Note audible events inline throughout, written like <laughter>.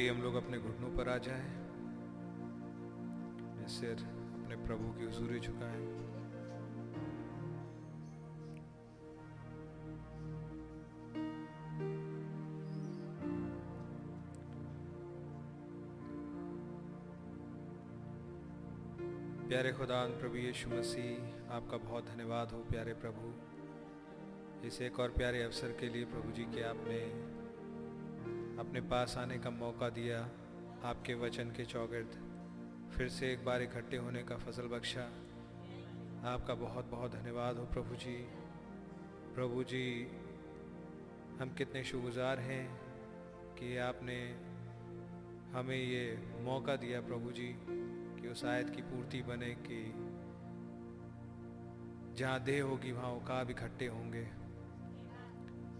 आइए हम लोग अपने घुटनों पर आ जाएँ। सिर अपने प्रभु की हजूरी झुकाएँ प्यारे खुदा, प्रभु यीशु मसीह, आपका बहुत धन्यवाद हो प्यारे प्रभु। इस एक और प्यारे अवसर के लिए प्रभु जी के आपने अपने पास आने का मौका दिया, आपके वचन के चौगिर्द। फिर से एक बार इकट्ठे होने का फ़सल बख्शा। आपका बहुत बहुत धन्यवाद हो प्रभु जी। प्रभु जी, हम कितने शुगुजार हैं कि आपने हमें ये मौका दिया प्रभु जी, कि उस आयत की पूर्ति बने कि जहाँ देह होगी, वहाँ उकाब इकट्ठे होंगे।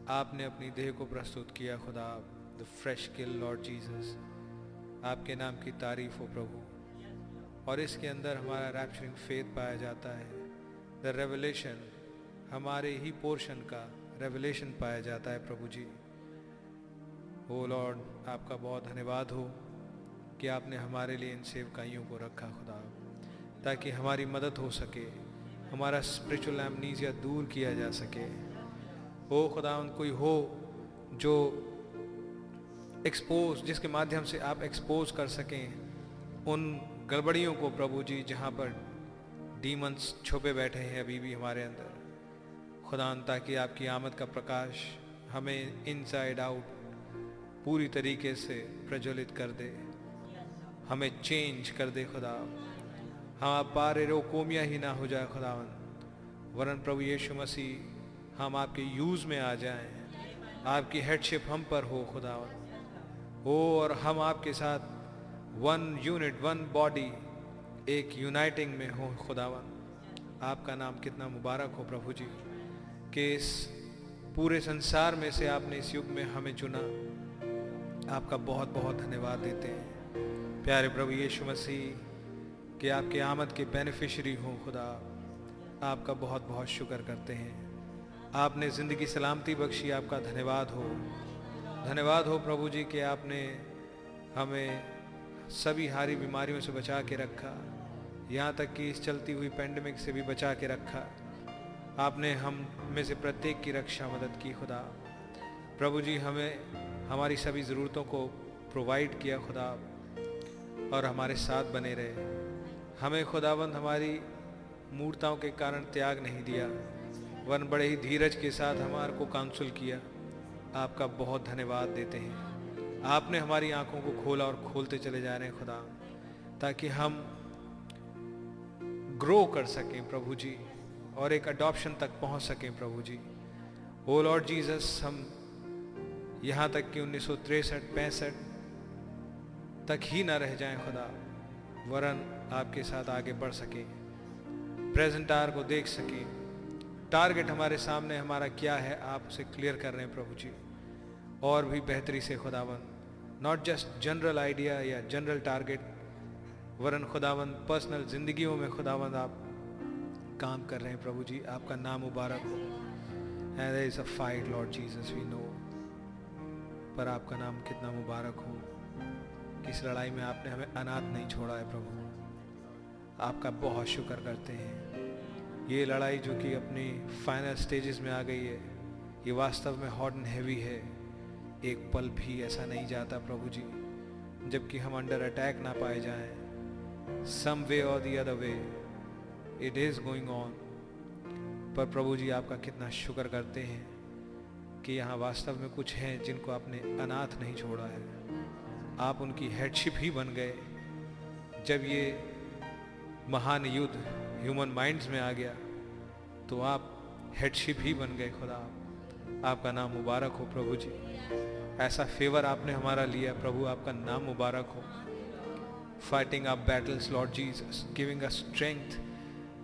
आपने अपनी देह को प्रस्तुत किया खुदा। The fresh kill Lord Jesus आपके नाम की तारीफ़ हो प्रभु। और इसके अंदर हमारा रैप्चरिंग फेथ पाया जाता है। द रेवलेशन हमारे ही पोर्शन का रेवलेशन पाया जाता है प्रभु जी। ओ लॉर्ड आपका बहुत धन्यवाद हो कि आपने हमारे लिए इन सेवकाइयों को रखा, खुदा। ताकि हमारी मदद हो सके, हमारा स्पिरिचुअल एमनीजिया दूर किया जा सके। ओ खुदा कोई हो जो एक्सपोज जिसके माध्यम से आप एक्सपोज कर सकें उन गड़बड़ियों को प्रभु जी, जहाँ पर डीमंस छुपे बैठे हैं अभी भी हमारे अंदर। खुदा ताकि आपकी आमद का प्रकाश हमें इनसाइड आउट पूरी तरीके से प्रज्वलित कर दे। हमें चेंज कर दे खुदा। हम आप पारे रोकोमिया ही ना हो जाए खुदावन वरन प्रभु यीशु मसीह, हम आपके यूज़ में आ जाएँ। आपकी हेडशिप हम पर हो खुदावन हो और हम आपके साथ वन यूनिट वन बॉडी एक यूनाइटिंग में हो। खुदावन, आपका नाम कितना मुबारक हो प्रभु जी, कि इस पूरे संसार में से आपने इस युग में हमें चुना। आपका बहुत बहुत धन्यवाद देते हैं। प्यारे प्रभु यीशु मसीह, कि आपके आमद के बेनिफिशरी हों खुदा। आपका बहुत बहुत शुक्र करते हैं। आपने ज़िंदगी सलामती बख्शी, आपका धन्यवाद हो। धन्यवाद हो प्रभु जी कि आपने हमें सभी हारी बीमारियों से बचा के रखा, यहाँ तक कि इस चलती हुई पेंडेमिक से भी बचा के रखा। आपने हम में से प्रत्येक की रक्षा मदद की, खुदा। प्रभु जी, हमें हमारी सभी ज़रूरतों को प्रोवाइड किया, खुदा, और हमारे साथ बने रहे। हमें खुदाबंद हमारी मूर्ताओं के कारण त्याग नहीं दिया। वन बड़े ही धीरज के साथ हमारे को काउंसिल किया। आपका बहुत धन्यवाद देते हैं। आपने हमारी आँखों को खोला और खोलते चले जा रहे हैं खुदा। ताकि हम ग्रो कर सकें प्रभु जी और एक अडॉप्शन तक पहुँच सकें प्रभु जी। ओ लॉर्ड जीसस हम यहाँ तक कि उन्नीस सौ तिरसठ, पैंसठ तक ही ना रह जाएँ खुदा, वरन आपके साथ आगे बढ़ सकें। प्रेजेंट आर को देख सकें। टारगेट हमारे सामने, हमारा क्या है, आप उसे क्लियर कर रहे हैं प्रभु जी। और भी बेहतरी से खुदावन नॉट जस्ट जनरल आइडिया या जनरल टारगेट वरन खुदावन पर्सनल जिंदगियों में खुदावन आप काम कर रहे हैं प्रभु जी। आपका नाम मुबारक हो। And is a fight Lord Jesus we know पर आपका नाम कितना मुबारक हो किस लड़ाई में आपने हमें अनाथ नहीं छोड़ा है प्रभु। आपका बहुत शुक्र करते हैं। ये लड़ाई जो कि अपनी फाइनल स्टेजेस में आ गई है, ये वास्तव में हॉट एंड हैवी है। एक पल भी ऐसा नहीं जाता प्रभु जी, जबकि हम अंडर अटैक ना पाए जाएँ। सम वे और the other way it is going on पर प्रभु जी आपका कितना शुक्र करते हैं कि यहाँ वास्तव में कुछ हैं जिनको आपने अनाथ नहीं छोड़ा है। आप उनकी हेडशिप ही बन गए। जब ये महान युद्ध ह्यूमन माइंड्स में आ गया तो आप हेडशिप ही बन गए खुदा आपका नाम मुबारक हो प्रभु जी। ऐसा फेवर आपने हमारा लिया, प्रभु आपका नाम मुबारक हो। फाइटिंग आप battles Lord Jesus giving a strength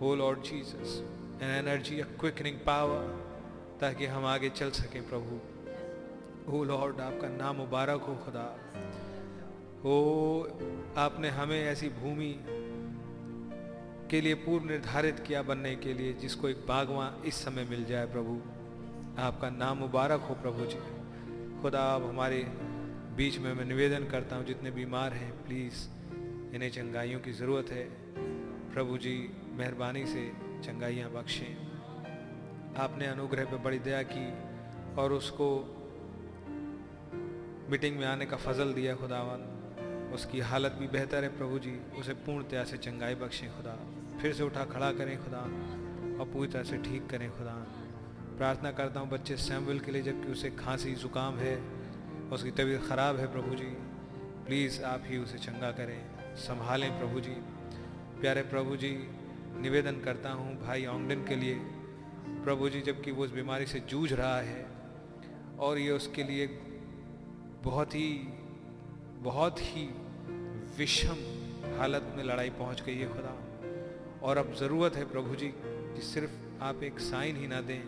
हो Lord Jesus an energy a quickening power ताकि हम आगे चल सकें प्रभु। हो लॉर्ड आपका नाम मुबारक हो खुदा हो आपने हमें ऐसी भूमि के लिए पूर्व निर्धारित किया बनने के लिए जिसको एक बागवा इस समय मिल जाए प्रभु। आपका नाम मुबारक हो प्रभु जी। खुदा, आप हमारे बीच में मैं निवेदन करता हूँ, जितने बीमार हैं प्लीज़ इन्हें चंगाइयों की ज़रूरत है। प्रभु जी, मेहरबानी से चंगाइयाँ बख्शें। आपने अनुग्रह पर बड़ी दया की और उसको मीटिंग में आने का फजल दिया खुदावन उसकी हालत भी बेहतर है प्रभु जी। उसे पूर्णतया से चंगाई बख्शें खुदा। फिर से उठा खड़ा करें खुदा और पूरी तरह से ठीक करें खुदा। प्रार्थना करता हूँ बच्चे सैमुअल के लिए, जबकि उसे खांसी ज़ुकाम है उसकी तबीयत ख़राब है प्रभु जी। प्लीज़ आप ही उसे चंगा करें, संभालें प्रभु जी। प्यारे प्रभु जी, निवेदन करता हूँ भाई ऑंगडन के लिए, प्रभु जी, जबकि वो उस बीमारी से जूझ रहा है और ये उसके लिए बहुत ही बहुत ही विषम हालत में लड़ाई पहुँच गई है खुदा। और अब ज़रूरत है प्रभु जी कि सिर्फ़ आप एक साइन ही ना दें,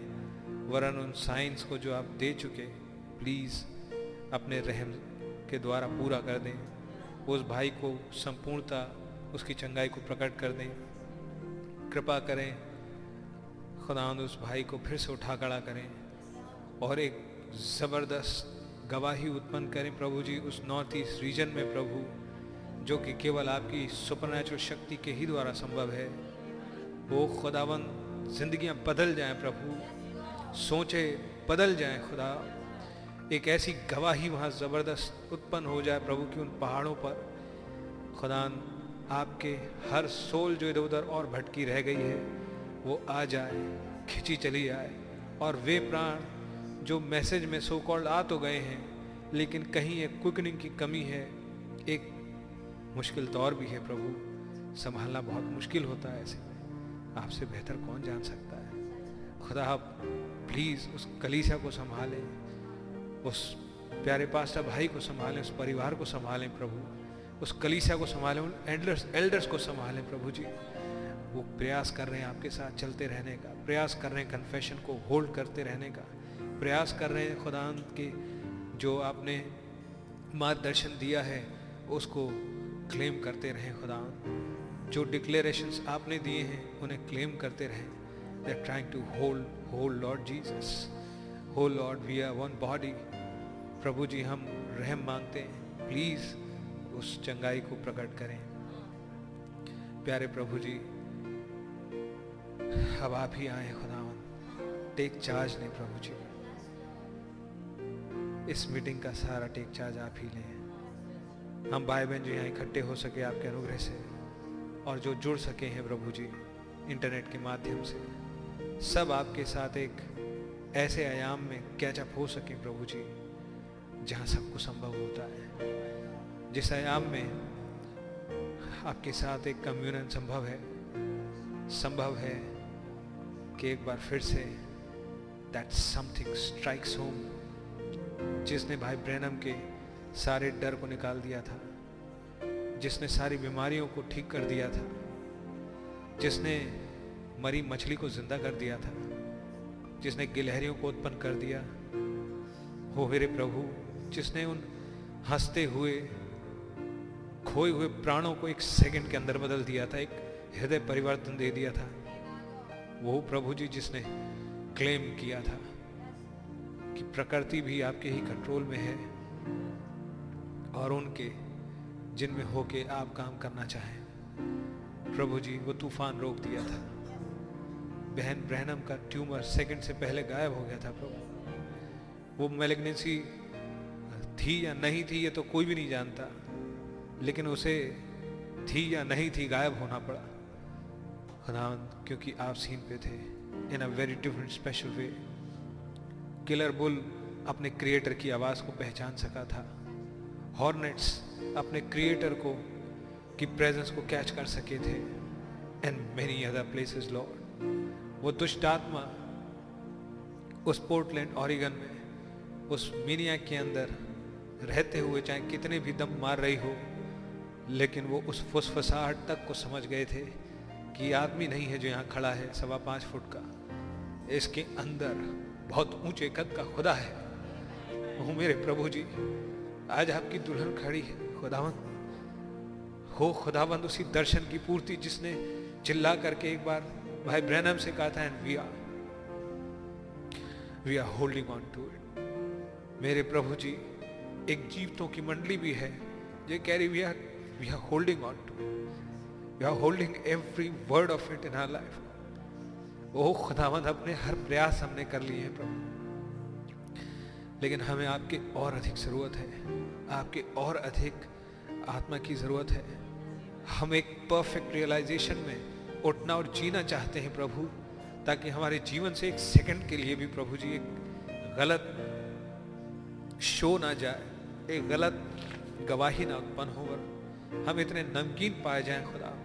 वरन उन साइंस को जो आप दे चुके प्लीज़ अपने रहम के द्वारा पूरा कर दें। उस भाई को संपूर्णता, उसकी चंगाई को प्रकट कर दें। कृपा करें, खुदा उस भाई को फिर से उठा खड़ा करें और एक ज़बरदस्त गवाही उत्पन्न करें प्रभु जी उस नॉर्थ ईस्ट रीजन में प्रभु, जो कि केवल आपकी सुपर शक्ति के ही द्वारा संभव है। वो खुदावन जिंदगियाँ बदल जाएँ प्रभु, सोचे बदल जाएँ खुदा। एक ऐसी गवाही वहाँ ज़बरदस्त उत्पन्न हो जाए प्रभु की उन पहाड़ों पर। खुदान आपके हर सोल जो इधर उधर और भटकी रह गई है, वो आ जाए, खिंची चली जाए और वे प्राण जो मैसेज में सो कॉल्ड आ तो गए हैं, लेकिन कहीं एक क्विकनिंग की कमी है, एक मुश्किल दौर भी है प्रभु। संभालना बहुत मुश्किल होता है ऐसे में। आपसे बेहतर कौन जान सकता है? खुदा, आप प्लीज़ उस कलीसा को संभालें, उस प्यारे पास्टर भाई को संभालें, उस परिवार को संभालें प्रभु। उस कलीसिया को संभालें, उन एल्डर्स एल्डर्स को संभालें प्रभु जी। वो प्रयास कर रहे हैं आपके साथ चलते रहने का, प्रयास कर रहे हैं कन्फेशन को होल्ड करते रहने का। प्रयास कर रहे हैं खुदा के, जो आपने मार्गदर्शन दिया है, उसको क्लेम करते रहें खुदा जो डिक्लेरेशंस आपने दिए हैं, उन्हें क्लेम करते रहें। They are trying to hold hold Lord Jesus हो Lord we are one body प्रभु जी, हम रहम मांगते हैं। प्लीज़ उस चंगाई को प्रकट करें। प्यारे प्रभु जी, अब आप ही आए खुदावन टेक चार्ज नहीं प्रभु जी। इस मीटिंग का सारा टेक चार्ज आप ही लें। हम भाई बहन जो यहाँ इकट्ठे हो सके आपके अनुग्रह से और जो जुड़ सके हैं प्रभु जी इंटरनेट के माध्यम से, सब आपके साथ एक ऐसे आयाम में कैचअप हो सके प्रभु जी, जहाँ सबको संभव होता है। जिस आयाम में आपके साथ एक कम्युनियन संभव है संभव है कि एक बार फिर say that something strikes home जिसने भाई ब्रैनम के सारे डर को निकाल दिया था, जिसने सारी बीमारियों को ठीक कर दिया था, जिसने मरी मछली को ज़िंदा कर दिया था, जिसने गिलहरियों को उत्पन्न कर दिया, हो मेरे प्रभु, जिसने उन हँसते हुए, खोए हुए प्राणों को एक सेकंड के अंदर बदल दिया था, एक हृदय परिवर्तन दे दिया था, वो प्रभु जी जिसने क्लेम किया था। कि प्रकृति भी आपके ही कंट्रोल में है और उनके, जिनमें होके आप काम करना चाहें। प्रभु जी, वो तूफ़ान रोक दिया था। बहन ब्रहणम का ट्यूमर सेकंड से पहले गायब हो गया था प्रभु। वो मेलेग्नेंसी थी या नहीं थी, ये तो कोई भी नहीं जानता। लेकिन उसे थी या नहीं थी, गायब होना पड़ा। खुदावंद क्योंकि आप सीन पे थे in a very different special way killer bull अपने क्रिएटर की आवाज़ को पहचान सका था। हॉर्नेट्स अपने क्रिएटर को, की प्रेजेंस को कैच कर सके थे। And many other places Lord वो दुष्ट आत्मा उस पोर्टलैंड ऑरिगन में, उस मीनिया के अंदर रहते हुए, चाहे कितने भी दम मार रही हो, लेकिन वो उस फुसफसाहट तक को समझ गए थे कि आदमी नहीं है जो यहाँ खड़ा है, सवा पाँच फुट का। इसके अंदर बहुत ऊँचे कद का खुदा है। वो मेरे प्रभु जी आज आपकी दुल्हन खड़ी है, खुदावंद। हो खुदावंद, उसी दर्शन की पूर्ति जिसने चिल्ला करके एक बार भाई ब्रैनम से कहा था and we are we are holding on to it मेरे प्रभु जी एक जीवतों की मंडली भी है जो कह रही we are we are holding on to we are holding every word of it in our life ओ खुदावंद, अपने हर प्रयास हमने कर लिए हैं प्रभु। लेकिन हमें आपके और अधिक ज़रूरत है। आपके और अधिक आत्मा की ज़रूरत है। हम एक परफेक्ट रियलाइजेशन में उठना और जीना चाहते हैं प्रभु, ताकि हमारे जीवन से एक सेकंड के लिए भी प्रभु जी एक गलत शो ना जाए, एक गलत गवाही ना उत्पन्न हो हम इतने नमकीन पाए जाएँ खुदा।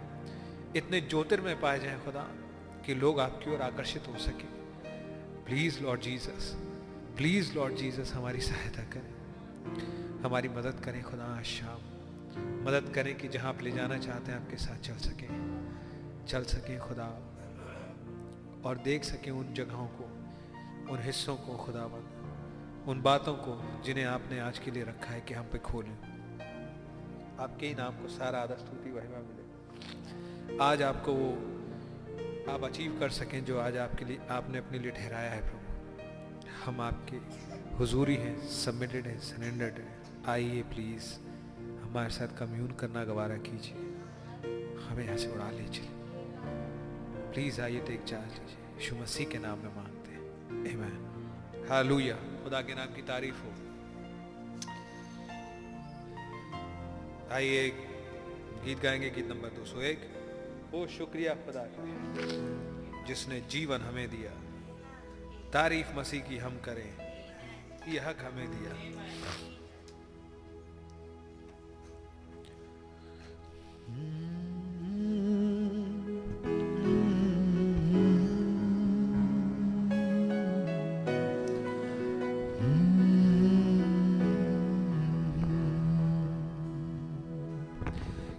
इतने ज्योतिर्मय पाए जाएँ खुदा। कि लोग आपकी ओर आकर्षित हो सके। Please Lord Jesus please Lord Jesus हमारी सहायता करें। हमारी मदद करें, खुदा आज शाम मदद करें कि जहाँ आप ले जाना चाहते हैं, आपके साथ चल सकें। चल सकें, खुदा। और देख सकें उन जगहों को, उन हिस्सों को खुदा खुदाबंद उन बातों को जिन्हें आपने आज के लिए रखा है कि हम पे खोलें। आपके ही नाम को सारा आदर, स्तुति, महिमा मिले। आज आपको वो आप अचीव कर सकें जो आज आपके लिए, आपने अपने लिए ठहराया है प्रभु। हम आपके हुजूरी हैं सबमिटेड हैं सरेंडर्ड हैं। आइए प्लीज़ हमारे साथ कम्यून करना गवारा कीजिए। हमें यहाँ से उड़ा लीजिए प्लीज़ आइए टेक चार्ज लीजिए यीशु मसीह के नाम में मांगते हैं। आमीन हालेलुया खुदा के नाम की तारीफ़ हो। आइए गीत गाएँगे, गीत नंबर 201 ओ शुक्रिया खुदा जिसने जीवन हमें दिया, तारीफ़ मसीह की हम करें, यह हक हमें दिया।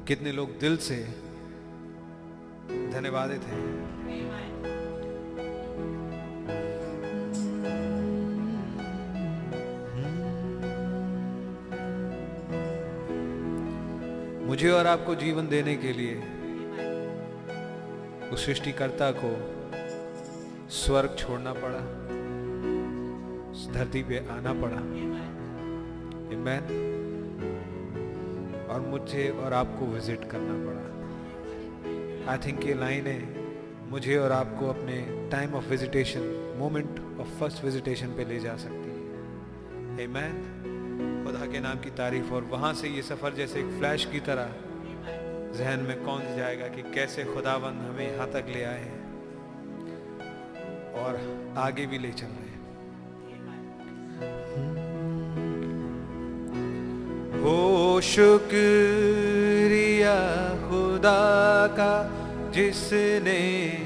कितने लोग दिल से धन्यवादित हैं मुझे और आपको जीवन देने के लिए उस सृष्टिकर्ता को स्वर्ग छोड़ना पड़ा धरती पे आना पड़ा। Amen. और मुझे और आपको विज़िट करना पड़ा। आई थिंक ये लाइन है, मुझे और आपको अपने time of visitation moment of first visitation पे ले जा सकती है। मैन खुदा के नाम की तारीफ़, और वहाँ से ये सफ़र जैसे एक फ्लैश की तरह जहन में कौन जाएगा कि कैसे खुदाबंद हमें यहाँ तक ले आए हैं और आगे भी ले चल रहे हैं। हो शुक्रिया खुदा। का, जिसने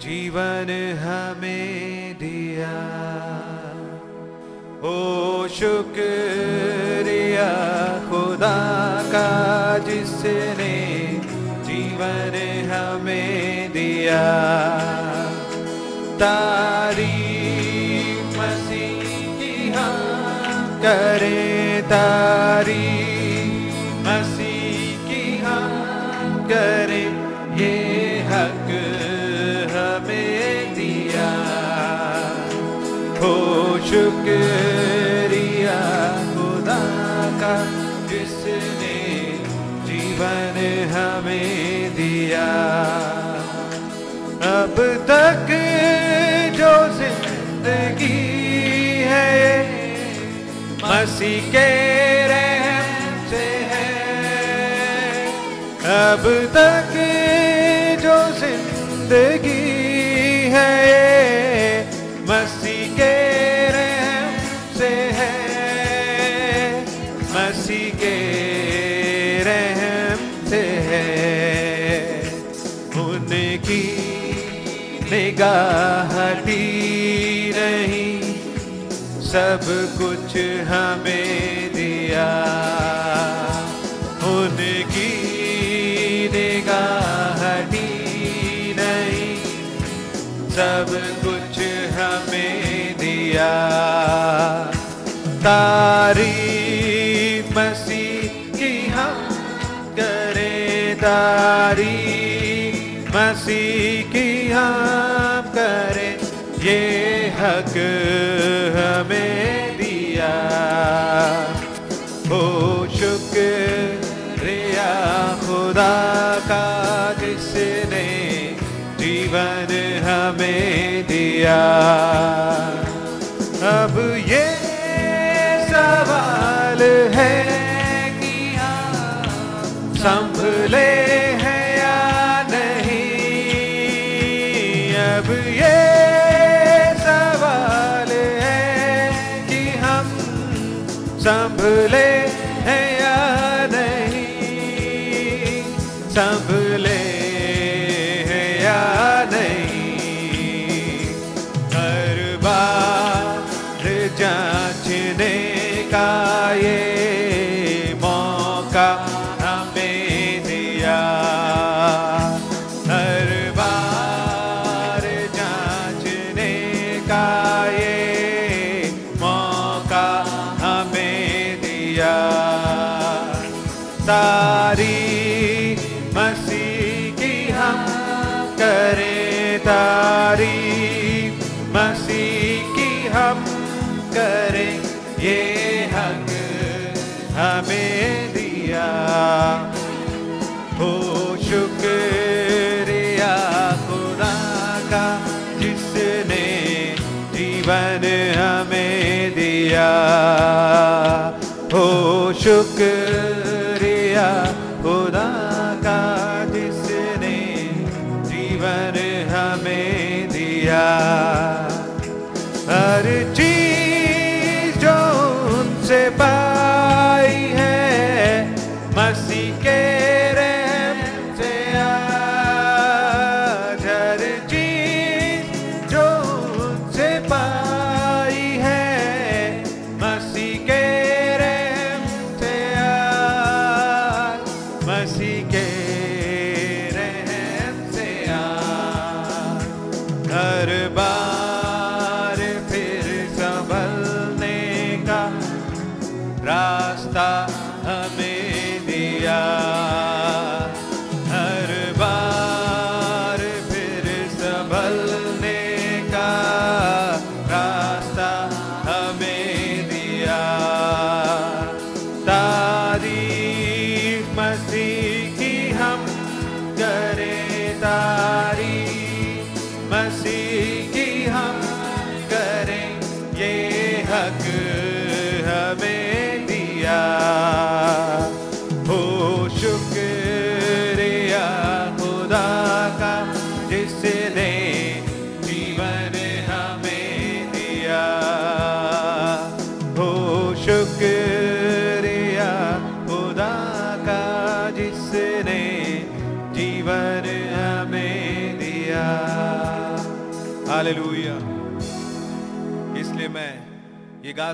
जीवन हमें दिया। हो शुक्रिया खुदा का, जिसने जीवन हमें दिया। तारीफ़ मसीह की हम करें तारी। तक जो ज़िंदगी है मसीह के रहम से है। अब तक निगाह हटी नहीं सब कुछ हमें दिया। उनकी निगाह नहीं सब कुछ हमें दिया। तारी मसीह की हम करें तारी मसीह की हम ये हक हमें दिया। हो शुक्र या खुदा का जिसने जीवन हमें दिया।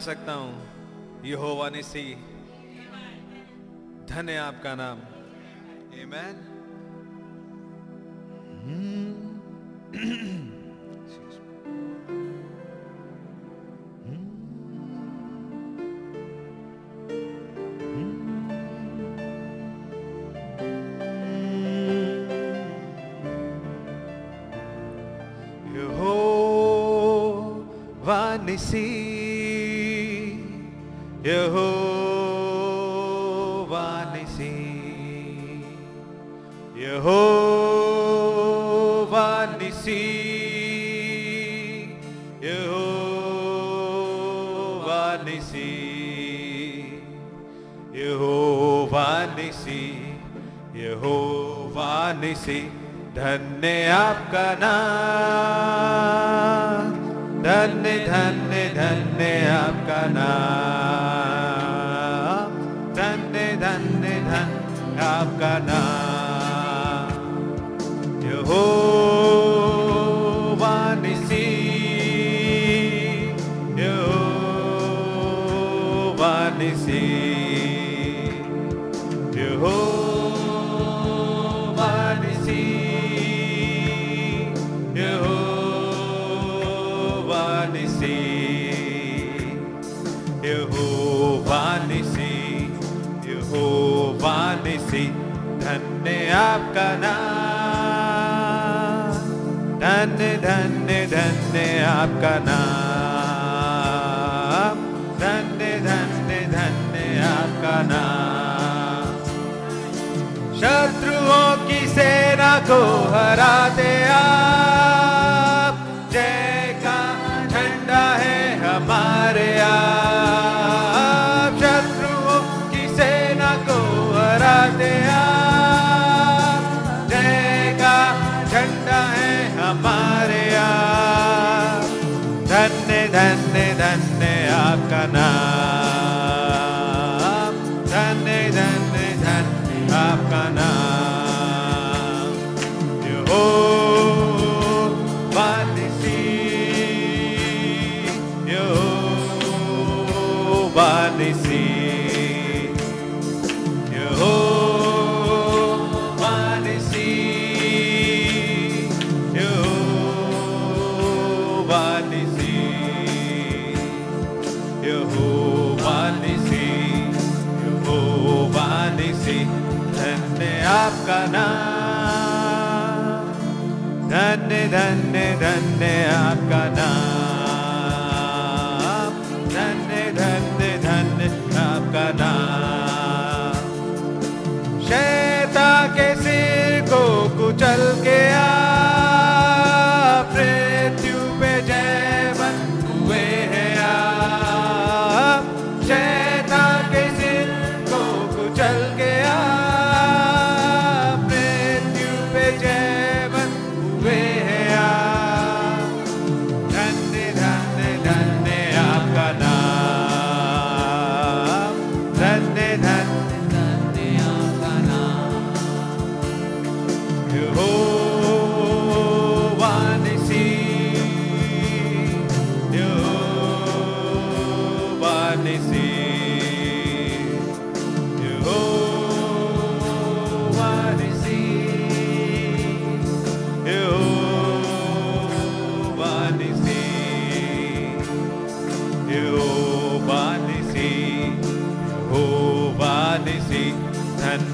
सकता हूँ। यहोवा निसी धन्य आपका नाम।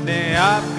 धन्य आपका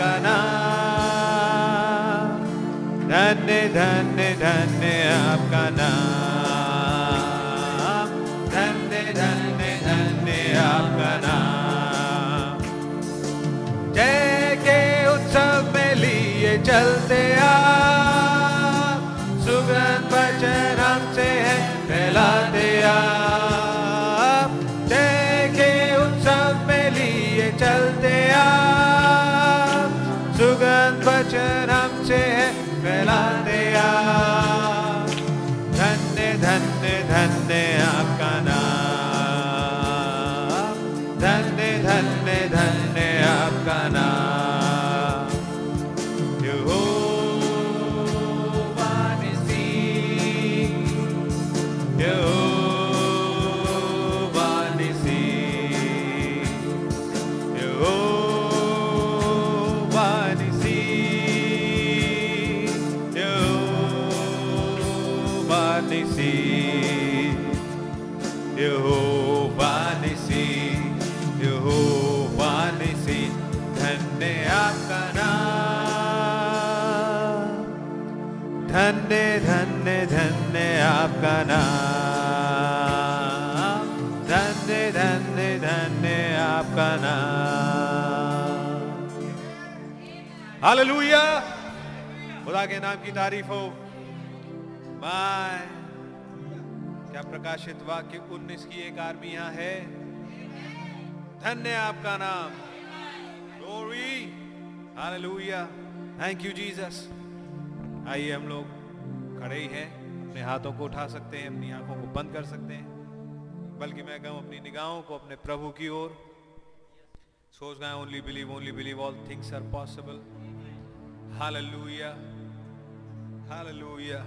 हालेलुया खुदा के नाम की तारीफ़ हो। माय क्या प्रकाशित वाक्य 19 की एक आर्मी यहाँ है? धन्य आपका नाम। Glory hallelujah thank you Jesus आइए हम लोग खड़े ही हैं। अपने हाथों को उठा सकते हैं, अपनी आँखों को बंद कर सकते हैं। बल्कि मैं कहूँ, अपनी निगाहों को अपने प्रभु की ओर। सोच गए only believe only believe all things are possible hallelujah hallelujah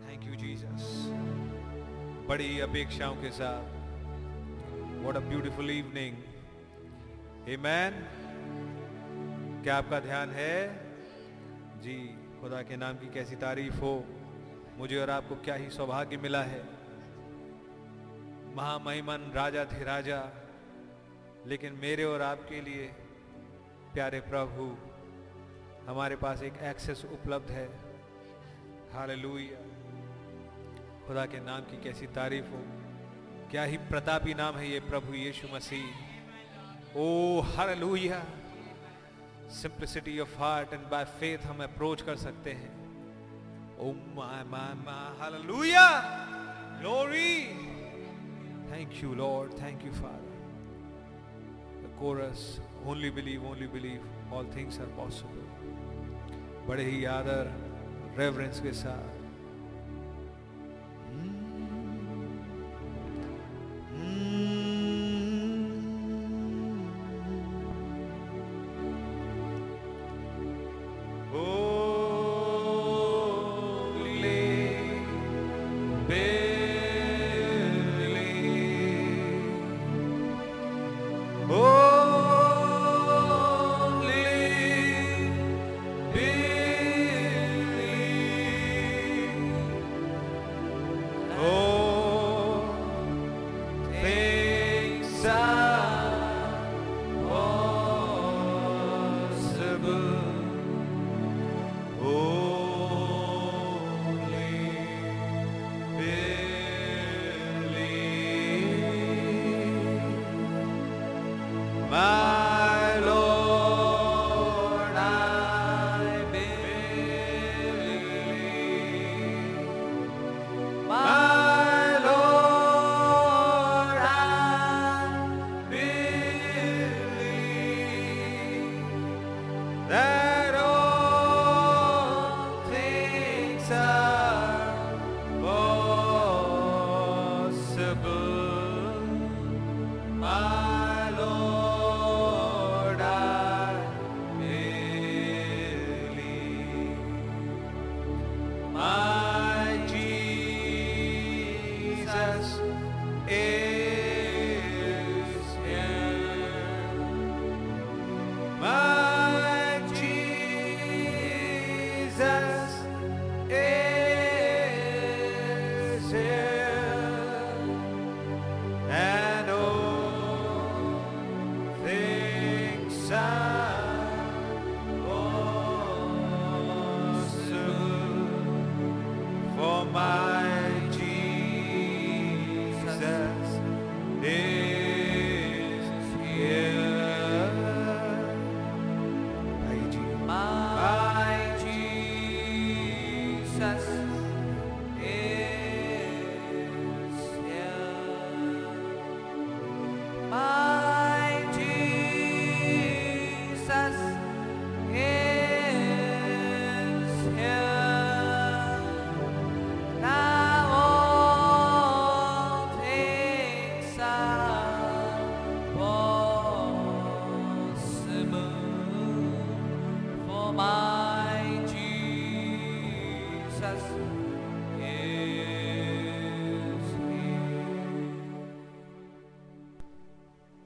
thank you Jesus बड़ी अपेक्षाओं के साथ। What a beautiful evening amen क्या आपका ध्यान है? जी, खुदा के नाम की कैसी तारीफ़ हो? मुझे और आपको क्या ही सौभाग्य मिला है? महामहिमन राजा थे राजा, लेकिन मेरे और आपके लिए प्यारे प्रभु हमारे पास एक एक्सेस उपलब्ध है। हालेलुया खुदा के नाम की कैसी तारीफ़ हो। क्या ही प्रतापी नाम है ये प्रभु Yeshu Masih. Oh hallelujah simplicity of heart and by faith हम अप्रोच कर सकते हैं। ओ my my my hallelujah glory thank you Lord thank you father the chorus only believe only believe all things are possible बड़े ही आदर reverence के साथ।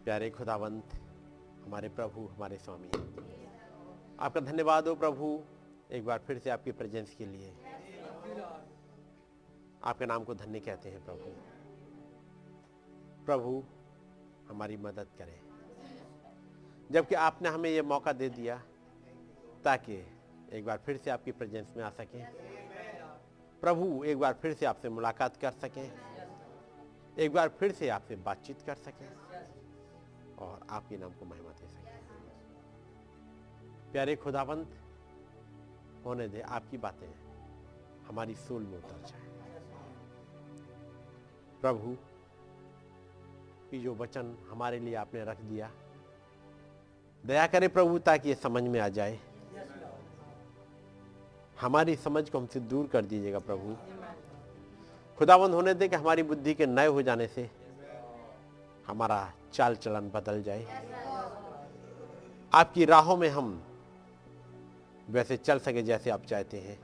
प्यारे खुदावंत, हमारे प्रभु, हमारे स्वामी। आपका धन्यवाद हो प्रभु, एक बार फिर से आपकी प्रेजेंस के लिए। आपके नाम को धन्य कहते हैं प्रभु। प्रभु, हमारी मदद करें। जबकि आपने हमें यह मौका दे दिया, ताकि एक बार फिर से आपकी प्रेजेंस में आ सकें। प्रभु, एक बार फिर से आपसे मुलाकात कर सकें। एक बार फिर से आपसे बातचीत कर सकें। और आपके नाम को महिमा दे सके प्यारे खुदावंत, होने दे, आपकी बातें, हमारी सोल में उतर जाए। प्रभु, की जो वचन हमारे लिए आपने रख दिया, दया करे प्रभु, ताकि ये समझ में आ जाए। हमारी समझ को हमसे दूर कर दीजिएगा प्रभु। खुदाबंद होने दे कि हमारी बुद्धि के नए हो जाने से हमारा चाल चलन बदल जाए। आपकी राहों में हम वैसे चल सके जैसे आप चाहते हैं।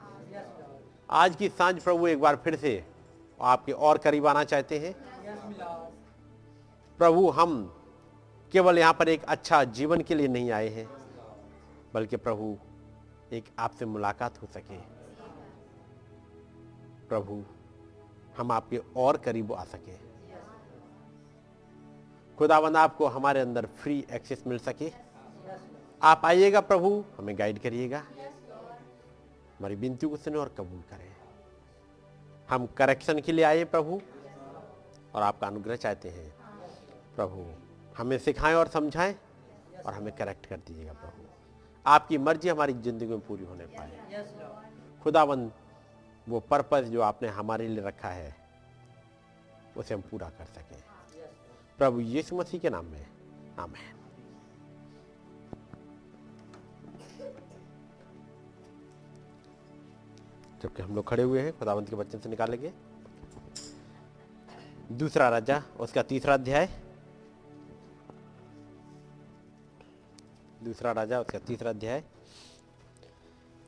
आज की साँझ प्रभु एक बार फिर से आपके और करीब आना चाहते हैं। प्रभु, हम केवल यहाँ पर एक अच्छा जीवन के लिए नहीं आए हैं, बल्कि प्रभु, एक आपसे मुलाकात हो सके। प्रभु, हम आपके और करीब आ सके। खुदावंद, आपको हमारे अंदर फ्री एक्सेस मिल सके। आप आइएगा प्रभु, हमें गाइड करिएगा। हमारी बिनती को सुने और कबूल करें। हम करेक्शन के लिए आए प्रभु, और आपका अनुग्रह चाहते हैं। प्रभु, हमें सिखाएँ और समझाएँ, और हमें करेक्ट कर दीजिएगा प्रभु। आपकी मर्ज़ी, हमारी ज़िंदगी में पूरी होने पाए। खुदाबंद वो पर्पज़ जो आपने हमारे लिए रखा है, उसे हम पूरा कर सकें। प्रभु यीशु मसीह के नाम में। आमेन। जबकि हम लोग खड़े हुए हैं, खुदावंत के बच्चन से निकालेंगे। दूसरा राजा, उसका तीसरा अध्याय। दूसरा राजा, उसका तीसरा अध्याय।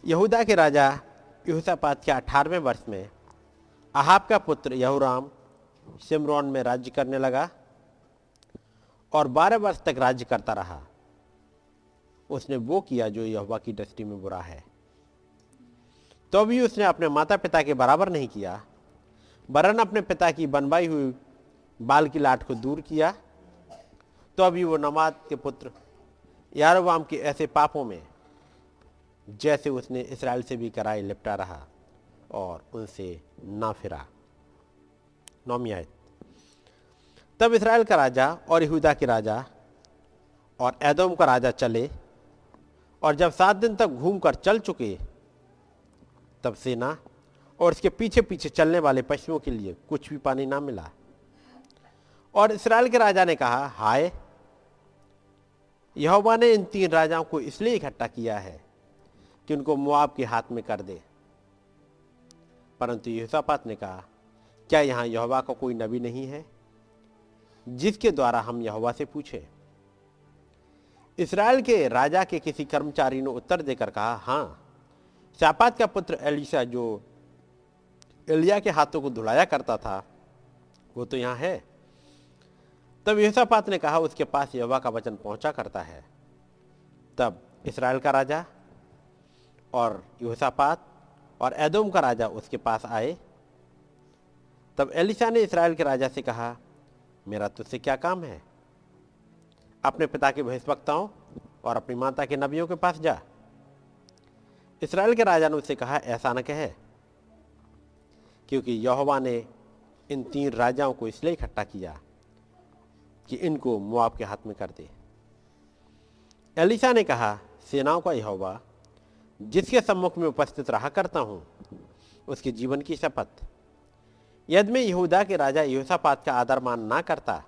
यहूदा के राजा यूसापात के अठारहवें वर्ष में अहाब का पुत्र यहूराम सिमरोन में राज्य करने लगा। और बारह वर्ष तक राज्य करता रहा। उसने वो किया जो यहोवा की दृष्टि में बुरा है। तो भी उसने अपने माता पिता के बराबर नहीं किया। वरन अपने पिता की बनवाई हुई बाल की लाट को दूर किया। तो अभी वो नमाज़ के पुत्र यारोबाम के ऐसे पापों में जैसे उसने इसराइल से भी कराई, लिपटा रहा और उनसे ना फिरा। नौमियात तब इसराइल का राजा और यहूदा के राजा और एदोम का राजा चले, और जब सात दिन तक घूमकर चल चुके, तब सेना और इसके पीछे पीछे चलने वाले पशुओं के लिए कुछ भी पानी ना मिला। और इसराइल के राजा ने कहा, हाय, यहोवा ने इन तीन राजाओं को इसलिए इकट्ठा किया है कि उनको मुआब के हाथ में कर दे। परंतु यहोसापात ने कहा, क्या यहाँ यहोवा का कोई नबी नहीं है? जिसके द्वारा हम यहोवा से पूछे। इसराइल के राजा के किसी कर्मचारी ने उत्तर देकर कहा, हाँ, शापात का पुत्र एलिशा जो एलिया के हाथों को धुलाया करता था, वो तो यहाँ है। तब यहोशापात ने कहा, उसके पास यहोवा का वचन पहुँचा करता है। तब इसराइल का राजा और यहोशापात और एदोम का राजा उसके पास आए। तब एलिशा ने इसराइल के राजा से कहा मेरा तुझसे क्या काम है? अपने पिता के भविष्यवक्ताओं और अपनी माता के नबियों के पास जा। इसराइल के राजा ने उससे कहा, ऐसा न कहे, क्योंकि यहोवा ने इन तीन राजाओं को इसलिए इकट्ठा किया कि इनको मुआब के हाथ में कर दे। एलिसा ने कहा, सेनाओं का यहोवा, जिसके सम्मुख में उपस्थित रहा करता हूँ, उसके जीवन की शपथ यदि मैं यहूदा के राजा यहोसापात का आदर मान ना करता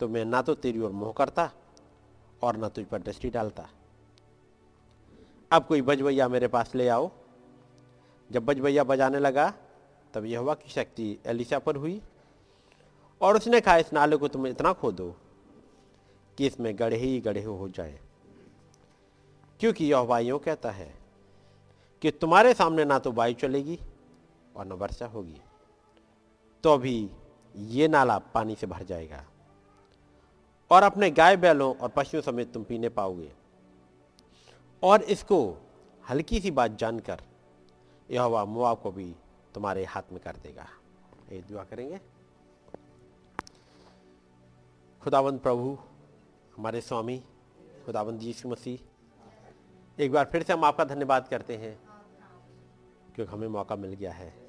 तो मैं ना तो तेरी ओर मोह करता और ना तुझ पर दृष्टि डालता। अब कोई बजवैया मेरे पास ले आओ। जब बजवैया बजाने लगा, तब यहोवा की शक्ति एलिशा पर हुई और उसने कहा, इस नाले को तुम इतना खोदो कि इसमें गढ़े ही गढ़े हो जाए। क्योंकि यह यूँ कहता है कि तुम्हारे सामने ना तो वायु चलेगी और न वर्षा होगी। तो भी ये नाला पानी से भर जाएगा। और अपने गाय बैलों और पशुओं समेत तुम पीने पाओगे। और इसको हल्की सी बात जानकर यह हवा मुआब को भी तुम्हारे हाथ में कर देगा। ये दुआ करेंगे। खुदावंद प्रभु, हमारे स्वामी खुदावंद यीशु मसीह, एक बार फिर से हम आपका धन्यवाद करते हैं, क्योंकि हमें मौका मिल गया है।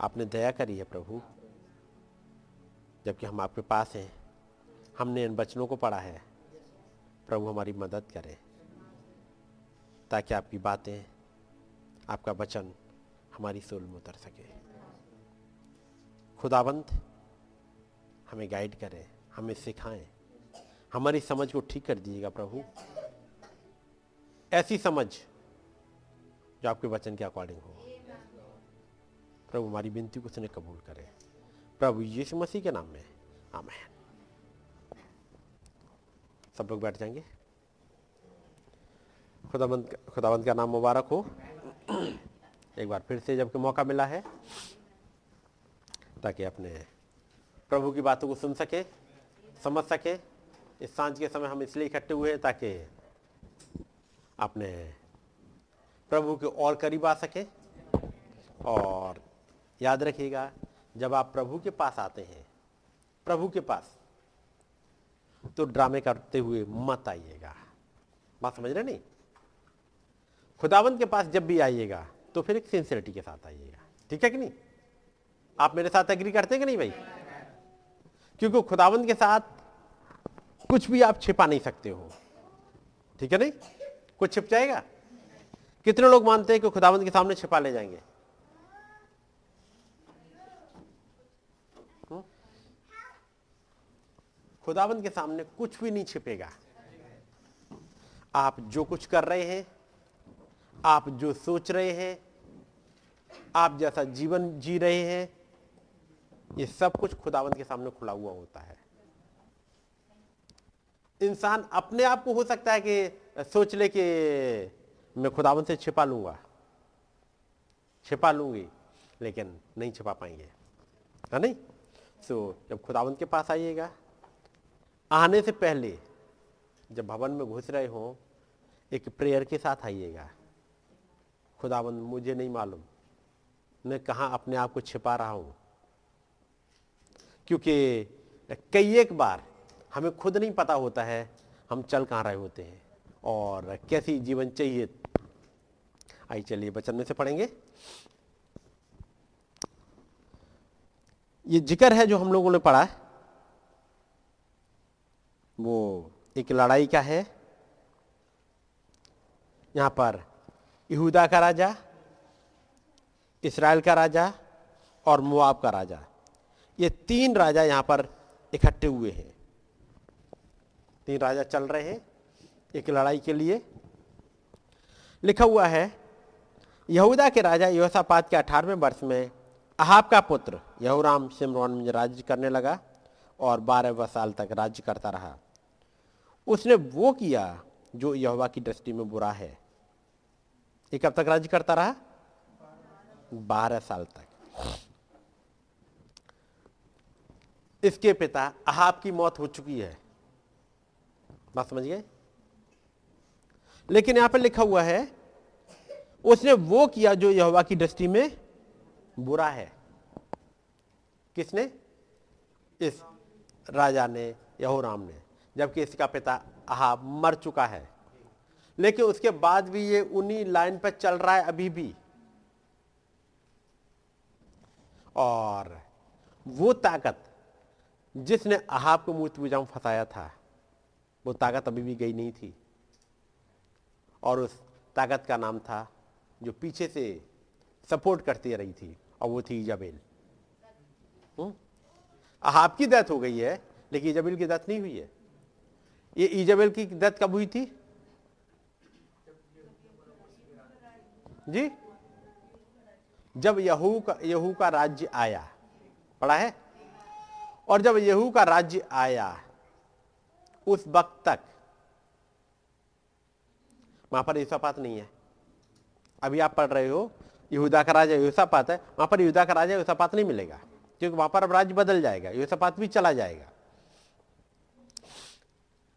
आपने दया करी है प्रभु, जबकि हम आपके पास हैं। हमने इन बचनों को पढ़ा है। प्रभु हमारी मदद करें, ताकि आपकी बातें, आपका वचन हमारी सोल में उतर सके। खुदाबंद हमें गाइड करें, हमें सिखाएँ। हमारी समझ को ठीक कर दीजिएगा प्रभु। ऐसी समझ जो आपके वचन के अकॉर्डिंग हो। प्रभु, हमारी विनती को उसने कबूल करे। प्रभु यीशु मसीह के नाम में। आमेन। सब लोग बैठ जाएँगे। खुदाबंद खुदाबंद का नाम मुबारक हो। एक बार फिर से जबकि मौका मिला है, ताकि अपने प्रभु की बातों को सुन सके, समझ सके। इस साँझ के समय हम इसलिए इकट्ठे हुए हैं ताकि अपने प्रभु के और करीब आ सके और याद रखिएगा, जब आप प्रभु के पास आते हैं, प्रभु के पास तो ड्रामे करते हुए मत आइएगा। बात समझ रहे नहीं? खुदावंत के पास जब भी आइएगा तो फिर एक सिंसियरिटी के साथ आइएगा। ठीक है कि नहीं? आप मेरे साथ एग्री करते हैं कि नहीं भाई? क्योंकि खुदावंत के साथ कुछ भी आप छिपा नहीं सकते हो। ठीक है नहीं? कुछ छिप जाएगा? कितने लोग मानते हैं कि खुदावंत के सामने छिपा ले जाएँगे? खुदावंत के सामने कुछ भी नहीं छिपेगा। आप जो कुछ कर रहे हैं आप जो सोच रहे हैं आप जैसा जीवन जी रहे हैं ये सब कुछ खुदावंत के सामने खुला हुआ होता है। इंसान अपने आप को हो सकता है कि सोच ले कि मैं खुदावंत से छिपा लूँगा छिपा लूँगी लेकिन नहीं छिपा पाएँगे। है नहीं? सो so, जब खुदावंत के पास आइएगा आने से पहले जब भवन में घुस रहे हो, एक प्रेयर के साथ आइएगा। खुदाबंद, मुझे नहीं मालूम। मैं कहा अपने आप को छिपा रहा हूँ? क्योंकि कई एक बार हमें खुद नहीं पता होता है हम चल कहाँ रहे होते हैं और कैसी जीवन चाहिए। आई चलिए बचन में से पढ़ेंगे। ये ज़िक्र है जो हम लोगों ने पढ़ा। वो एक लड़ाई का है। यहाँ पर यहूदा का राजा, इसराइल का राजा और मुआब का राजा, ये तीन राजा यहाँ पर इकट्ठे हुए हैं। तीन राजा चल रहे हैं एक लड़ाई के लिए। लिखा हुआ है, यहूदा के राजा योसापात के अठारहवें वर्ष में अहाब का पुत्र यहूराम सिमरोन में राज्य करने लगा और बारह साल तक राज्य करता रहा। उसने वो किया जो यहोवा की दृष्टि में बुरा है। ये कब तक राज्य करता रहा? बारह साल तक। इसके पिता अहाब की मौत हो चुकी है। बात समझ गए? लेकिन यहाँ पर लिखा हुआ है, उसने वो किया जो यहोवा की दृष्टि में बुरा है। किसने? इस राजा ने, यहोराम ने। जबकि इसका पिता अहाब मर चुका है। लेकिन उसके बाद भी ये उन्हीं लाइन पर चल रहा है अभी भी। और वो ताकत जिसने अहाब को मूर्ति पूजा में फंसाया था, वो ताकत अभी भी गई नहीं थी। और उस ताकत का नाम था जो पीछे से सपोर्ट करती रही थी, और वो थी इजाबेल। हम्म? अहाब की डेथ हो गई है, लेकिन इजाबेल की डेथ नहीं हुई है। ये इजाबेल की डेथ कब हुई थी? जी? जब यहू का यहू का राज्य आया। पढ़ा है? और जब यहू का राज्य आया, उस वक्त तक, वहाँ पर यूसापात नहीं है। अभी आप पढ़ रहे हो, यहूदा का राजा यूसापात है, वहाँ पर यहूदा का राजा यूसापात नहीं मिलेगा, क्योंकि वहाँ पर अब राज्य बदल जाएगा यूसापात भी चला जाएगा।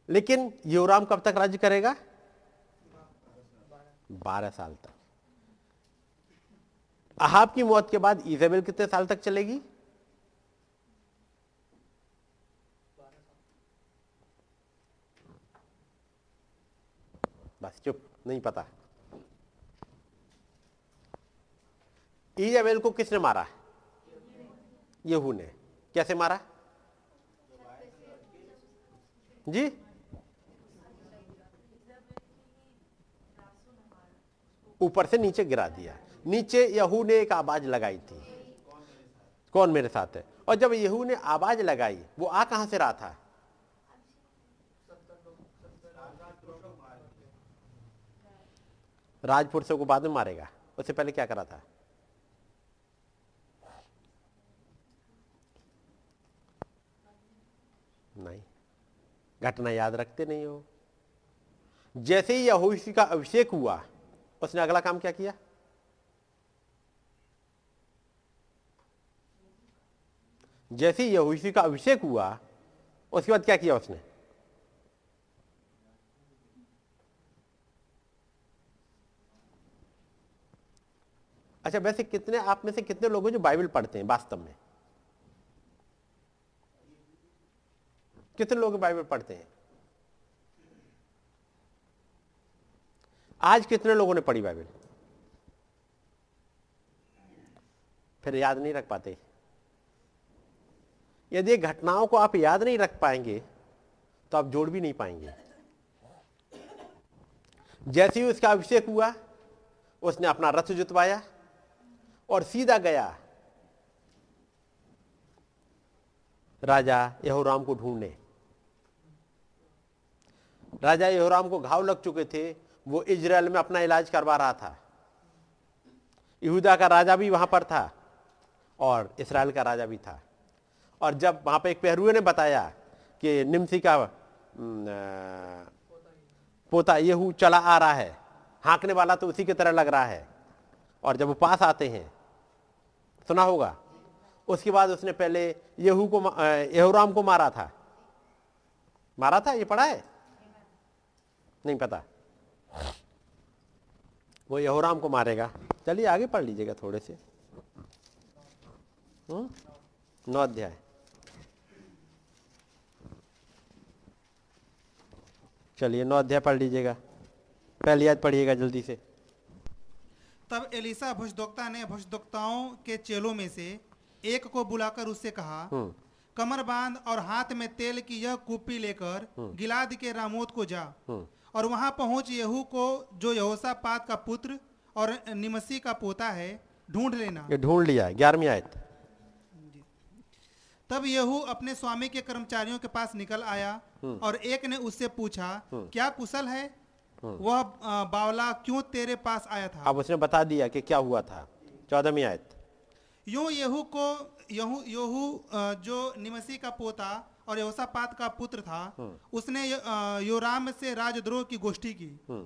लेकिन योराम कब तक राज्य करेगा? बारह साल तक। अहाब की मौत के बाद इजेबेल कितने साल तक चलेगी? बस, चुप, नहीं पता। ईजाबेल को किसने मारा? यहू ने। कैसे मारा? जी? ऊपर से नीचे गिरा दिया। नीचे यहू ने एक आवाज़ लगाई थी। कौन मेरे साथ है? और जब यहू ने आवाज़ लगाई, वो आ कहाँ से रहा था? राजपुरुषों को बाद में मारेगा। उससे पहले क्या करा था? नहीं। घटना याद रखते नहीं हो। जैसे ही यहूसी का अभिषेक हुआ उसने अगला काम क्या किया? जैसे ही यहूसी का अभिषेक हुआ, उसके बाद क्या किया उसने? अच्छा वैसे कितने, आप में से कितने लोग हैं जो बाइबल पढ़ते हैं वास्तव में? कितने लोग बाइबल पढ़ते हैं? आज कितने लोगों ने पढ़ी बाइबल? फिर याद नहीं रख पाते। यदि घटनाओं को आप याद नहीं रख पाएँगे तो आप जोड़ भी नहीं पाएँगे। जैसे ही उसका अभिषेक हुआ, उसने अपना रथ जुतवाया और सीधा गया। राजा यहोराम को ढूँढने। राजा यहोराम को घाव लग चुके थे वो इजराइल में अपना इलाज करवा रहा था। यहूदा का राजा भी वहाँ पर था और इसराइल का राजा भी था। और जब वहाँ पे एक पहरुए ने बताया कि निमसी का पोता येहू चला आ रहा है, हाँकने वाला तो उसी की तरह लग रहा है और जब वो पास आते हैं, सुना होगा? उसके बाद उसने पहले येहू को यहूराम को मारा था। मारा था? ये पढ़ा है? नहीं पता। वो यहोराम को मारेगा। चलिए आगे पढ़ लीजिएगा थोड़े से। हम्म? नौ अध्याय। चलिए नौ अध्याय पढ़ लीजिएगा। पहली याद पढ़िएगा जल्दी से। तब एलिसा भुजदोक्ता ने भुजदोक्ताओं के चेलों में से एक को बुलाकर उससे कहा हम्म। कमर बाँध और हाथ में तेल की यह कुप्पी लेकर हम्म। गिलाद के रामोत को जा। और वहाँ पहुँच यहू को जो यहोसा पात का पुत्र और निमसी का पोता है ढूंढ लेना। ये ढूंढ लिया है ग्यारहवीं आयत। तब यहू अपने स्वामी के कर्मचारियों के पास निकल आया हम्म। और एक ने उससे पूछा हम्म। क्या कुशल है? हम्म। वह बावला क्यों तेरे पास आया था? अब उसने बता दिया कि क्या हुआ था। चौदहवीं आयत। यूँ यहू को यहू यहू जो निमसी का पोता और यहोसापात का पुत्र था हम्म। उसने योराम से राजद्रोह की गोष्ठी की हम्म।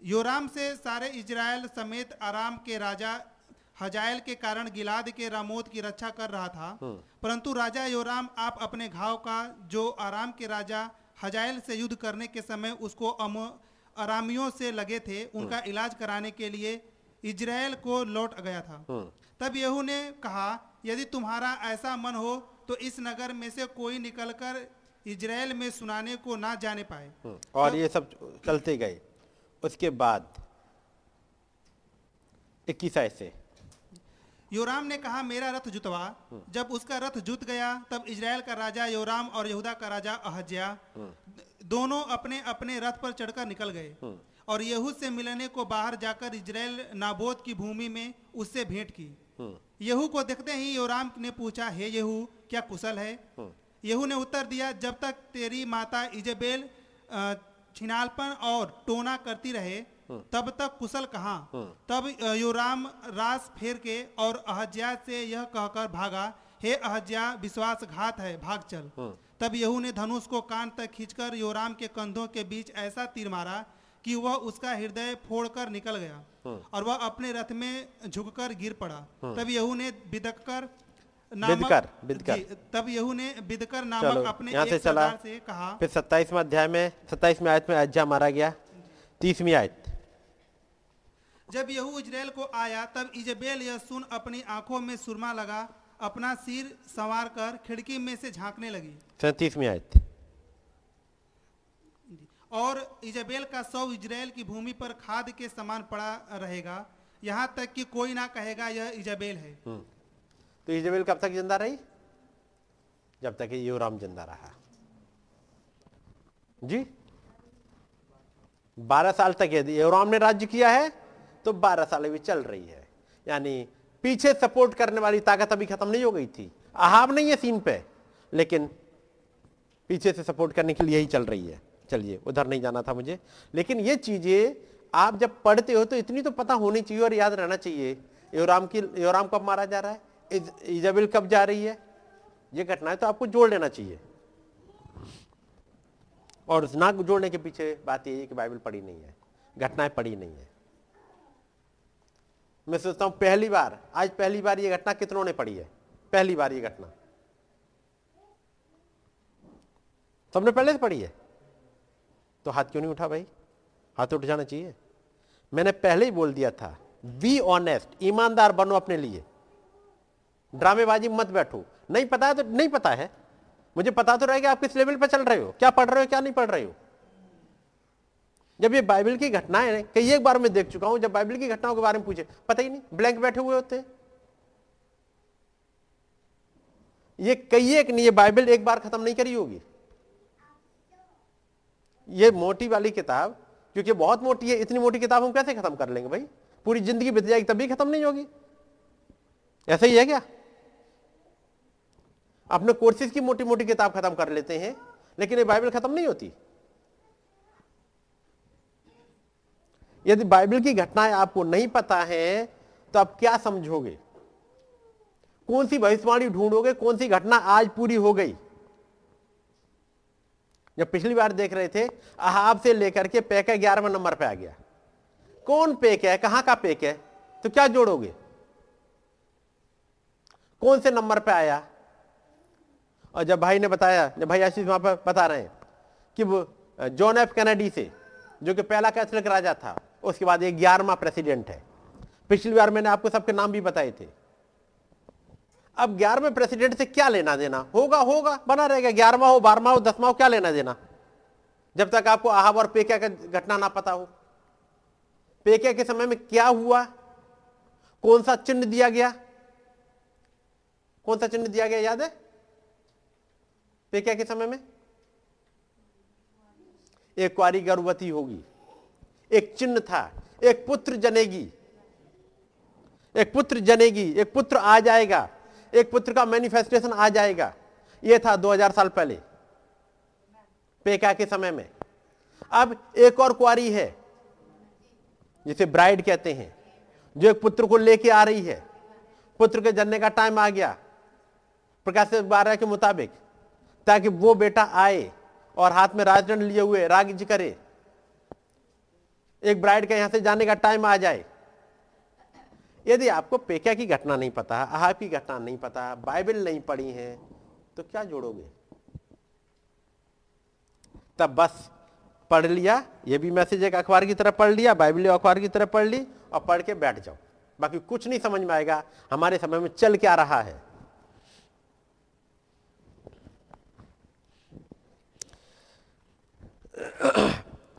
योराम से सारे इजराइल समेत आराम के राजा हजायल के कारण गिलाद के रामोद की रक्षा कर रहा था हम्म। परंतु राजा योराम आप अपने घाव का जो आराम के राजा हजायल से युद्ध करने के समय उसको अम आरामियों से लगे थे उनका इलाज कराने के लिए इजराइल को लौट गया था तब यहू ने कहा यदि तुम्हारा ऐसा मन हो तो इस नगर में से कोई निकलकर इजराइल में सुनाने को ना जाने पाए। हम्म, और तो, ये सब चलते गए। उसके बाद इक्कीस से। योराम ने कहा मेरा रथ जुतवा। हम्म। जब उसका रथ जुत गया तब इजराइल का राजा योराम और यहूदा का राजा अहज्या हम्म। दोनों अपने अपने रथ पर चढ़कर निकल गए। और यहूद से मिलने को बाहर जाकर इजराइल नाबोद की भूमि में उससे भेंट की। यहू को देखते ही योराम ने पूछा हे यहू क्या कुशल है हाँ। यहू ने उत्तर दिया जब तक तेरी माता इजेबेल छिनालपन और टोना करती रहे हाँ। तब तक कुशल कहा हाँ। तब योराम रास फेर के और अहज्या से यह कहकर भागा हे अहज्या विश्वासघात है भाग चल तब यहू ने धनुष को कान तक खींचकर योराम के कंधों के बीच ऐसा तीर मारा कि वह उसका हृदय फोड़कर निकल गया और वह अपने रथ में झुककर गिर पड़ा। तब यहू ने बिदक कर बिदकर बिदकर। तब यहू ने बिदकर नामक अपने यहाँ से चला। से कहा फिर सत्ताईसवें अध्याय में सत्ताईसवें आयत में अज्जा मारा गया। तीसवीं आयत। जब यहू इजराइल को आया तब इजबेल यह सुन अपनी आँखों में सुरमा लगा अपना सिर संवार कर खिड़की में से झांकने लगी। सैतीसवीं आयत। और इजबेल का सौ इजराइल की भूमि पर खाद के समान पड़ा रहेगा। यहाँ तक कि कोई ना कहेगा यह इजबेल है। हम्म। तो इजबेल कब तक ज़िंदा रही? जब तक योराम ज़िंदा रहा। जी? बारह साल तक यदि योराम ने राज्य किया है तो बारह साल अभी चल रही है। यानी पीछे सपोर्ट करने वाली ताकत अभी खत्म नहीं हो गई थी। अहाब नहीं है सीन पे, लेकिन पीछे से सपोर्ट करने के लिए ही चल रही है। चलिए, उधर नहीं जाना था मुझे। लेकिन ये चीज़ें, आप जब पढ़ते हो तो इतनी तो पता होनी चाहिए और याद रहना चाहिए। योराम की, योराम कब मारा जा रहा है? इजाबिल कब जा रही है? ये घटना है तो आपको जोड़ लेना चाहिए। और ना जोड़ने के पीछे बात यही है कि बाइबल पढ़ी नहीं है। घटनाएँ पढ़ी नहीं है। मैं सोचता हूँ पहली बार, आज पहली बार ये घटना कितनों ने पढ़ी है? पहली बार ये घटना। सबने पहले से पढ़ी है? तो हाथ क्यों नहीं उठा भाई? हाथ उठ जाना चाहिए। मैंने पहले ही बोल दिया था बी ऑनेस्ट ईमानदार बनो अपने लिए। ड्रामेबाजी मत बैठो। नहीं पता है तो नहीं पता है। मुझे पता तो रहेगा आप किस लेवल पर चल रहे हो, क्या पढ़ रहे हो, क्या नहीं पढ़ रहे हो। जब ये बाइबल की घटनाएँ कई एक बार मैं देख चुका हूँ, जब बाइबल की घटनाओं के बारे में पूछे, पता ही नहीं ब्लैंक बैठे हुए होते। ये कई एक नहीं, ये बाइबल एक बार खत्म नहीं करी होगी। ये मोटी वाली किताब, क्योंकि बहुत मोटी है, इतनी मोटी किताब हम कैसे खत्म कर लेंगे भाई? पूरी ज़िंदगी बीत जाएगी, तब भी खत्म नहीं होगी। ऐसा ही है क्या? अपने कोर्सेज की मोटी मोटी किताब खत्म कर लेते हैं, लेकिन ये बाइबल खत्म नहीं होती। यदि बाइबल की घटनाएँ आपको नहीं पता है तो आप क्या समझोगे? कौन सी भविष्यवाणी ढूंढोगे? कौन सी घटना आज पूरी हो गई? जब पिछली बार देख रहे थे अहाब से लेकर के पैक है ग्यारहवें नंबर पे आ गया। कौन पेक है? कहाँ का पेक है? तो क्या जोड़ोगे? कौन से नंबर पे आया? और जब भाई ने बताया, जब भाई आशीष वहाँ पर बता रहे हैं कि वो जॉन एफ़ कैनेडी से, जो कि पहला कैथलिक राजा था, उसके बाद ये ग्यारहवा प्रेसिडेंट है। पिछली बार मैंने आपको सबके नाम भी बताए थे। अब ग्यारहवें प्रेसिडेंट से क्या लेना देना? होगा होगा, बना रहेगा। ग्यारहवा हो, बारहवा हो, दसवा हो, क्या लेना देना? जब तक आपको आहाब और पेकिया का घटना ना पता हो। पेकिया के समय में क्या हुआ? कौन सा चिन्ह दिया गया? कौन सा चिन्ह दिया गया, याद है? पेकिया के समय में? एक कुआरी गर्भवती होगी। एक चिन्ह था। एक पुत्र जनेगी। एक पुत्र जनेगी। एक पुत्र आ जाएगा। एक पुत्र का मैनिफेस्टेशन आ जाएगा। यह था 2000 साल पहले, पेका के समय में। अब एक और कुआरी है, जिसे ब्राइड कहते हैं, जो एक पुत्र को लेके आ रही है। पुत्र के जन्ने का टाइम आ गया। प्रकाश बारह के मुताबिक, ताकि वो बेटा आए और हाथ में राजदंड लिए हुए राज्य करे। एक ब्राइड के यहाँ से जाने का टाइम आ जाए। यदि आपको पेक्या की घटना नहीं पता, अहाब की घटना नहीं पता, बाइबल नहीं पढ़ी है तो क्या जोड़ोगे? तब बस पढ़ लिया, ये भी मैसेज एक अखबार की तरह पढ़ लिया, बाइबल अखबार की तरह पढ़ ली, और पढ़ के बैठ जाओ। बाकी कुछ नहीं समझ में आएगा, हमारे समय में चल क्या रहा है।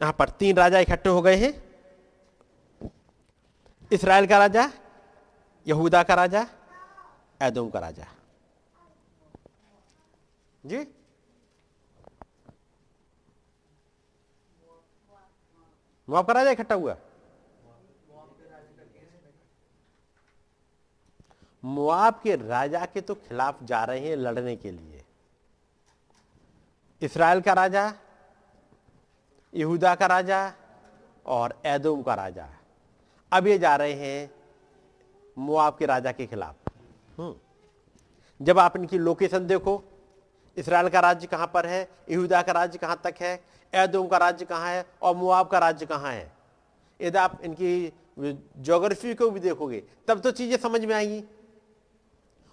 यहाँ पर तीन राजा इकट्ठे हो गए हैं। इसराइल का राजा यहूदा का राजा, एदोम का राजा। जी? मुआब का राजा इकट्ठा हुआ। मुआब के राजा के तो खिलाफ जा रहे हैं लड़ने के लिए। इसराइल का राजा, यहूदा का राजा और एदोम का राजा। अब ये जा रहे हैं मुआब के राजा के खिलाफ। हम्म। जब आप इनकी लोकेशन देखो, इसराइल का राज्य कहाँ पर है, यहूदा का राज्य कहाँ तक है, एदोम का राज्य कहाँ है और मुआब का राज्य कहाँ है। यदि आप इनकी जोग्राफी को भी देखोगे, तब तो चीज़ें समझ में आएँगी।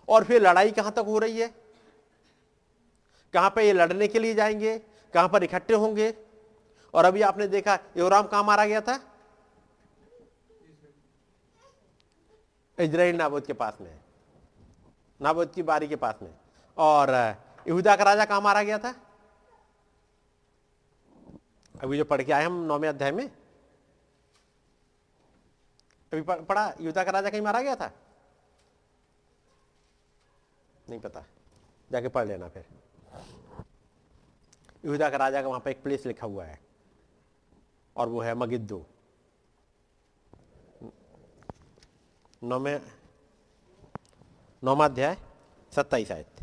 और फिर लड़ाई कहाँ तक हो रही है? कहाँ पर ये लड़ने के लिए जाएँगे? कहाँ पर इकट्ठे होंगे? और अभी आपने देखा, योराम कहाँ मारा गया था? इजराइल नाबोद के पास में नाबोद की बारी के पास में और यहूदा का राजा कहाँ मारा गया था? अभी जो पढ़ के आए हम नौवे अध्याय में। अभी पढ़ा युद्धा का राजा कहीं मारा गया था? नहीं पता। जाके पढ़ लेना फिर। युद्धा का राजा का वहाँ पर एक प्लेस लिखा हुआ है। और वो है मगिद्दो। नौमे नौमाध्याय सत्ताईस आयत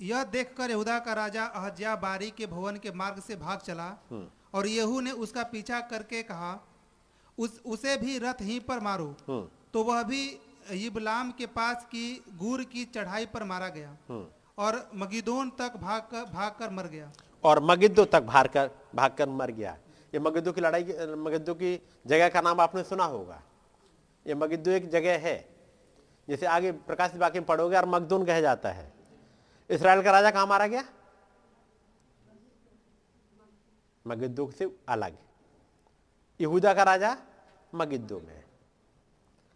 यह देखकर यहूदा का राजा अहज्या बारी के भवन के मार्ग से भाग चला हम्म। और यहू ने उसका पीछा करके कहा उस उसे भी रथ ही पर मारो हम्म। तो वह भी इबलाम के पास की गुर की चढ़ाई पर मारा गया हम्म। और मगिदोन तक भाग कर भाग कर मर गया और मगिद्दो तक भाग कर भाग कर मर गया ये मगिद्दो की लड़ाई मगिद्दो की जगह का नाम आपने सुना होगा ये मगिद्दो एक जगह है, जैसे आगे प्रकाश बाकी में पढ़ोगे और मगदून कहा जाता है। इसराइल का राजा कहाँ मारा गया? मगिद्दो से अलग। यहूदा का राजा मगिद्दो में।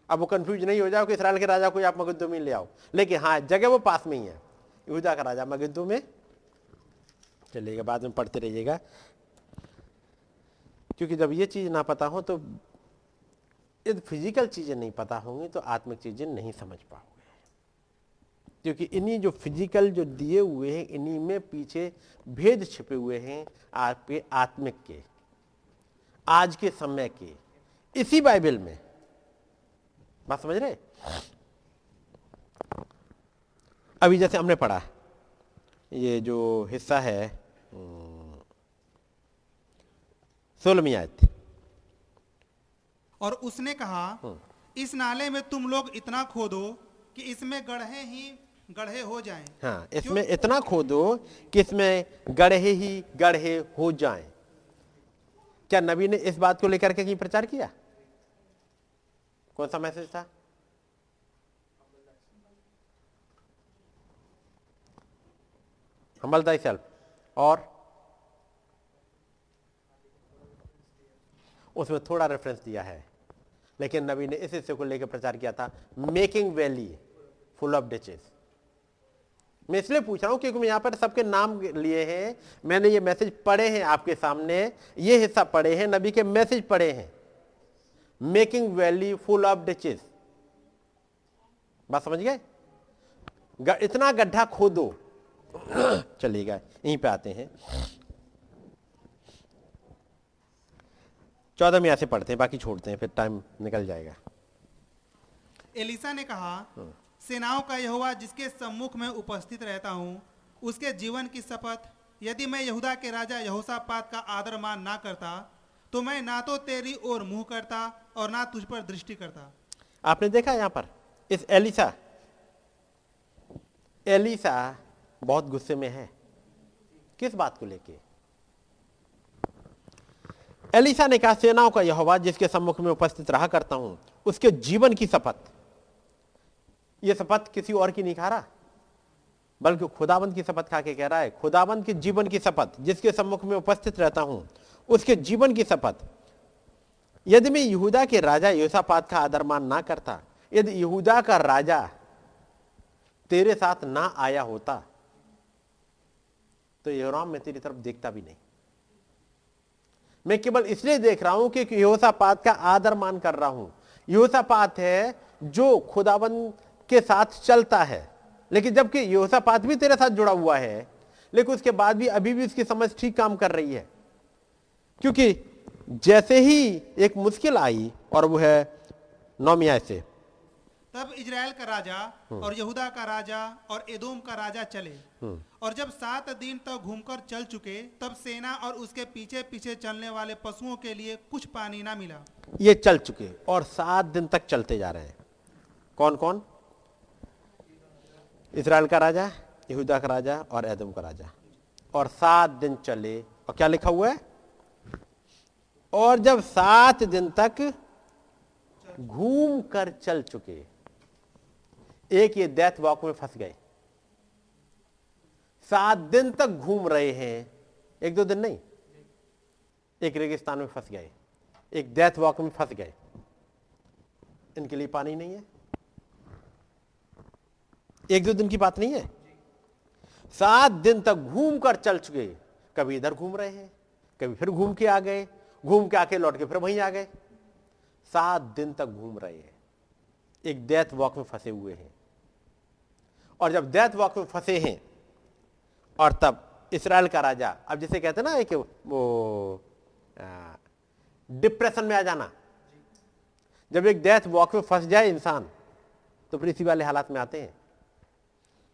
अब वो कंफ्यूज नहीं हो जाओ कि इसराइल के राजा को आप मगिद्दो में ले आओ। लेकिन हाँ जगह वो पास में ही है। यहूदा का राजा मगिद्दो में। चलिएगा, बाद में पढ़ते रहिएगा। क्योंकि जब ये चीज़ ना पता हो तो यदि फ़िज़िकल चीज़ें नहीं पता होंगी तो आत्मिक चीज़ें नहीं समझ पाओगे। क्योंकि इन्हीं जो फ़िज़िकल जो दिए हुए हैं, इन्हीं में पीछे भेद छिपे हुए हैं आपके आत्मिक के, आज के समय के, इसी बाइबल में। बात समझ रहे? अभी जैसे हमने पढ़ा, ये जो हिस्सा है सोलहवीं आयत। और उसने कहा इस नाले में तुम लोग इतना खोदो कि इसमें गढ़े ही गढ़े हो जाएँ। हाँ इसमें इतना खोदो कि इसमें गढ़े ही गढ़े हो जाएँ। क्या नबी ने इस बात को लेकर के कहीं प्रचार किया? कौन सा मैसेज था? Humble thyself. और उसमें थोड़ा रेफरेंस दिया है। लेकिन नबी ने इस हिस्से को लेकर प्रचार किया था making valley full of ditches मैं इसलिए पूछ रहा हूँ क्योंकि मैं यहाँ पर सबके नाम लिए हैं, मैंने ये मैसेज पढ़े हैं आपके सामने, ये हिस्सा पढ़े हैं, नबी के मैसेज पढ़े हैं. Making valley full of ditches बात समझ गए? इतना गड्ढा खोदो। <coughs> चलिएगा यहीं पे आते हैं। चौदह में ऐसे पढ़ते हैं बाकी छोड़ते हैं फिर टाइम निकल जाएगा। एलिसा ने कहा सेनाओं का यहोवा जिसके सम्मुख में उपस्थित रहता हूँ उसके जीवन की शपथ यदि मैं यहूदा के राजा यहोसापात का आदर मान ना करता तो मैं ना तो तेरी ओर मुँह करता और ना तुझ पर दृष्टि करता। आपने देखा यहाँ पर इस एलिसा एलिसा बहुत गुस्से में है। किस बात को लेके? एलिसा ने कहा, सेनाओं का यहोवा जिसके सम्मुख में उपस्थित रहा करता हूँ, उसके जीवन की शपथ। यह शपथ किसी और की नहीं खा रहा, बल्कि खुदाबंद की शपथ खा के कह रहा है, खुदाबंद के जीवन की शपथ जिसके सम्मुख में उपस्थित रहता हूँ, उसके जीवन की शपथ। यदि मैं यहूदा के राजा योसापात का आदर मान ना करता, यदि यहूदा का राजा तेरे साथ ना आया होता तो योराम मैं तेरी तरफ़ देखता भी नहीं। मैं केवल इसलिए देख रहा हूँ कि योसापात का आदर मान कर रहा हूँ। योसापात है जो खुदाबंद के साथ चलता है, लेकिन जबकि योसापात भी तेरे साथ जुड़ा हुआ है, लेकिन उसके बाद भी अभी भी उसकी समझ ठीक काम कर रही है। क्योंकि जैसे ही एक मुश्किल आई और वो है नौमिया से तब इजराइल का राजा हम्म। और यहूदा का राजा और एदोम का राजा चले। हम्म। और जब सात दिन तक घूमकर चल चुके तब सेना और उसके पीछे पीछे चलने वाले पशुओं के लिए कुछ पानी ना मिला। ये चल चुके और सात दिन तक चलते जा रहे हैं। कौन कौन इसराइल का राजा यहूदा का राजा और एदम का राजा। और सात दिन चले और क्या लिखा हुआ है? और जब सात दिन तक घूम कर चल चुके एक ये डेथ वॉक में फंस गए। सात दिन तक घूम रहे हैं, एक दो दिन नहीं। एक रेगिस्तान में फंस गए, एक डेथ वॉक में फंस गए। इनके लिए पानी नहीं है। एक दो दिन की बात नहीं है। सात दिन तक घूम कर चल चुके। कभी इधर घूम रहे हैं, कभी फिर घूम के आ गए। घूम के आके लौट के फिर वहीं आ गए। सात दिन तक घूम रहे हैं। एक डेथ वॉक में फंसे हुए हैं। और जब डेथ वॉक में फंसे हैं, और तब इसराइल का राजा, अब जैसे कहते हैं ना एक वो डिप्रेशन में आ जाना। जब एक डेथ वॉक में फंस जाए इंसान तो फिर इसी वाले हालात में आते हैं।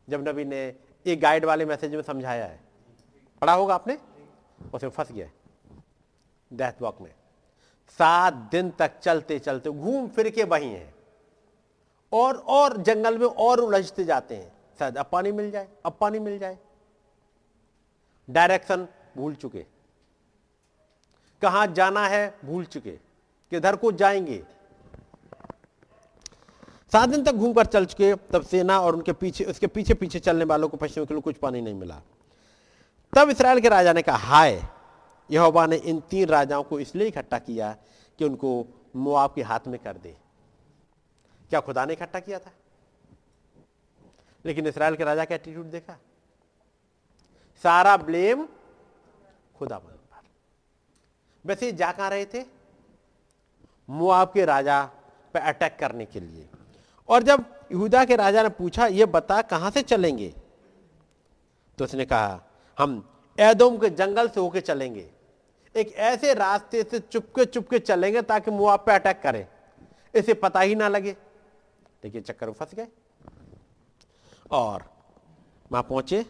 जब नबी ने एक गाइड वाले मैसेज में समझाया है। पढ़ा होगा आपने? उसमें फंस गया डेथ वॉक में। सात दिन तक चलते चलते घूम फिर के वही हैं। और और जंगल में और उलझते जाते हैं। शायद अब पानी मिल जाए, अब पानी मिल जाए। डायरेक्शन भूल चुके। कहाँ जाना है भूल चुके। किधर को जाएँगे। सात दिन तक घूमकर चल चुके, तब सेना और उनके पीछे, उसके पीछे पीछे चलने वालों को पश्चिम के लिए कुछ पानी नहीं मिला। तब इसराइल के राजा ने कहा, हाय, यहोवा ने इन तीन राजाओं को इसलिए इकट्ठा किया कि उनको मुआब के हाथ में कर दे। क्या खुदा ने इकट्ठा किया था? लेकिन इसराइल के राजा का एटीट्यूड देखा। सारा ब्लेम खुदा पर। वैसे जा कहाँ रहे थे? मुआब के राजा पे अटैक करने के लिए। और जब यहूदा के राजा ने पूछा, ये बता, कहाँ से चलेंगे? तो उसने कहा, हम एदोम के जंगल से होके चलेंगे। एक ऐसे रास्ते से चुपके चुपके चलेंगे ताकि मुआब पे अटैक करें। इसे पता ही ना लगे। लेकिन चक्कर में फंस गए। और वहाँ पहुँचे।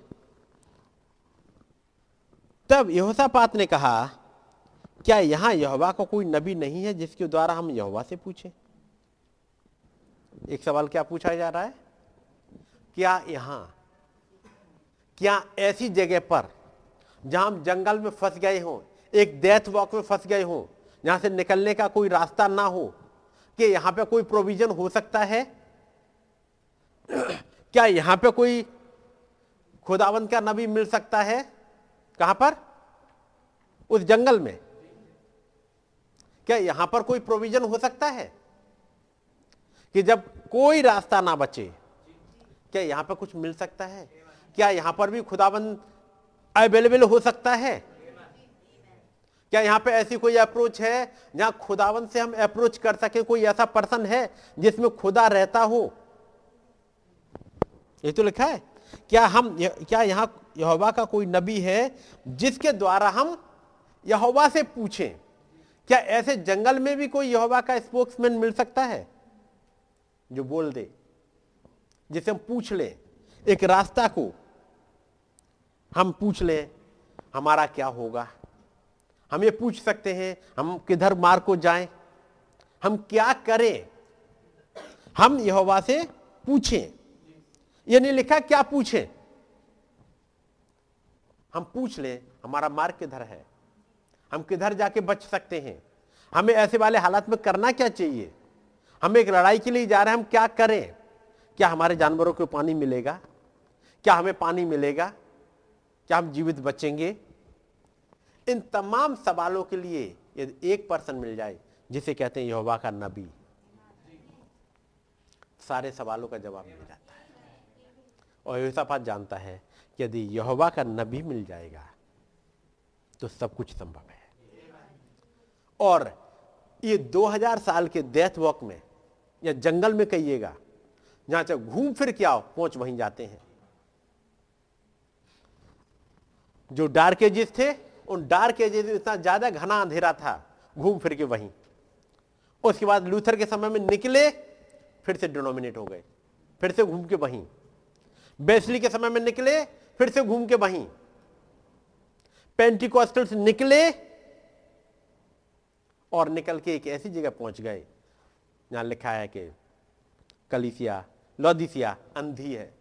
तब यहोशापात ने कहा, क्या यहाँ यहोवा का को कोई नबी नहीं है जिसके द्वारा हम यहोवा से पूछें? एक सवाल क्या पूछा जा रहा है? क्या यहाँ, क्या ऐसी जगह पर जहाँ हम जंगल में फंस गए हों, एक डेथ वॉक में फंस गए हों, जहाँ से निकलने का कोई रास्ता ना हो कि यहाँ पे कोई प्रोविज़न हो सकता है? क्या यहाँ पे कोई खुदावंत का नबी मिल सकता है? कहाँ पर? उस जंगल में। क्या यहाँ पर कोई प्रोविज़न हो सकता है? कि जब कोई रास्ता ना बचे, क्या यहाँ पर कुछ मिल सकता है? क्या यहाँ पर भी खुदाबंद अवेलेबल हो सकता है? क्या यहाँ पे ऐसी कोई अप्रोच है जहाँ खुदावन से हम अप्रोच कर सके? कोई ऐसा पर्सन है जिसमें खुदा रहता हो? ये तो लिखा है। क्या हम, क्या यहाँ यहोवा का कोई नबी है जिसके द्वारा हम यहोवा से पूछें? क्या ऐसे जंगल में भी कोई यहोवा का स्पोक्समैन मिल सकता है? जो बोल दे, जिसे हम पूछ लें, एक रास्ता को हम पूछ लें, हमारा क्या होगा? हम ये पूछ सकते हैं, हम किधर मार को जाएँ? हम क्या करें? हम यहोवा से पूछें। ये नहीं लिखा क्या पूछें? हम पूछ लें, हमारा मार्ग किधर है? हम किधर जाके बच सकते हैं? हमें ऐसे वाले हालात में करना क्या चाहिए? हम एक लड़ाई के लिए जा रहे हैं, हम क्या करें? क्या हमारे जानवरों को पानी मिलेगा? क्या हमें पानी मिलेगा? क्या हम जीवित बचेंगे? इन तमाम सवालों के लिए यदि एक पर्सन मिल जाए, जिसे कहते हैं यहोवा का नबी, सारे सवालों का जवाब मिल है और योसाफात जानता है कि यदि यहोवा का नबी मिल जाएगा तो सब कुछ संभव है। और ये 2000 साल के डेथ वॉक में, या जंगल में कहिएगा, जहाँ चाहे घूम फिर के आओ, पहुँच वहीं जाते हैं। जो डार्क एजेस थे, उन डार्क एजेस में इतना ज़्यादा घना अंधेरा था, घूम फिर के वहीं। उसके बाद लूथर के समय में निकले, फिर से डिनोमिनेट हो गए, फिर से घूम के वहीं। बेसली के समय में निकले, फिर से घूम के वहीं। पेंटिकॉस्टल्स निकले और निकल के एक ऐसी जगह पहुँच गए, जहाँ लिखा है कि कलिसिया, लौदिसिया, अंधी है।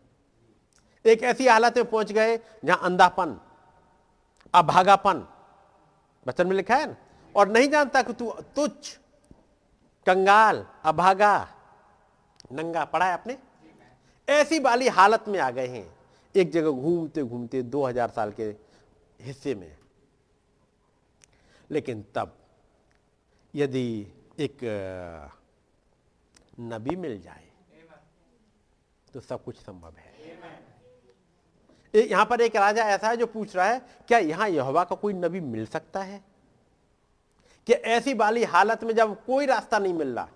एक ऐसी हालत में पहुँच गए, जहाँ अंधापन, अभागापन बचन में लिखा है ना, और नहीं जानता कि तू तुच्छ, कंगाल, अभागा, नंगा, पढ़ा है आपने? ऐसी वाली हालत में आ गए हैं। एक जगह घूमते घूमते 2000 साल के हिस्से में। लेकिन तब यदि एक नबी मिल जाए तो सब कुछ संभव है। यहाँ पर एक राजा ऐसा है जो पूछ रहा है, क्या यहाँ यहोवा का कोई नबी मिल सकता है? कि ऐसी वाली हालत में जब कोई रास्ता नहीं मिल रहा,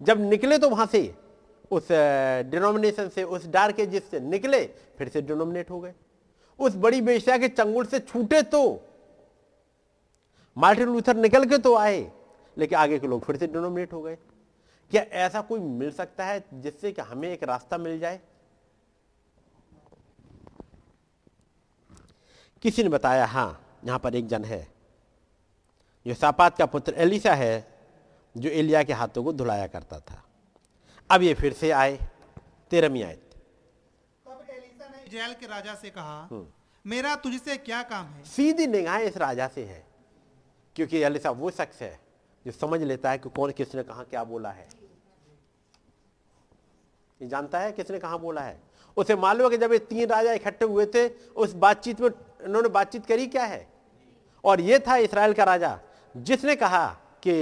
जब निकले तो वहाँ से उस डिनोमिनेशन से उस डार्क एजिस से निकले, फिर से डिनोमिनेट हो गए। उस बड़ी बेशिया के चंगुल से छूटे तो मार्टिन लूथर निकल के तो आए, लेकिन आगे के लोग फिर से डिनोमिनेट हो गए। क्या ऐसा कोई मिल सकता है जिससे कि हमें एक रास्ता मिल जाए? किसी ने बताया, हाँ, यहाँ पर एक जन है। जो सापात का पुत्र एलिसा है, जो एलिया के हाथों को धुलाया करता था। अब ये फिर से आए तेरहवीं आयत तब एलीसा ने इजराइल के राजा से कहा मेरा तुझसे क्या काम है? सीधी निगाह इस राजा से है क्योंकि एलिसा वो शख्स है जो समझ लेता है कि कौन किसने कहा क्या बोला है। ये जानता है किसने कहा बोला है। उसे मालूम है कि जब ये तीन राजा इकट्ठे हुए थे उस बातचीत में इन्होंने बातचीत करी क्या है। और ये था इसराइल का राजा जिसने कहा कि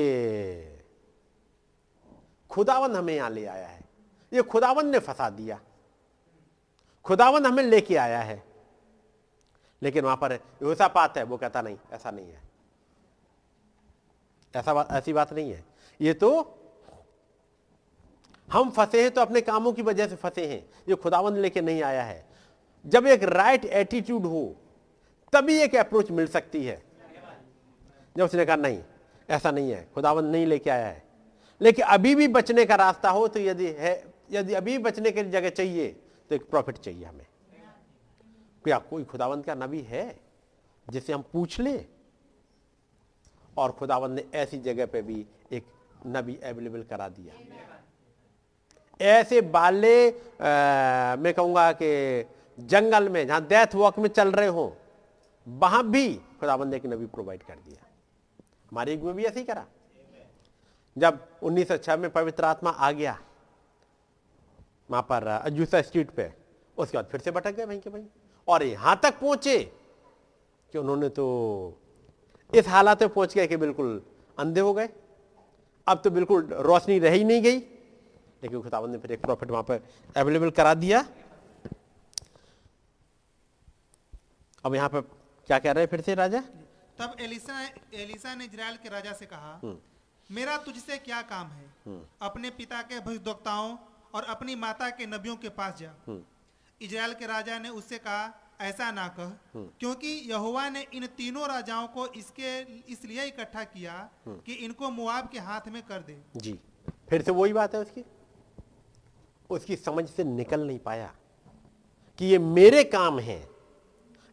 खुदावन हमें यहाँ ले आया है। ये खुदावन ने फंसा दिया। खुदावन हमें लेके आया है। लेकिन वहाँ पर योसा पात है, वो कहता नहीं, ऐसा नहीं है। ऐसा बात ऐसी बात नहीं है। ये तो हम फंसे हैं तो अपने कामों की वजह से फंसे हैं। ये खुदावन लेके नहीं आया है। जब एक राइट एटीट्यूड हो, तभी एक अप्रोच मिल सकती है। जब उसने कहा, नहीं, ऐसा नहीं है। खुदावन नहीं लेके आया है। लेकिन अभी भी बचने का रास्ता हो तो यदि है यदि अभी बचने की जगह चाहिए तो एक प्रॉफिट चाहिए हमें। क्या कोई खुदावंत का नबी है जिसे हम पूछ लें? और खुदावंत ने ऐसी जगह पे भी एक नबी अवेलेबल करा दिया। ऐसे बाले आ, मैं कहूँगा कि जंगल में जहाँ डेथ वॉक में चल रहे हो वहाँ भी खुदाबंद ने एक नबी प्रोवाइड कर दिया। हमारे युग में भी ऐसे ही करा। जब उन्नीस में पवित्र आत्मा आ गया वहाँ पर अजूसा स्ट्रीट पे उसके बाद फिर से भटक गए वहीं के वहीं। और यहाँ तक पहुँचे कि उन्होंने तो इस हालात में पहुँच गए कि बिल्कुल अंधे हो गए। अब तो बिल्कुल रोशनी रह ही नहीं गई। लेकिन खुदाबंद ने फिर एक प्रॉफिट वहाँ पर अवेलेबल करा दिया। अब यहाँ पर क्या कह रहे हैं फिर से राजा? तब एलिसा एलिसा ने इजराइल के राजा से कहा मेरा तुझसे क्या काम है? अपने पिता के भविष्यवक्ताओं और अपनी माता के नबियों के पास जा। इजराइल के राजा ने उससे कहा ऐसा ना कह क्योंकि यहोवा ने इन तीनों राजाओं को इसके इसलिए इकट्ठा किया कि इनको मुआब के हाथ में कर दे। जी। फिर से वही बात है उसकी? उसकी समझ से निकल नहीं पाया कि ये मेरे काम है।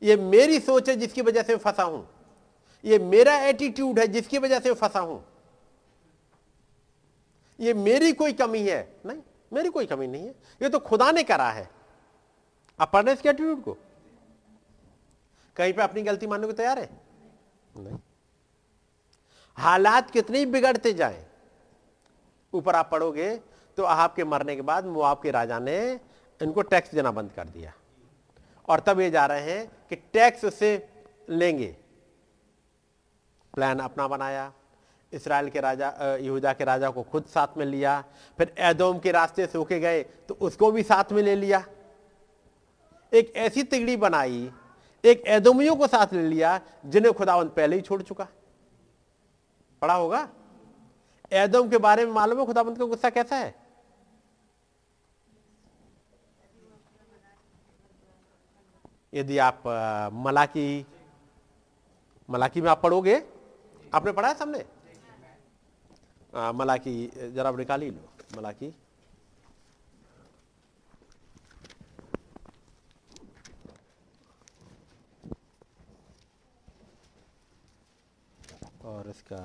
ये मेरी सोच है जिसकी वजह से फंसा हूँ। ये मेरा एटीट्यूड है जिसकी वजह से फंसा हूँ। ये मेरी कोई कमी है? नहीं, मेरी कोई कमी नहीं है। ये तो खुदा ने करा है। आप पढ़ रहे इसके एटीट्यूड को? कहीं पे अपनी गलती मानने को तैयार है? नहीं। हालात कितने बिगड़ते जाए। ऊपर आप पढ़ोगे तो आपके मरने के बाद मुआब के राजा ने इनको टैक्स देना बंद कर दिया। और तब ये जा रहे हैं कि टैक्स से लेंगे। प्लान अपना बनाया। इसराइल के राजा यहूदा के राजा को खुद साथ में लिया, फिर एदोम के रास्ते से होके गए तो उसको भी साथ में ले लिया। एक ऐसी तिगड़ी बनाई, एक एदोमियों को साथ ले लिया, जिन्हें खुदावंत पहले ही छोड़ चुका। पढ़ा होगा? एदोम के बारे में मालूम है खुदावंत का गुस्सा कैसा है? यदि आप मलाकी मलाकी में आप पढ़ोगे, आपने पढ़ा है मलाकी जरा निकाली लो मलाकी और इसका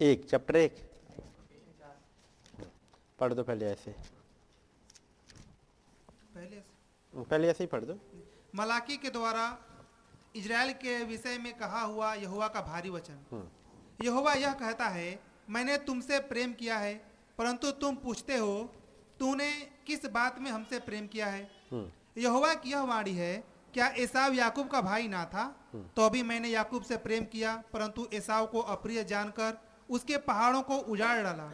एक चैप्टर एक. पढ़ दो पहले ऐसे. पहले पहले ऐसे ही पढ़ दो मलाकी के द्वारा इजराइल के विषय में कहा हुआ यहुआ का भारी वचन हम्म। यहुआ यह कहता है मैंने तुमसे प्रेम किया है परंतु तुम पूछते हो तूने किस बात में हमसे प्रेम किया है हम्म। यहुआ की यह वाणी है क्या एसाव याकूब का भाई ना था हम्म। तो अभी मैंने याकूब से प्रेम किया परंतु एसाव को अप्रिय जानकर उसके पहाड़ों को उजाड़ डाला।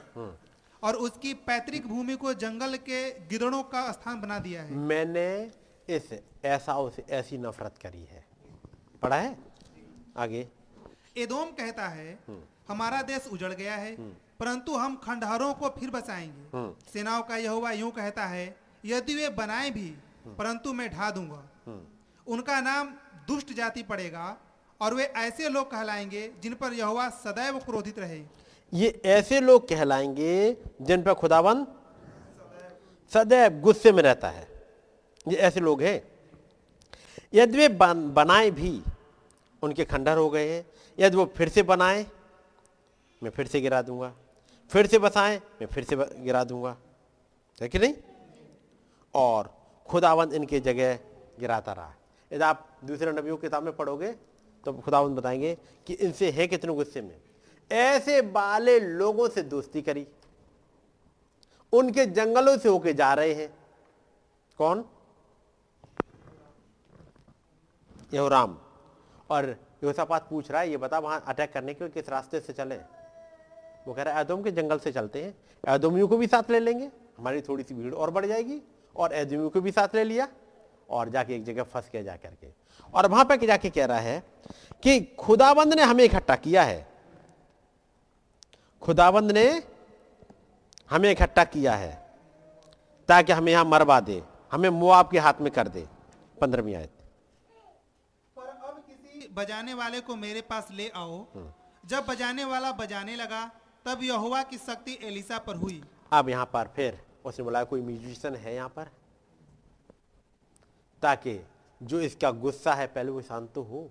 और उसकी पैतृक भूमि को जंगल के गिदड़ों का स्थान बना दिया है। मैंने इस ऐसा से ऐसी नफरत करी है। पढ़ा है? आगे। एदोम कहता है हम्म। हमारा देश उजड़ गया है परंतु हम खंडहरों को फिर बसाएँगे। हम्म। सेनाओं का यह हुआ यूँ कहता है यदि वे बनाए भी परंतु मैं ढा दूँगा। हम्म। उनका नाम दुष्ट जाति पड़ेगा और वे ऐसे लोग कहलाएँगे जिन पर यहोवा सदैव क्रोधित रहे। ये ऐसे लोग कहलाएँगे जिन पर खुदावन सदैव गुस्से में रहता है। ये ऐसे लोग हैं। यदि वे बनाए भी, उनके खंडर हो गए हैं। यदि वो फिर से बनाए, मैं फिर से गिरा दूँगा। फिर से बसाएँ, मैं फिर से गिरा दूँगा। है कि नहीं? और खुदावंत इनके जगह गिराता रहा। यदि आप दूसरे नबियों की किताब में पढ़ोगे तो खुदावंत बताएँगे कि इनसे है कितने गुस्से में? ऐसे बाले लोगों से दोस्ती करी। उनके जंगलों से होके जा रहे हैं। कौन? यहोराम। और योसापात पूछ रहा है, ये बता वहाँ अटैक करने के लिए किस रास्ते से चले? वो कह रहा है, एदोम के जंगल से चलते हैं। एदोमियों को भी साथ ले लेंगे। हमारी थोड़ी सी भीड़ और बढ़ जाएगी और एदोमियों को भी साथ ले लिया और जाके एक जगह फंस गया जाकर के और वहाँ पर जाके कह रहा है कि खुदाबंद ने हमें इकट्ठा किया है। खुदाबंद ने हमें इकट्ठा किया है ताकि हमें यहाँ मरवा दे हमें मुआब के हाथ में कर दे पंद्रहवीं आयत। पर अब किसी बजाने वाले को मेरे पास ले आओ। जब बजाने वाला बजाने लगा तब यहोवा की शक्ति एलिसा पर हुई। अब यहाँ पर फिर उसने बोला कोई म्यूजिशियन है यहाँ पर? ताकि जो इसका गुस्सा है पहले वो शांत तो हो।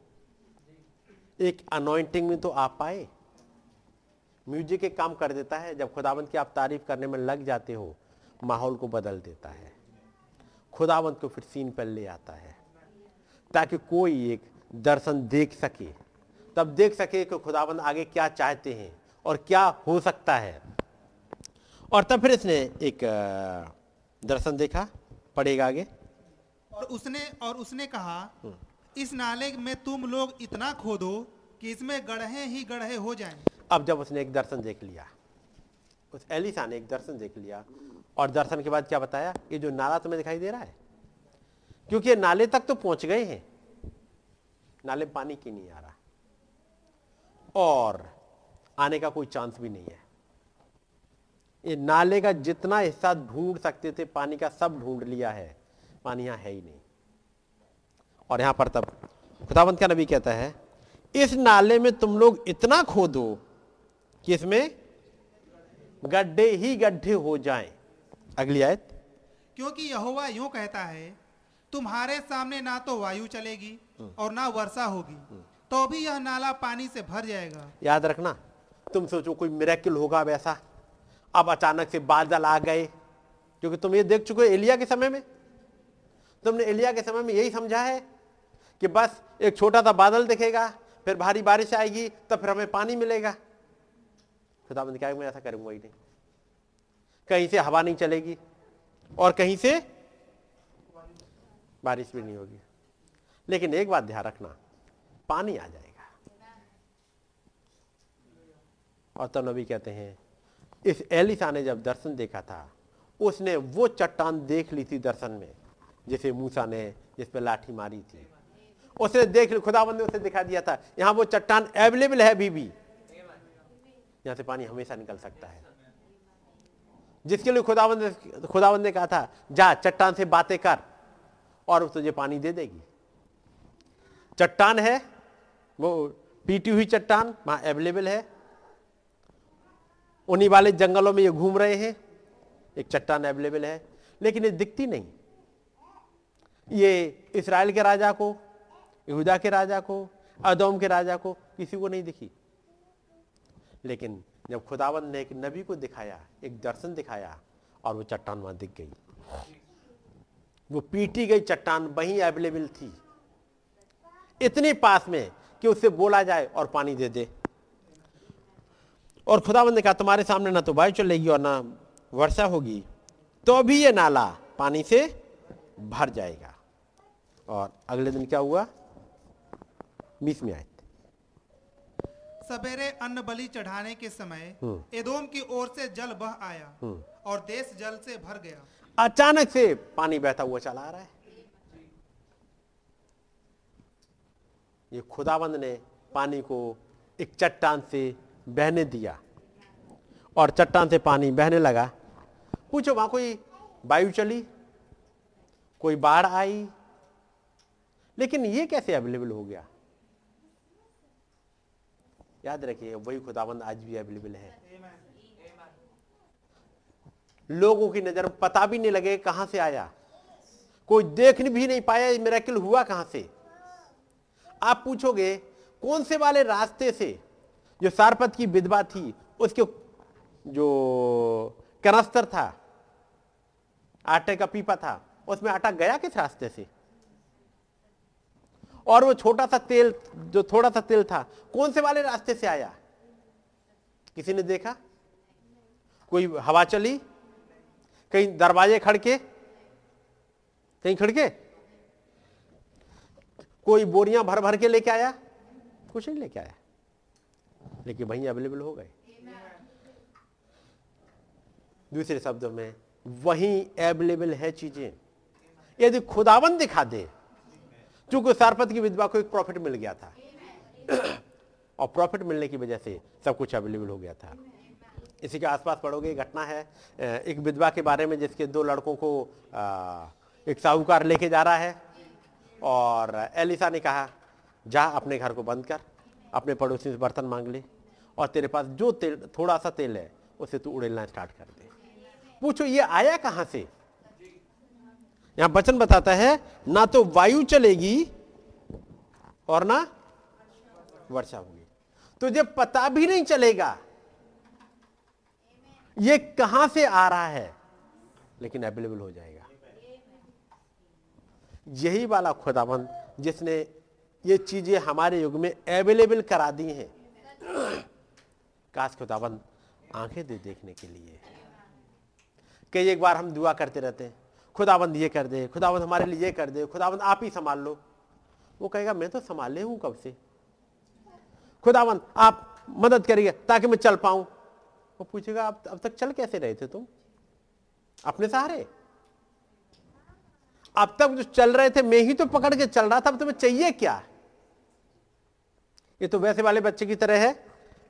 एक अनोइंटिंग में तो आ पाए म्यूज़िक एक काम कर देता है जब खुदावंत की आप तारीफ़ करने में लग जाते हो माहौल को बदल देता है। खुदावंत को फिर सीन पर ले आता है ताकि कोई एक दर्शन देख सके। तब देख सके कि खुदावंत आगे क्या चाहते हैं और क्या हो सकता है। और तब फिर इसने एक दर्शन देखा पड़ेगा आगे। और उसने और उसने कहा इस नाले में तुम लोग इतना खोदो कि इसमें गढ़े ही गढ़े हो जाएँ। अब जब उसने एक दर्शन देख लिया, उस एलिसा ने एक दर्शन देख लिया और दर्शन के बाद क्या बताया? ये जो नाला तुम्हें दिखाई दे रहा है। क्योंकि ये नाले तक तो पहुँच गए हैं। नाले में पानी की नहीं आ रहा। और आने का कोई चांस भी नहीं है। ये नाले का जितना हिस्सा ढूंढ सकते थे, पानी का सब ढूंढ लिया है। पानी यहाँ है ही नहीं। और यहाँ पर तब खुदावंत का नबी कहता है, इस नाले में तुम लोग इतना खोदो कि इसमें गड्ढे ही गड्ढे हो जाएँ। अगली आयत। क्योंकि यहोवा यूँ कहता है तुम्हारे सामने ना तो वायु चलेगी और ना वर्षा होगी तो भी यह नाला पानी से भर जाएगा। याद रखना तुम सोचो कोई मिरेकल होगा वैसा अब अचानक से बादल आ गए। क्योंकि तुम ये देख चुके हो एलिया के समय में। तुमने एलिया के समय में यही समझा है कि बस एक छोटा सा बादल दिखेगा फिर भारी बारिश आएगी तब फिर हमें पानी मिलेगा। खुदा ने कहा मैं ऐसा करूँगा ही नहीं। कहीं से हवा नहीं चलेगी और कहीं से बारिश भी नहीं होगी। लेकिन एक बात ध्यान रखना पानी आ जाएगा। और तब नबी कहते हैं इस एलिसा ने जब दर्शन देखा था उसने वो चट्टान देख ली थी दर्शन में जिसे मूसा ने जिस पे लाठी मारी थी। उसने देख ली खुदाबंद ने उसे दिखा दिया था यहाँ वो चट्टान अवेलेबल है अभी भी, भी। यहाँ से पानी हमेशा निकल सकता है। जिसके लिए खुदाबंद ने खुदाबंद ने कहा था, जा, चट्टान से बातें कर और तुझे पानी दे देगी। चट्टान है, वो पीटी हुई चट्टान, वहाँ अवेलेबल है। उन्हीं वाले जंगलों में ये घूम रहे हैं, एक चट्टान अवेलेबल है, लेकिन ये दिखती नहीं। ये इसराइल के राजा को, यहूदा के राजा को, अदोम के राजा को किसी को नहीं दिखी। लेकिन जब खुदावंद ने एक नबी को दिखाया, एक दर्शन दिखाया और वो चट्टान वहाँ दिख गई। वो पीटी गई चट्टान, वहीं अवेलेबल थी। इतने पास में कि उससे बोला जाए और पानी दे दे। और खुदावंद ने कहा, तुम्हारे सामने ना तो वायु चलेगी और ना वर्षा होगी तो भी ये नाला पानी से भर जाएगा। और अगले दिन क्या हुआ? बीस में आए। सवेरे अन्न बलि चढ़ाने के समय एदोम की ओर से जल बह आया और देश जल से भर गया। अचानक से पानी बहता हुआ चला आ रहा है। ये खुदाबंद ने पानी को एक चट्टान से बहने दिया और चट्टान से पानी बहने लगा। पूछो वहाँ कोई वायु चली? कोई बाढ़ आई? लेकिन ये कैसे अवेलेबल हो गया? याद रखिए वही खुदाबंद आज भी अवेलेबल है। लोगों की नज़र पता भी नहीं लगे कहाँ से आया। कोई देख भी नहीं पाया मेरा किल हुआ कहाँ से। आप पूछोगे कौन से वाले रास्ते से जो सारपत की विधवा थी उसके जो कनस्तर था आटे का पीपा था उसमें आटा गया किस रास्ते से? और वो छोटा सा तेल, जो थोड़ा सा तेल था, कौन से वाले रास्ते से आया? किसी ने देखा? कोई हवा चली? कहीं दरवाजे खड़के? कहीं खड़के? कोई बोरियाँ भर भर के लेके आया? कुछ नहीं लेके आया। लेकिन वहीं अवेलेबल हो गए। दूसरे शब्दों में, वहीं अवेलेबल है चीज़ें। यदि खुदावन दिखा दे चूँकि सारपत की विधवा को एक प्रॉफिट मिल गया था। और प्रॉफिट मिलने की वजह से सब कुछ अवेलेबल हो गया था। इसी के आसपास पढ़ोगे घटना है एक विधवा के बारे में जिसके दो लड़कों को एक साहूकार लेके जा रहा है। और एलिसा ने कहा जा अपने घर को बंद कर अपने पड़ोसी से बर्तन मांग ले और तेरे पास जो तेल थोड़ा सा तेल है उसे तू उड़ेलना स्टार्ट कर दे। पूछो ये आया कहाँ से? यहाँ वचन बताता है, ना तो वायु चलेगी और ना वर्षा होगी। तुझे पता भी नहीं चलेगा, ये कहाँ से आ रहा है, लेकिन अवेलेबल हो जाएगा। यही वाला खुदाबंद जिसने ये चीज़ें हमारे युग में अवेलेबल करा दी हैं। काश खुदाबंद आँखें दे देखने के लिए। कई एक बार हम दुआ करते रहते हैं। खुदाबंद ये कर दे खुदाबंद हमारे लिए ये कर दे खुदाबंद आप ही संभाल लो। वो कहेगा, मैं तो संभाले हूँ कब से? खुदाबंद आप मदद करिए ताकि मैं चल पाऊँ। वो पूछेगा, आप अब तक चल कैसे रहे थे तुम? अपने सहारे। अब तक जो चल रहे थे, मैं ही तो पकड़ के चल रहा था, अब तुम्हें चाहिए क्या? ये तो वैसे वाले बच्चे की तरह है।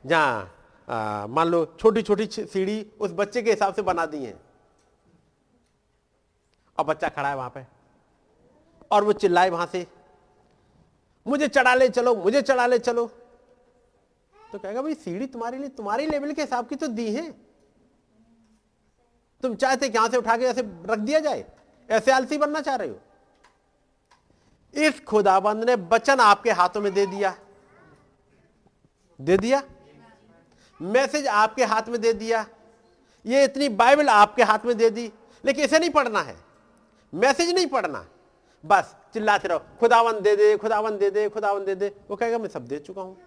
जहाँ मान लो छोटी छोटी सीढ़ी उस बच्चे के हिसाब से बना दी है। और बच्चा खड़ा है वहाँ पे। और वो चिल्लाए वहाँ से, मुझे चढ़ा ले चलो, मुझे चढ़ा ले चलो। तो कहेगा, भाई, सीढ़ी तुम्हारे लिए, तुम्हारे लेवल के हिसाब की तो दी है। तुम चाहते यहाँ से उठा के ऐसे रख दिया जाए? ऐसे आलसी बनना चाह रहे हो? इस खुदाबंद ने बचन आपके हाथों में दे दिया। दे दिया? मैसेज आपके हाथ में दे दिया। ये इतनी बाइबल आपके हाथ में दे दी। लेकिन इसे नहीं पढ़ना है। मैसेज नहीं पढ़ना। बस चिल्लाते रहो खुदावन दे दे खुदावन दे दे खुदावन दे दे। वो कहेगा, मैं सब दे चुका हूँ।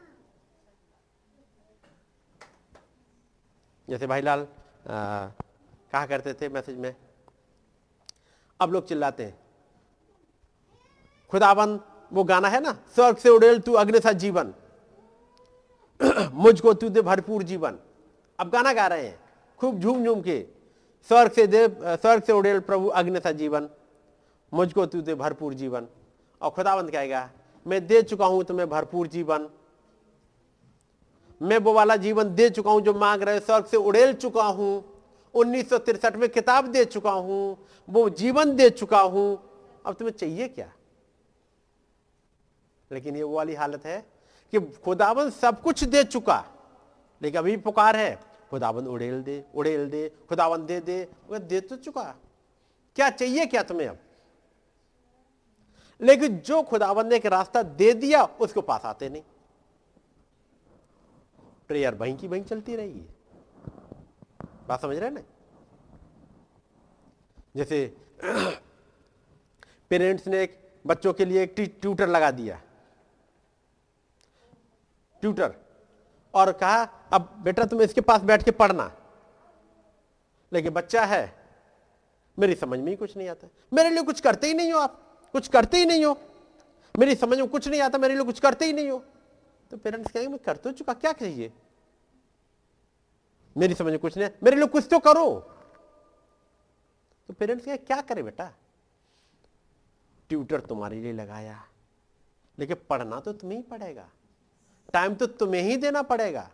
जैसे भाई लाल कहा करते थे मैसेज में, अब लोग चिल्लाते हैं। खुदावन वो गाना है ना, स्वर्ग से उड़ेल तू अग्नि सा जीवन, <clears throat> मुझको तू दे भरपूर जीवन। अब गाना गा रहे हैं, खूब झूम झूम के। स्वर्ग से दे स्वर्ग से उड़ेल प्रभु अग्नि सा जीवन, मुझको तू दे भरपूर जीवन। और खुदाबंद कहेगा, मैं दे चुका हूँ तुम्हें भरपूर जीवन। मैं वो वाला जीवन दे चुका हूँ जो मांग रहे, स्वर्ग से उड़ेल चुका हूँ। उन्नीस में किताब दे चुका हूँ, वो जीवन दे चुका हूँ। अब तुम्हें चाहिए क्या? लेकिन ये वो वाली हालत है कि खुदाबंद सब कुछ दे चुका, लेकिन अभी पुकार है। खुदाबंद उड़ेल दे उड़ेल दे, खुदाबंद दे दे। दे तो चुका। क्या चाहिए क्या तुम्हें अब? लेकिन जो खुदाबंद ने एक रास्ता दे दिया, उसको पास आते नहीं। प्रेयर वहीं की वहीं चलती रहेगी बात समझ रहे ना? जैसे <clears throat> पेरेंट्स ने एक बच्चों के लिए एक ट्यूटर लगा दिया। ट्यूटर। और कहा, अब बेटा तुम इसके पास बैठ के पढ़ना। लेकिन बच्चा है, मेरी समझ में ही कुछ नहीं आता। मेरे लिए कुछ करते ही नहीं हो आप, कुछ करते ही नहीं हो। मेरी समझ में कुछ नहीं आता, मेरे लिए कुछ करते ही नहीं हो। तो पेरेंट्स कहेंगे, मैं कर तो चुका, क्या कहिए? मेरी समझ में कुछ नहीं मेरे लिए कुछ तो करो। तो पेरेंट्स कहे क्या करे बेटा? ट्यूटर तुम्हारे लिए लगाया, लेकिन पढ़ना तो तुम्हें ही पड़ेगा। टाइम तो तुम्हें ही देना पड़ेगा।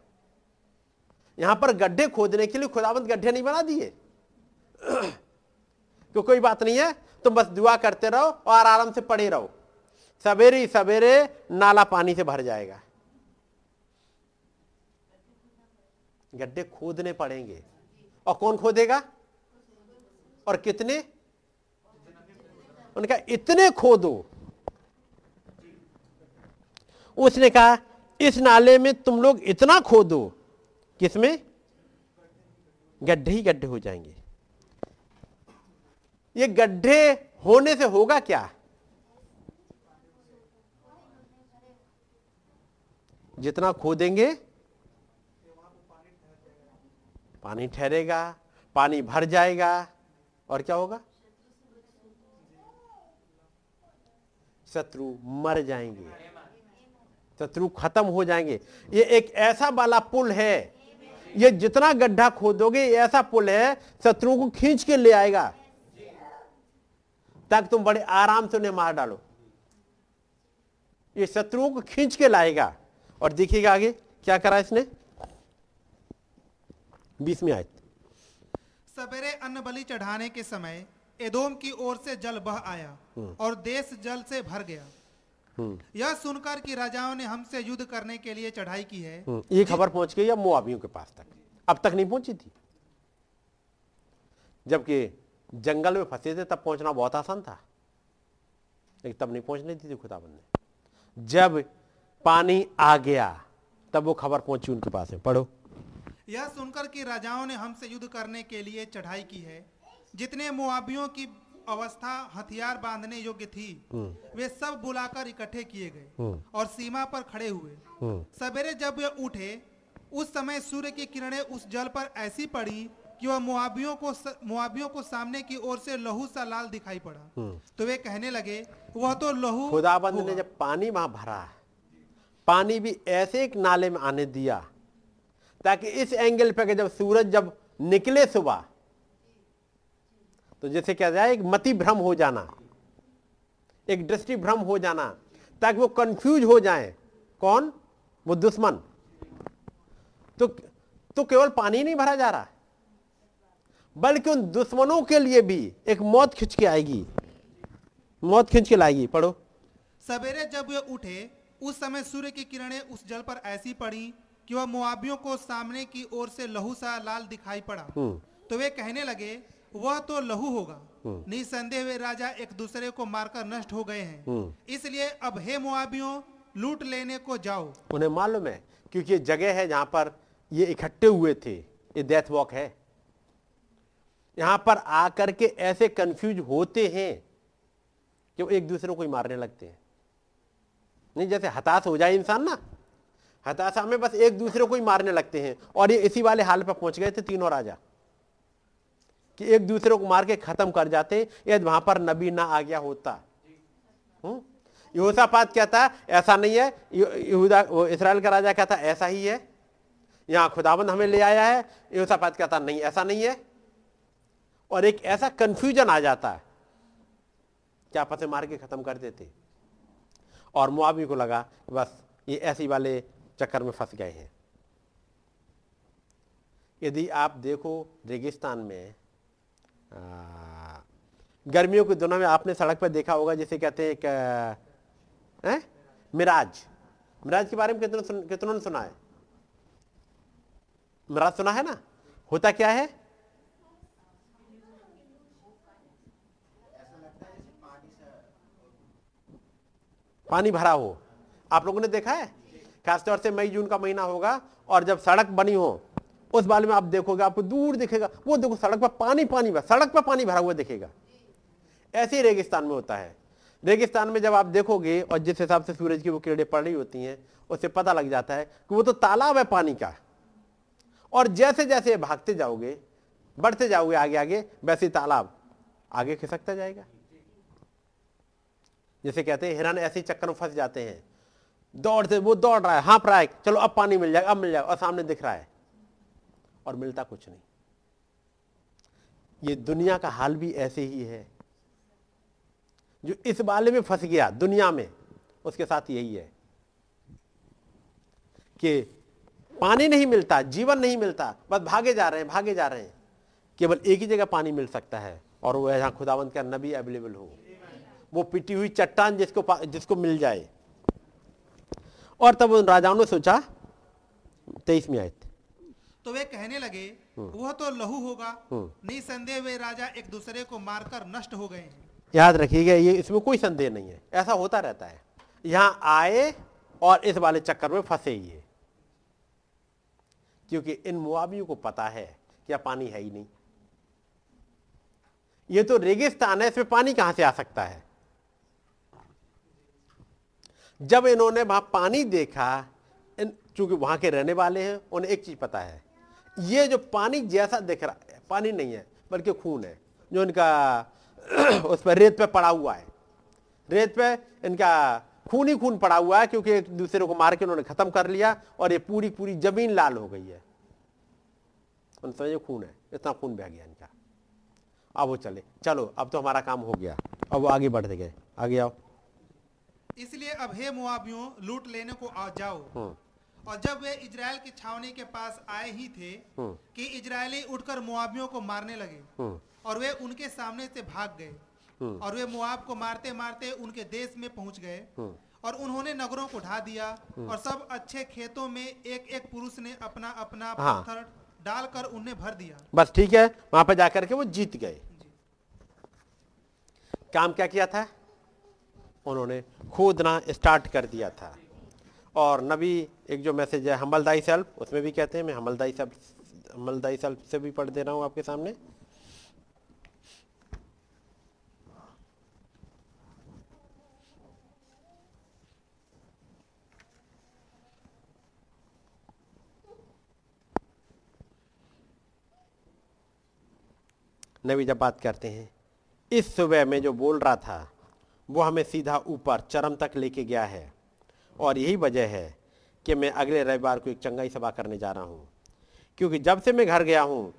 यहाँ पर गड्ढे खोदने के लिए खुदावंत गड्ढे नहीं बना दिए। <clears throat> तो कोई बात नहीं है, तुम बस दुआ करते रहो और आराम से पड़े रहो। सवेरे सवेरे नाला पानी से भर जाएगा। गड्ढे खोदने पड़ेंगे। और कौन खोदेगा? और कितने? उनका, इतने खोदो। उसने कहा इस नाले में तुम लोग इतना खोदो किसमें? गड्ढे ही गड्ढे हो जाएँगे। ये गड्ढे होने से होगा क्या? जितना खोदेंगे पानी ठहरेगा, पानी भर जाएगा, और क्या होगा? शत्रु मर जाएँगे। शत्रु खत्म हो जाएँगे। ये एक ऐसा वाला पुल है। ये जितना गड्ढा खोदोगे ऐसा पुल है शत्रु को खींच के ले आएगा। ताकि तुम बड़े आराम से उन्हें मार डालो। ये शत्रुओं को खींच के लाएगा। और देखिएगा आगे क्या करा इसने? बीसवीं आयत। सवेरे अन्न बलि चढ़ाने के समय एदोम की ओर से जल बह आया और देश जल से भर गया। हम्म, यह सुनकर कि राजाओं ने हमसे युद्ध करने के लिए चढ़ाई की है। हम्म, ये खबर पहुँच गई अब मुआबियों के पास तक। अब तक नहीं पहुँची थी। जबकि जंगल में फंसे थे तब पहुँचना बहुत आसान था। लेकिन तब नहीं पहुँचने दी थी खुदाबंद ने। जब पानी आ गया तब वो खबर पहुँची उनके पास है पढ़ो। यह सुनकर कि राजाओं ने हमसे युद्ध करने के लिए चढ़ाई की है। जितने मुआबियों की अवस्था हथियार बांधने योग्य थी। वे सब बुलाकर इकट्ठे किए गए और सीमा पर खड़े हुए। सवेरे जब वे उठे उस समय सूर्य की किरणें उस जल पर ऐसी पड़ी कि वह मुआबियों को मुआबियों को सामने की ओर से लहू सा लाल दिखाई पड़ा। तो वे कहने लगे वह तो लहू खुदाबंद ने जब पानी वहाँ भरा पानी भी ऐसे एक नाले में आने दिया ताकि इस एंगल पे जब सूरज जब निकले सुबह तो जैसे क्या जाए एक मति भ्रम हो जाना एक दृष्टि भ्रम हो जाना ताकि वो कंफ्यूज हो जाए। कौन? वो दुश्मन। तो तो केवल पानी नहीं भरा जा रहा बल्कि उन दुश्मनों के लिए भी एक मौत खिंच के आएगी। मौत खिंच के लाएगी। पढ़ो। सवेरे जब वे उठे उस समय सूर्य की किरणें उस जल पर ऐसी पड़ी कि वह मुआबियों को सामने की ओर से लहू सा लाल दिखाई पड़ा। तो वे कहने लगे वह तो लहू होगा। निसंदेह वे राजा एक दूसरे को मारकर नष्ट हो गए हैं। इसलिए अब हे मुआबियों लूट लेने को जाओ। उन्हें मालूम है क्योंकि ये जगह है जहाँ पर ये इकट्ठे हुए थे। ये डेथ वॉक है। यहाँ पर आकर के ऐसे कंफ्यूज होते हैं कि वो एक दूसरे को ही मारने लगते हैं। नहीं जैसे हताश हो जाए इंसान ना हताशा में बस एक दूसरे को ही मारने लगते हैं। और ये इसी वाले हाल पर पहुँच गए थे तीनों राजा। कि एक दूसरे को मार के खत्म कर जाते, यदि वहाँ पर नबी ना आ गया होता। हम्म? यहोशापात कहता ऐसा नहीं है। यहूदा वो इसराइल का राजा कहता ऐसा ही है। यहाँ खुदाबंद हमें ले आया है। यहोशापात कहता नहीं, ऐसा नहीं है। और एक ऐसा कंफ्यूजन आ जाता है। क्या पते मार के खत्म कर देते। और मुआवी को लगा बस, ये ऐसी वाले चक्कर में फंस गए हैं। यदि आप देखो रेगिस्तान में गर्मियों के दिनों में आपने सड़क पर देखा होगा जैसे कहते हैं एक हैं? मिराज। मिराज के बारे में कितनों सुन, कितनों ने सुना है? मिराज सुना है ना? होता क्या है? पानी भरा हो। आप लोगों ने देखा है? खासतौर से मई जून का महीना होगा और जब सड़क बनी हो उस बारे में आप देखोगे, आपको दूर दिखेगा। वो देखो, सड़क पर पानी पानी भरा, सड़क पर पानी भरा हुआ दिखेगा। ऐसे ही रेगिस्तान में होता है। रेगिस्तान में जब आप देखोगे और जिस हिसाब से सूरज की वो किरणें पड़ रही होती हैं, उससे पता लग जाता है कि वो तो तालाब है, पानी का। और जैसे जैसे भागते जाओगे, बढ़ते जाओगे आगे आगे, वैसे तालाब आगे खिसकता जाएगा। जैसे कहते हैं हिरन ऐसे चक्कर में फंस जाते हैं। दौड़ते, वो दौड़ रहा है, हाँप रहा है चलो अब पानी मिल जाएगा, अब मिल जाएगा, और सामने दिख रहा है। और मिलता कुछ नहीं। ये दुनिया का हाल भी ऐसे ही है जो इस बाले में फंस गया, दुनिया में, उसके साथ यही है कि पानी नहीं मिलता, जीवन नहीं मिलता, बस भागे जा रहे हैं, भागे जा रहे हैं। केवल एक ही जगह पानी मिल सकता है और वो है जहाँ खुदावंत का नबी अवेलेबल हो। वो पिटी हुई चट्टान जिसको जिसको मिल जाए। और तब उन राजाओं ने सोचा, तेईसवीं आयत। तो वे कहने लगे वह तो लहू होगा। निसंदेह वे राजा एक दूसरे को मारकर नष्ट हो गए याद रखिएगा ये इसमें कोई संदेह नहीं है। ऐसा होता रहता है। यहाँ आए और इस वाले चक्कर में फंसे ही है। क्योंकि इन मुआबियों को पता है कि यह पानी है ही नहीं। ये तो रेगिस्तान है इसमें पानी कहाँ से आ सकता है? जब इन्होंने वहाँ पानी देखा इन चूँकि वहाँ के रहने वाले हैं उन्हें एक चीज़ पता है ये जो पानी जैसा दिख रहा है पानी नहीं है बल्कि खून है जो इनका <clears throat> उस पर रेत पे पड़ा हुआ है। रेत पे इनका खून ही खून पड़ा हुआ है क्योंकि एक दूसरे को मार के उन्होंने खत्म कर लिया और ये पूरी पूरी ज़मीन लाल हो गई है। उन समझे खून है इतना खून बह गया इनका। अब वो चले। चलो अब तो हमारा काम हो गया। अब वो आगे बढ़ते गए। आगे आओ। इसलिए अब हे मुआबियों लूट लेने को आ जाओ। और जब वे इजराइल की छावनी के पास आए ही थे कि इजरायली उठकर मुआबियों को मारने लगे हम्म, और वे उनके सामने से भाग गए और वे मुआब को मारते मारते उनके देश में पहुँच गए और उन्होंने नगरों को ढा दिया और सब अच्छे खेतों में एक एक पुरुष ने अपना अपना हाँ। पत्थर डालकर उन्हें भर दिया। बस ठीक है वहाँ पर जाकर के वो जीत गए। काम क्या किया था? उन्होंने खोदना स्टार्ट कर दिया था। और नबी एक जो मैसेज है हमलदाई सेल्फ, उसमें भी कहते हैं, मैं हमलदाई सेल्फ हमलदाई सेल्फ से भी पढ़ दे रहा हूँ आपके सामने। नबी जब बात करते हैं, इस सुबह में जो बोल रहा था, वो हमें सीधा ऊपर, चरम तक लेके गया है। और यही वजह है कि मैं अगले रविवार को एक चंगाई सभा करने जा रहा हूँ। क्योंकि जब से मैं घर गया हूँ,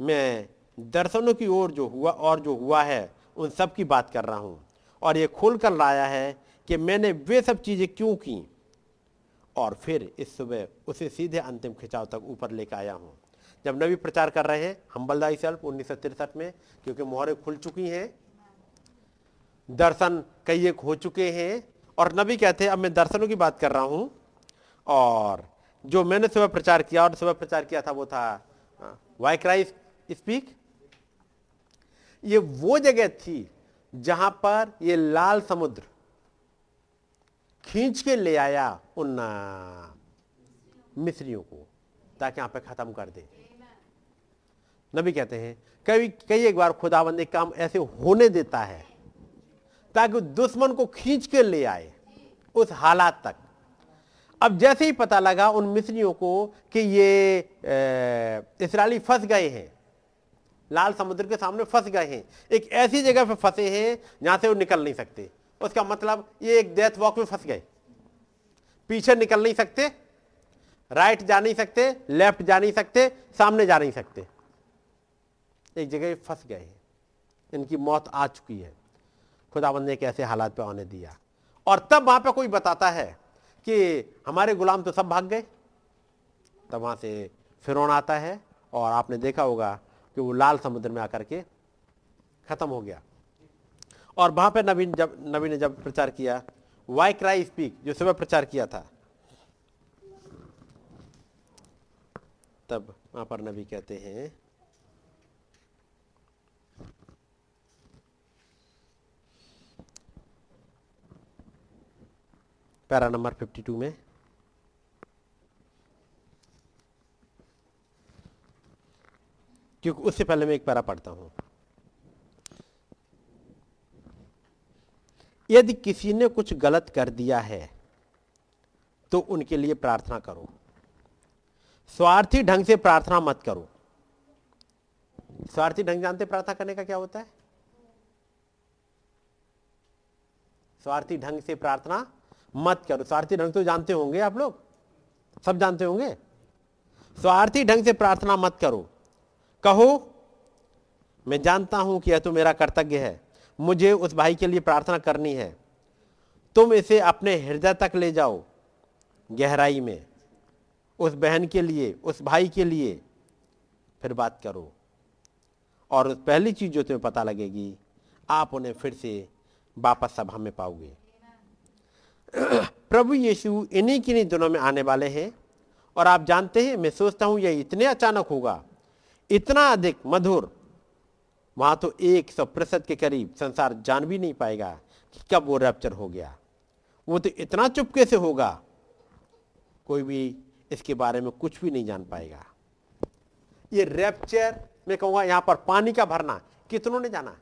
मैं दर्शनों की ओर जो हुआ और जो हुआ है, उन सब की बात कर रहा हूँ। और ये खोल कर लाया है कि मैंने वे सब चीज़ें क्यों की? और फिर इस सुबह उसे सीधे अंतिम खिंचाव तक ऊपर लेकर आया हूँ। जब नबी प्रचार कर रहे हैं हम्बलदाई सेल्फ उन्नीस सौ तिरसठ में, क्योंकि मोहरें खुल चुकी हैं, दर्शन कई एक हो चुके हैं और नबी कहते हैं, अब मैं दर्शनों की बात कर रहा हूँ। और जो मैंने सुबह प्रचार किया, और सुबह प्रचार किया था वो था वाई क्राइस्ट स्पीक। ये वो जगह थी जहाँ पर ये लाल समुद्र खींच के ले आया उन मिस्रियों को, ताकि यहाँ पे खत्म कर दे। नबी कहते हैं, कई कई एक बार खुदाबंद काम ऐसे होने देता है, ताकि दुश्मन को खींच के ले आए। उस हालात तक। अब जैसे ही पता लगा उन मिस्रियों को कि ये इसराइली फंस गए हैं, लाल समुद्र के सामने फंस गए हैं, एक ऐसी जगह पर फंसे हैं जहाँ से वो निकल नहीं सकते। उसका मतलब ये एक डेथ वॉक में फंस गए। पीछे निकल नहीं सकते राइट जा नहीं सकते लेफ़्ट जा नहीं सकते, सामने जा नहीं सकते। एक जगह फंस गए हैं। इनकी मौत आ चुकी है। खुदाबंद ने एक ऐसे हालात पे आने दिया। और तब वहाँ पे कोई बताता है कि हमारे गुलाम तो सब भाग गए। तब वहाँ से फिरौन आता है और आपने देखा होगा कि वो लाल समुद्र में आकर के खत्म हो गया। और वहाँ पे नबी जब नबी ने जब प्रचार किया, वाई क्राई स्पीक, जो सुबह प्रचार किया था, तब वहाँ पर नबी कहते हैं पैरा नंबर 52 में। क्योंकि उससे पहले मैं एक पैरा पढ़ता हूँ। यदि किसी ने कुछ गलत कर दिया है तो उनके लिए प्रार्थना करो। स्वार्थी ढंग से प्रार्थना मत करो। स्वार्थी ढंग जानते प्रार्थना करने का क्या होता है? स्वार्थी ढंग से प्रार्थना मत करो। स्वार्थी ढंग से जानते होंगे आप लोग? सब जानते होंगे? स्वार्थी ढंग से प्रार्थना मत करो। कहो, मैं जानता हूँ कि यह तो मेरा कर्तव्य है। मुझे उस भाई के लिए प्रार्थना करनी है। तुम इसे अपने हृदय तक ले जाओ गहराई में। उस बहन के लिए, उस भाई के लिए फिर बात करो। और पहली चीज़ जो तुम्हें पता लगेगी, आप उन्हें फिर से वापस सभा में पाओगे। प्रभु यीशु इन्हीं किन्हीं दिनों में आने वाले हैं। और आप जानते हैं, मैं सोचता हूँ, यह इतने अचानक होगा। इतना अधिक मधुर। वहाँ तो एक सौ प्रतिशत के करीब संसार जान भी नहीं पाएगा कि कब वो रैप्चर हो गया। वो तो इतना चुपके से होगा, कोई भी इसके बारे में कुछ भी नहीं जान पाएगा। ये रैप्चर मैं कहूँगा, यहाँ पर पानी का भरना, कितनों ने जाना?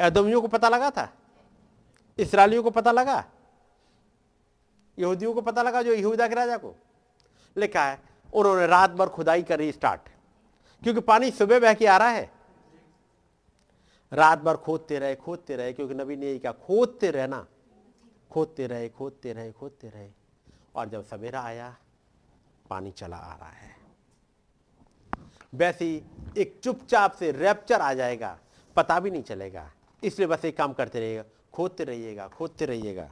एदमियों को पता लगा था? इसराइलियों को पता लगा? यहूदियों को पता लगा जो यहूदा के राजा को? लिखा है, उन्होंने रात भर खुदाई करी स्टार्ट। क्योंकि पानी सुबह बह के आ रहा है। रात भर खोदते रहे खोदते रहे, क्योंकि नबी ने यही कहा खोदते रहना। खोदते रहे खोदते रहे खोदते रहे। और जब सवेरा आया, पानी चला आ रहा है। वैसे एक चुपचाप से रैप्चर आ जाएगा, पता भी नहीं चलेगा। इसलिए बस एक काम करते रहिएगा, खोदते रहिएगा खोदते रहिएगा।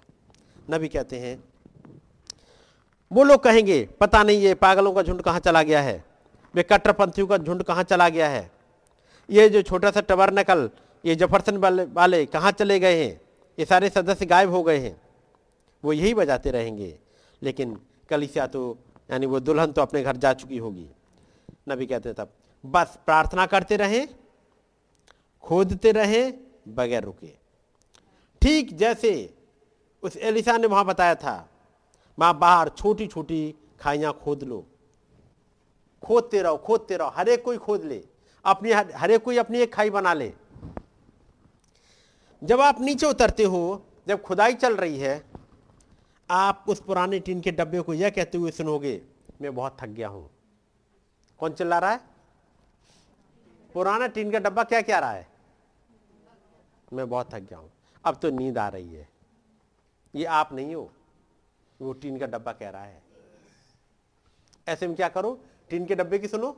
नबी कहते हैं, वो लोग कहेंगे, पता नहीं ये पागलों का झुंड कहाँ चला गया है? वे कट्टरपंथियों का झुंड कहाँ चला गया है? ये जो छोटा सा टबर नकल ये जफरसन वाले वाले कहाँ चले गए हैं? ये सारे सदस्य गायब हो गए हैं। वो यही बजाते रहेंगे। लेकिन कलिसिया तो यानी वो दुल्हन तो अपने घर जा चुकी होगी। नबी कहते तब, बस प्रार्थना करते रहें, खोदते रहें बगैर रुके। ठीक जैसे उस एलिसा ने वहाँ बताया था वहाँ बाहर छोटी छोटी खाइयाँ खोद लो। खोदते रहो खोदते रहो, हर एक कोई खोद ले। अपनी हर एक कोई अपनी एक खाई बना ले। जब आप नीचे उतरते हो, जब खुदाई चल रही है, आप उस पुराने टीन के डब्बे को यह कहते हुए सुनोगे, मैं बहुत थक गया हूँ। कौन चिल्ला रहा है? पुराना टीन का डब्बा क्या क्या रहा है? मैं बहुत थक गया हूँ। अब तो नींद आ रही है। ये आप नहीं हो। वो टीन का डब्बा कह रहा है। ऐसे में क्या करो? टीन के डब्बे की सुनो।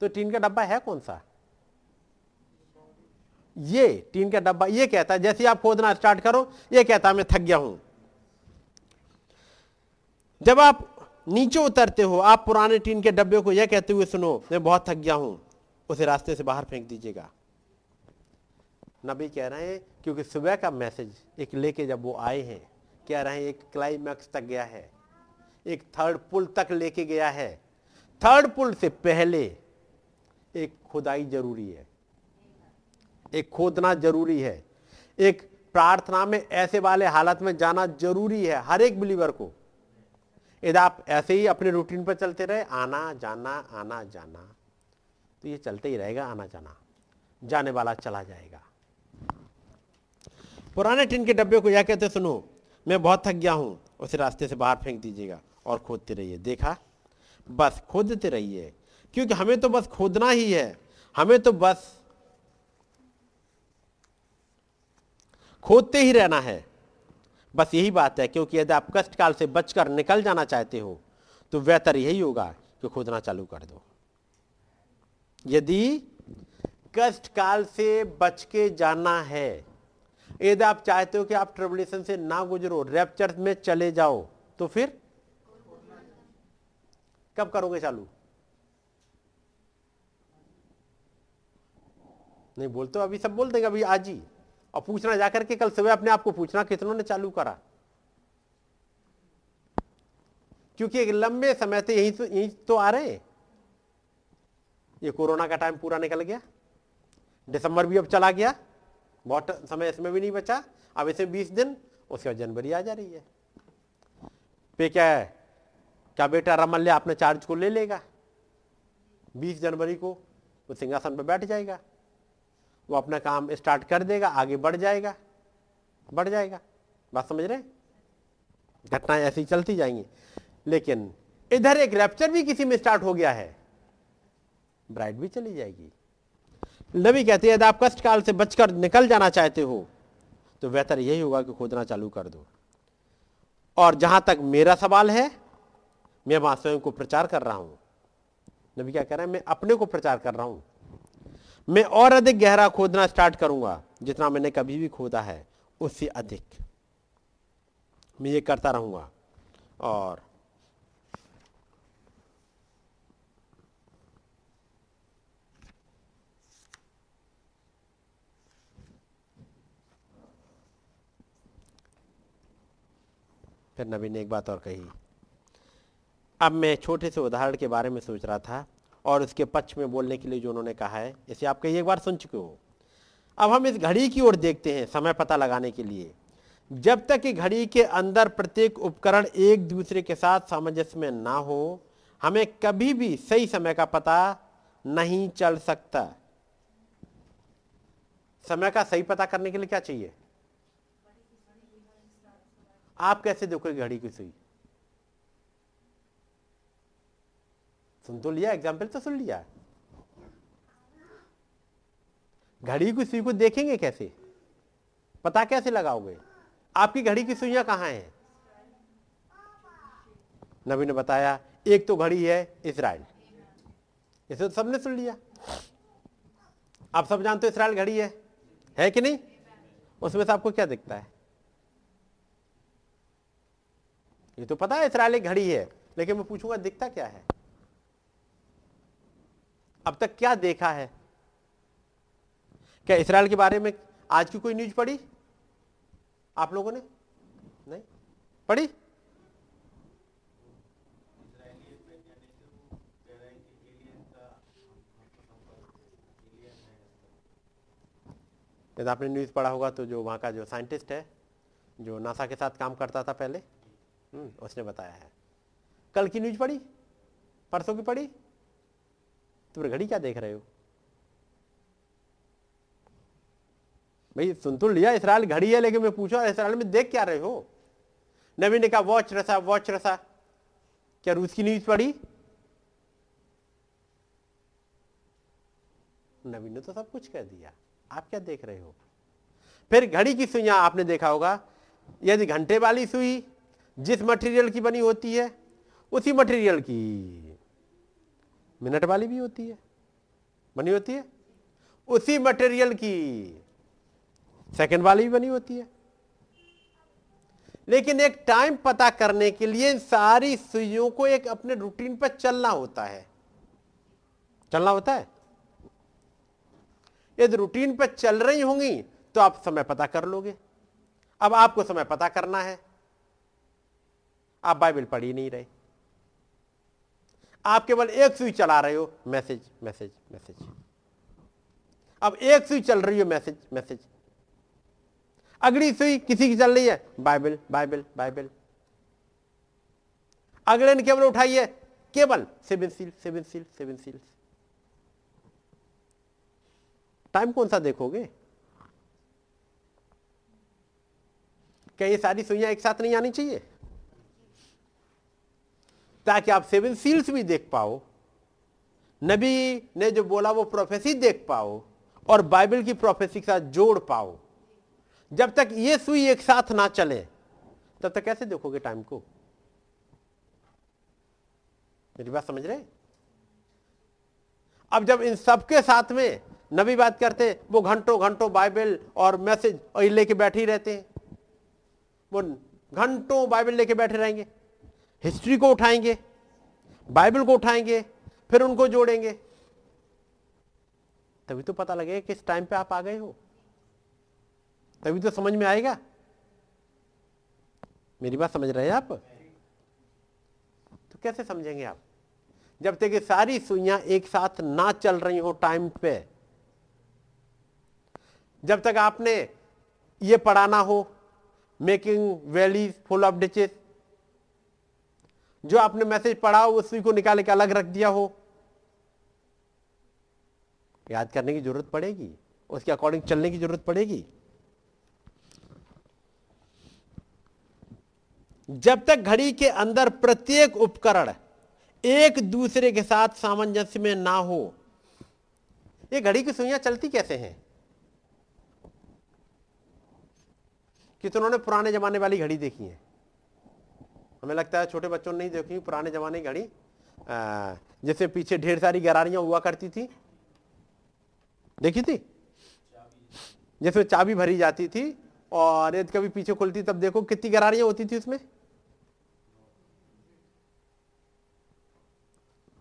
तो टीन का डब्बा है कौन सा? ये टीन का डब्बा, ये कहता है, जैसे आप खोदना स्टार्ट करो, ये कहता है, मैं थक गया हूँ। जब आप नीचे उतरते हो, आप पुराने टीन के डब्बे को यह कहते हुए सुनो, मैं बहुत थक गया हूँ। उसे रास्ते से बाहर फेंक दीजिएगा। नबी कह रहे हैं, क्योंकि सुबह का मैसेज एक लेके जब वो आए हैं, कह रहे हैं, एक क्लाइमैक्स तक गया है, एक थर्ड पुल तक लेके गया है। थर्ड पुल से पहले एक खुदाई ज़रूरी है। एक खोदना ज़रूरी है। एक प्रार्थना में ऐसे वाले हालत में जाना ज़रूरी है हर एक बिलीवर को। यदि आप ऐसे ही अपने रूटीन पर चलते रहे, आना, जाना आना, जाना। तो ये चलते ही रहेगा आना जाना जाने वाला चला जाएगा। पुराने टिन के डब्बे को यह कहते सुनो, मैं बहुत थक गया हूँ, उसे रास्ते से बाहर फेंक दीजिएगा और खोदते रहिए। देखा? बस खोदते रहिए, क्योंकि हमें तो बस खोदना ही है। हमें तो बस खोदते ही रहना है। बस यही बात है, क्योंकि यदि आप कष्ट काल से बचकर निकल जाना चाहते हो तो बेहतर यही होगा कि खोदना चालू कर दो। यदि कष्ट काल से बच के जाना है, यदि आप चाहते हो कि आप ट्रिबुलेशन से ना गुजरो रैप्चर में चले जाओ तो फिर कब करोगे चालू? नहीं बोलते अभी सब बोल देंगे, अभी आज ही। और पूछना जाकर के कल सुबह अपने आप को पूछना, कितनों ने चालू करा? क्योंकि एक लंबे समय से यही तो यही तो आ रहे ये कोरोना का टाइम पूरा निकल गया। दिसंबर भी अब चला गया। बहुत समय इसमें भी नहीं बचा। अब इसे बीस दिन, उसके बाद जनवरी आ जा रही है। पे क्या है? क्या बेटा रमल्य आपने चार्ज को ले लेगा? बीस जनवरी को वो सिंहासन पर बैठ जाएगा। वो अपना काम स्टार्ट कर देगा, आगे बढ़ जाएगा। बढ़ जाएगा। बात समझ रहे घटनाएँ ऐसी चलती जाएँगी। लेकिन इधर एक रैप्चर भी किसी में स्टार्ट हो गया है। ब्राइड भी चली जाएगी। नबी कहते हैं, यदि आप कष्ट काल से बचकर निकल जाना चाहते हो तो बेहतर यही होगा कि खोदना चालू कर दो। और जहाँ तक मेरा सवाल है, मैं वहाँ स्वयं को प्रचार कर रहा हूँ। नबी क्या कह रहे हैं, मैं अपने को प्रचार कर रहा हूँ। मैं और अधिक गहरा खोदना स्टार्ट करूँगा, जितना मैंने कभी भी खोदा है, उससे अधिक। मैं ये करता रहूँगा। और फिर नबी ने एक बात और कही। अब मैं छोटे से उदाहरण के बारे में सोच रहा था और उसके पक्ष में बोलने के लिए जो उन्होंने कहा है, इसे आप कई एक बार सुन चुके हो। अब हम इस घड़ी की ओर देखते हैं समय पता लगाने के लिए। जब तक कि घड़ी के अंदर प्रत्येक उपकरण एक दूसरे के साथ सामंजस्य में ना हो, हमें कभी भी सही समय का पता नहीं चल सकता। समय का सही पता करने के लिए क्या चाहिए? आप कैसे देखोगे घड़ी की सुई? सुन तो लिया एग्ज़ाम्पल तो सुन लिया। घड़ी की सुई को देखेंगे कैसे? पता कैसे लगाओगे? आपकी घड़ी की सुइयाँ कहाँ हैं? नबी ने बताया, एक तो घड़ी है इसराइल। इसे तो सबने सुन लिया। आप सब जानते हो इसराइल घड़ी है? है कि नहीं? उसमें से आपको क्या दिखता है? ये तो पता है इसराइल घड़ी है, लेकिन मैं पूछूँगा, दिखता क्या है? अब तक क्या देखा है? क्या इसराइल के बारे में आज की कोई न्यूज़ पढ़ी? आप लोगों ने? नहीं? पढ़ी? यदि आपने न्यूज़ पढ़ा होगा तो जो वहाँ का जो साइंटिस्ट है, जो नासा के साथ काम करता था पहले उसने बताया है। कल की न्यूज़ पढ़ी? परसों की पढ़ी? तुम घड़ी क्या देख रहे हो? भाई, सुन तो लिया, इसराइल घड़ी है, लेकिन मैं पूछा, इसराइल में देख क्या रहे हो? नबी ने कहा वॉच रसा वॉच रसा। क्या रूस की न्यूज़ पढ़ी? नबी ने तो सब कुछ कह दिया। आप क्या देख रहे हो? फिर घड़ी की सुइया आपने देखा होगा। यदि घंटे वाली सुई जिस मटेरियल की बनी होती है, उसी मटेरियल की। मिनट वाली भी होती है, बनी होती है, उसी मटेरियल की। सेकंड वाली भी बनी होती है। लेकिन एक टाइम पता करने के लिए इन सारी सुइयों को एक अपने रूटीन पर चलना होता है। चलना होता है? यदि रूटीन पर चल रही होंगी तो आप समय पता कर लोगे। अब आपको समय पता करना है। आप बाइबल पढ़ ही नहीं रहे। आप केवल एक सुई चला रहे हो, मैसेज मैसेज मैसेज। अब एक सुई चल रही हो, मैसेज मैसेज। अगली सुई किसी की चल रही है? Bible Bible Bible. अगले ने केवल उठाई है, केवल seven seal seven seal seven seal. Time कौन सा देखोगे? क्या ये सारी सुइयाँ एक साथ नहीं आनी चाहिए? ताकि आप सेवन सील्स भी देख पाओ। नबी ने जो बोला वो प्रोफेसी देख पाओ और बाइबल की प्रोफेसी के साथ जोड़ पाओ। जब तक ये सुई एक साथ ना चले, तब तक कैसे देखोगे टाइम को? मेरी बात समझ रहे अब जब इन सबके साथ में नबी बात करते हैं वो घंटों घंटों बाइबल और मैसेज और लेके बैठे ही रहते हैं। वो घंटों बाइबल लेके बैठे रहेंगे। हिस्ट्री को उठाएँगे, बाइबल को उठाएँगे, फिर उनको जोड़ेंगे। तभी तो पता लगेगा किस टाइम पे आप आ गए हो। तभी तो समझ में आएगा। मेरी बात समझ रहे हैं आप? तो कैसे समझेंगे आप? जब तक ये सारी सुइयाँ एक साथ ना चल रही हो टाइम पे, जब तक आपने ये पढ़ाना हो, making valleys full of ditches जो आपने मैसेज पढ़ा हो, उसी को निकाल के अलग रख दिया हो। याद करने की ज़रूरत पड़ेगी। उसके अकॉर्डिंग चलने की ज़रूरत पड़ेगी। जब तक घड़ी के अंदर प्रत्येक उपकरण एक दूसरे के साथ सामंजस्य में ना हो, ये घड़ी की सुइयाँ चलती कैसे हैं? कि उन्होंने पुराने जमाने वाली घड़ी देखी है? हमें लगता है छोटे बच्चों ने नहीं देखी, पुराने जमाने की घड़ी जैसे पीछे ढेर सारी गरारियाँ हुआ करती थी। देखी थी? जिसमें चाबी भरी जाती थी और यदि कभी पीछे खुलती तब देखो कितनी गरारियाँ होती थी उसमें।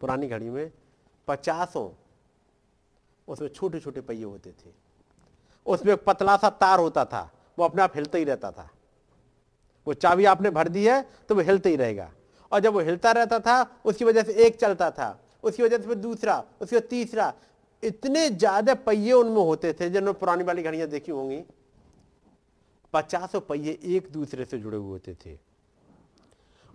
पुरानी घड़ी में पचासों, उसमें छोटे छोटे पहिए होते थे। उसमें एक पतला सा तार होता था, वो अपने आप हिलता ही रहता था। वो चाबी आपने भर दी है तो वो हिलते ही रहेगा। और जब वो हिलता रहता था, उसकी वजह से एक चलता था, उसकी वजह से फिर दूसरा, उसके बाद तीसरा। इतने ज़्यादा पहिए उनमें होते थे, जिन्होंने पुरानी वाली घड़ियाँ देखी होंगी। पचासों पहिए एक दूसरे से जुड़े हुए होते थे।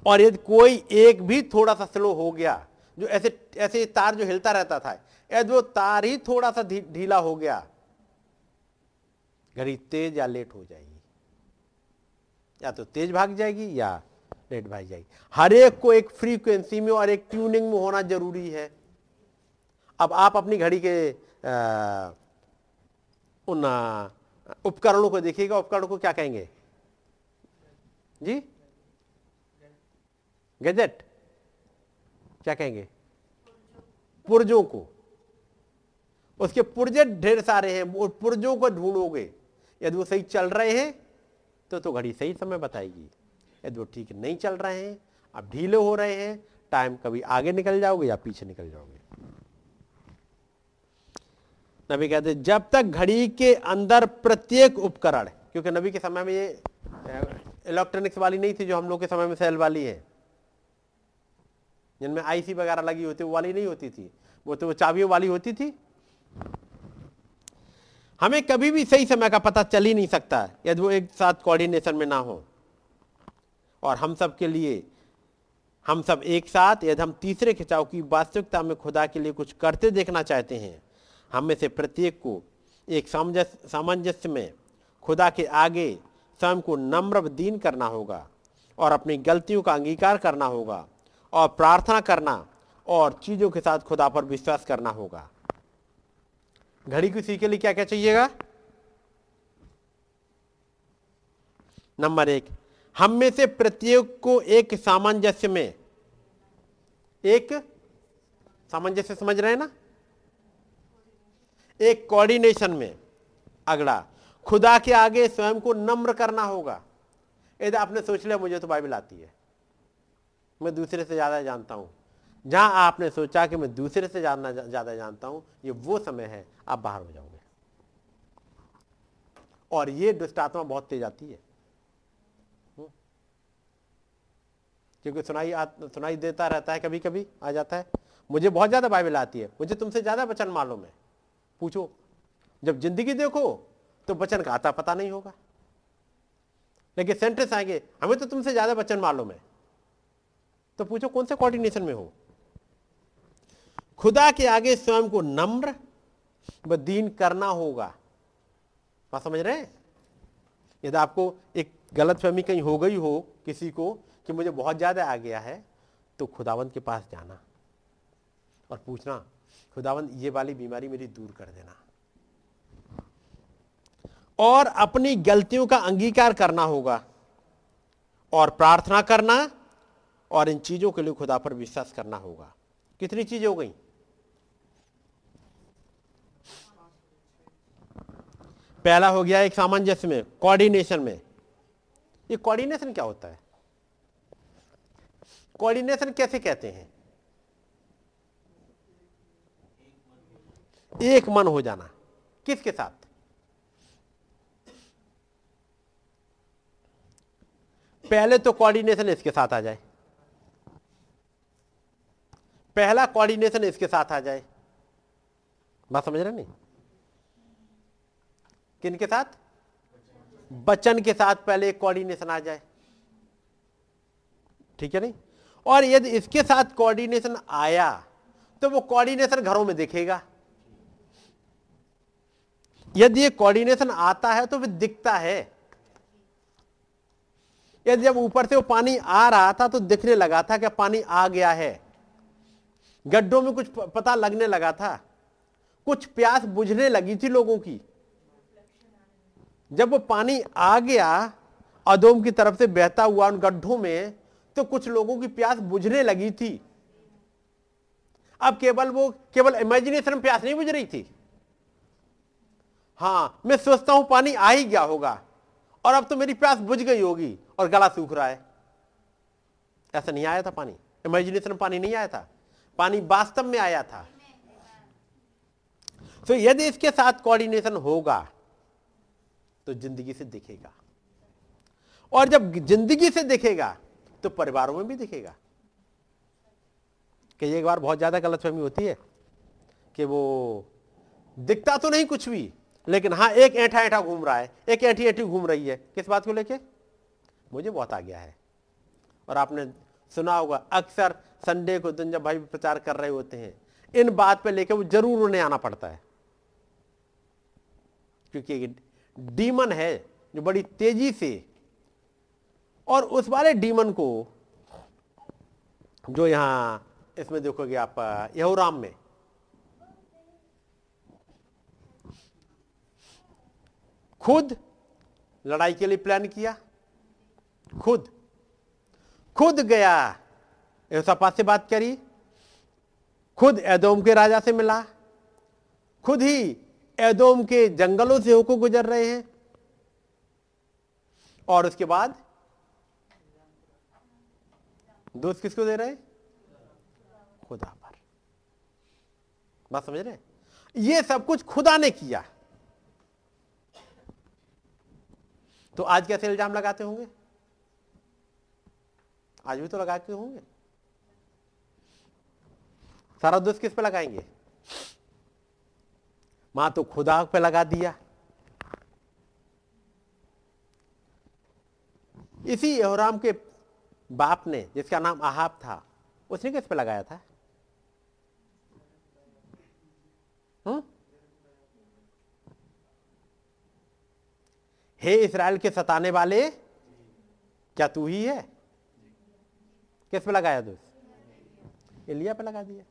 और यदि कोई एक भी थोड़ा सा स्लो हो गया, जो ऐसे ऐसे तार जो हिलता रहता था, यदि वो तार ही थोड़ा सा ढीला हो गया, घड़ी तेज या लेट हो जाएगी। या तो तेज भाग जाएगी या लेट भाग जाएगी। हर एक को एक फ्रीक्वेंसी में और एक ट्यूनिंग में होना ज़रूरी है। अब आप अपनी घड़ी के उन उपकरणों को देखिएगा, उपकरणों को क्या कहेंगे? जी? गैजेट। क्या कहेंगे? पुर्जों को। उसके पुर्जे ढेर सारे हैं पुर्जों को ढूंढोगे। यदि वो सही चल रहे हैं तो तो घड़ी सही समय बताएगी। यदि वो ठीक नहीं चल रहे हैं, अब ढीले हो रहे हैं टाइम कभी आगे निकल जाओगे या पीछे निकल जाओगे? नबी कहते जब तक घड़ी के अंदर प्रत्येक उपकरण, क्योंकि नबी के समय में ये इलेक्ट्रॉनिक्स वाली नहीं थी जो हम लोग के समय में सेल वाली है। जिनमें आईसी वगैरह लगी होती, वो वाली नहीं होती थी। वो तो वो चाबियों वाली होती थी। हमें कभी भी सही समय का पता चल ही नहीं सकता यदि वो एक साथ कोऑर्डिनेशन में ना हो। और हम सब के लिए, हम सब एक साथ यदि हम तीसरे खिंचाव की वास्तविकता में खुदा के लिए कुछ करते देखना चाहते हैं, हम में से प्रत्येक को एक सामंजस्य सामंजस्य में खुदा के आगे स्वयं को नम्र दीन करना होगा और अपनी गलतियों का अंगीकार करना होगा और प्रार्थना करना और चीज़ों के साथ खुदा पर विश्वास करना होगा। घड़ी किसी के लिए क्या क्या चाहिएगा? नंबर एक, हम में से प्रत्येक को एक सामंजस्य में, एक सामंजस्य समझ रहे हैं ना? एक कोऑर्डिनेशन में, अगला, खुदा के आगे स्वयं को नम्र करना होगा। यदि आपने सोच लिया, मुझे तो बाइबल आती है। मैं दूसरे से ज़्यादा जानता हूँ। जहाँ आपने सोचा कि मैं दूसरे से जानना ज़्यादा जानता हूँ, ये वो समय है, आप बाहर हो जाओगे। और ये दुष्टात्मा बहुत तेज आती है। हम्म। क्योंकि सुनाई सुनाई देता रहता है कभी कभी आ जाता है। मुझे बहुत ज़्यादा बाइबल आती है, मुझे तुमसे ज़्यादा वचन मालूम है। पूछो, जब ज़िंदगी देखो तो वचन का आता पता नहीं होगा। लेकिन सेंटेंस आएँगे, हमें तो तुमसे ज़्यादा वचन मालूम है। तो पूछो, कौन से कोऑर्डिनेशन में हो? खुदा के आगे स्वयं को नम्र व दीन करना होगा। बात समझ रहे हैं? यदि आपको एक गलत फहमी कहीं हो गई हो किसी को कि मुझे बहुत ज़्यादा आ गया है तो खुदावंत के पास जाना और पूछना, खुदावंत, ये वाली बीमारी मेरी दूर कर देना। और अपनी गलतियों का अंगीकार करना होगा और प्रार्थना करना और इन चीज़ों के लिए खुदा पर विश्वास करना होगा। कितनी चीज़ें हो गई? पहला हो गया एक सामंजस्य में कोऑर्डिनेशन में। ये कोऑर्डिनेशन क्या होता है? कोऑर्डिनेशन कैसे कहते हैं? एक मन हो जाना, किसके साथ? पहले तो कोऑर्डिनेशन इसके साथ आ जाए। पहला कोऑर्डिनेशन इसके साथ आ जाए। बात समझ रहे नहीं? किन के साथ? बचन के साथ पहले कोऑर्डिनेशन आ जाए। ठीक है नहीं? और यदि इसके साथ कोऑर्डिनेशन आया तो वो कोऑर्डिनेशन घरों में दिखेगा। यदि ये कोऑर्डिनेशन आता है तो फिर दिखता है। यदि जब ऊपर से वो पानी आ रहा था तो दिखने लगा था कि पानी आ गया है। गड्ढों में कुछ पता लगने लगा था। कुछ प्यास बुझने लगी थी लोगों की। जब वो पानी आ गया, अदोम की तरफ़ से बहता हुआ उन गड्ढों में तो कुछ लोगों की प्यास बुझने लगी थी। अब केवल वो, केवल इमेजिनेशन प्यास नहीं बुझ रही थी। हाँ, मैं सोचता हूँ पानी आ ही गया होगा, और अब तो मेरी प्यास बुझ गई होगी, और गला सूख रहा है। ऐसा नहीं आया था पानी। इमेजिनेशन पानी नहीं आया था। पानी वास्तव में आया था। तो यदि इसके साथ कोऑर्डिनेशन होगा तो ज़िंदगी से दिखेगा। और जब ज़िंदगी से दिखेगा तो परिवारों में भी दिखेगा। कि एक बार बहुत ज़्यादा गलतफहमी होती है कि वो दिखता तो नहीं कुछ भी, लेकिन हाँ एक ऐठा ऐठा घूम रहा है, एक ऐठी ऐठी घूम रही है। किस बात को लेके? मुझे बहुत आ गया है। और आपने सुना होगा, अक्सर संडे को दिन जब भाई प्रचार कर रहे होते हैं, इन बात पे लेके वो ज़रूर उन्हें आना पड़ता है। क्योंकि डीमन है, जो बड़ी तेज़ी से, और उस वाले डीमन को, जो यहाँ, इसमें देखोगे आप, यहोराम में, खुद लड़ाई के लिए प्लान किया, खुद खुद गया, यहोशापात से बात करी, खुद एदोम के राजा से मिला, खुद ही एदोम के जंगलों से होकर गुजर रहे हैं। और उसके बाद? दोष किसको दे रहे हैं? खुदा पर। बात समझ रहे ये सब कुछ खुदा ने किया। तो आज कैसे इल्ज़ाम लगाते होंगे? आज भी तो लगाते होंगे। सारा दोष किस पे लगाएँगे? माँ तो खुदा पे लगा दिया। इसी यहोराम के बाप ने, जिसका नाम आहाब था उसने किस पे लगाया था? हुँ? हे इसराइल के सताने वाले, क्या तू ही है? किस पे लगाया दोस्त एलिया पे लगा दिया।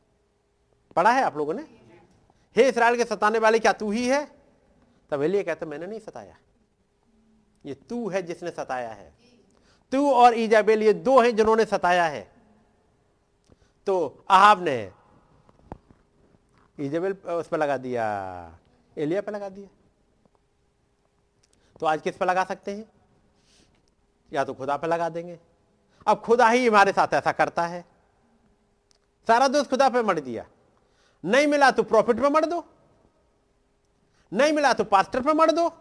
पढ़ा है आप लोगों ने? हे इसराइल के सताने वाले, क्या तू ही है? तब एलिया कहते, मैंने नहीं सताया। ये तू है जिसने सताया है। तू और ईजाबेल ये दो हैं जिन्होंने सताया है। तो आहाब ने ईजाबेल उस पर लगा दिया एलिया पर लगा दिया। तो आज किस पर लगा सकते हैं? या तो खुदा पे लगा देंगे। अब खुदा ही हमारे साथ ऐसा करता है। सारा दोष खुदा पे मर दिया नहीं मिला तो प्रॉफिट पे मर दो। नहीं मिला तो पास्टर पे मर दो।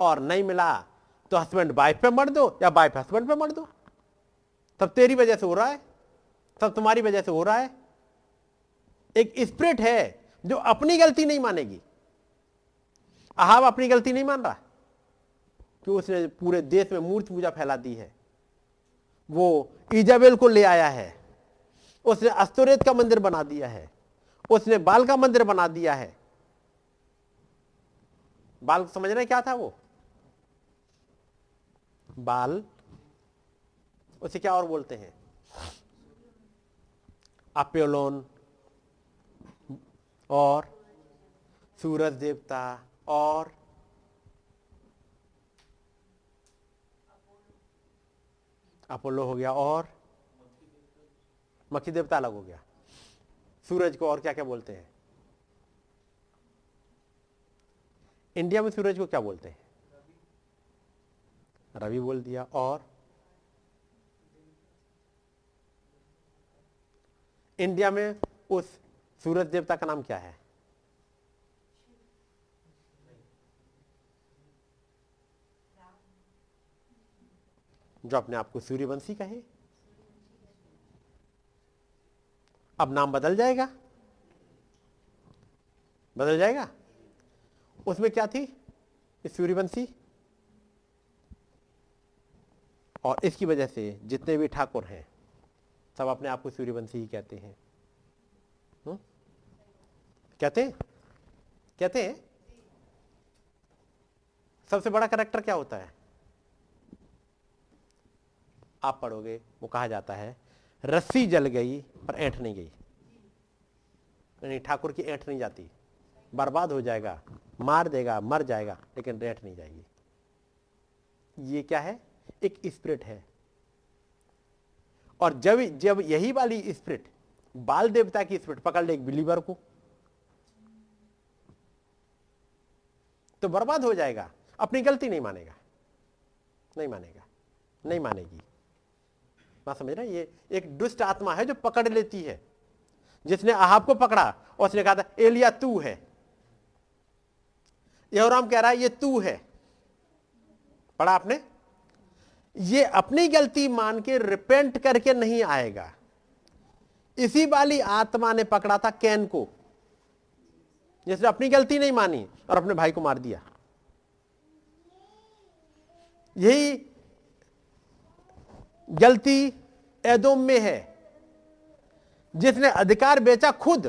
और नहीं मिला तो हस्बैंड वाइफ पे मर दो या वाइफ हस्बैंड पे मर दो। तब तेरी वजह से हो रहा है। तब तुम्हारी वजह से हो रहा है। एक स्प्रिट है जो अपनी गलती नहीं मानेगी। अहाब अपनी गलती नहीं मान रहा। कि उसने पूरे देश में मूर्ति पूजा फैला दी है। वो इजाबेल को ले आया है। उसने अस्तुरेत का मंदिर बना दिया है। उसने बाल का मंदिर बना दिया है। बाल समझ रहे क्या था वो? बाल, उसे क्या और बोलते हैं? अप्योलोन और सूरज देवता, और अपोलो हो गया, और मक्खी देवता अलग हो गया। सूरज को और क्या क्या बोलते हैं? इंडिया में सूरज को क्या बोलते हैं? रवि बोल दिया और इंडिया में उस सूरज देवता का नाम क्या है? जो अपने आप को सूर्यवंशी कहे। अब नाम बदल जाएगा। बदल जाएगा। उसमें क्या थी? सूर्यवंशी और इसकी वजह से जितने भी ठाकुर हैं, सब अपने आप को सूर्यवंशी ही कहते हैं। हुँ? कहते हैं? कहते हैं? सबसे बड़ा करेक्टर क्या होता है? आप पढ़ोगे, वो कहा जाता है रस्सी जल गई, पर ऐंठ नहीं गई। यानी ठाकुर की ऐंठ नहीं जाती। बर्बाद हो जाएगा, मार देगा, मर जाएगा, लेकिन ऐंठ नहीं जाएगी। ये क्या है? एक स्पिरिट है। और जब जब यही वाली स्पिरिट, बाल देवता की स्पिरिट, पकड़ ले एक बिलीवर को तो बर्बाद हो जाएगा। अपनी गलती नहीं मानेगा। नहीं मानेगा। नहीं मानेगी। बात समझ रहे ये एक दुष्ट आत्मा है जो पकड़ लेती है। जिसने आहाब को पकड़ा और उसने कहा था एलिया तू है। यहोराम कह रहा है, ये तू है। पढ़ा आपने? ये अपनी गलती मान के रिपेंट करके नहीं आएगा। इसी वाली आत्मा ने पकड़ा था कैन को, जिसने अपनी गलती नहीं मानी और अपने भाई को मार दिया। यही गलती एदोम में है। जिसने अधिकार बेचा खुद।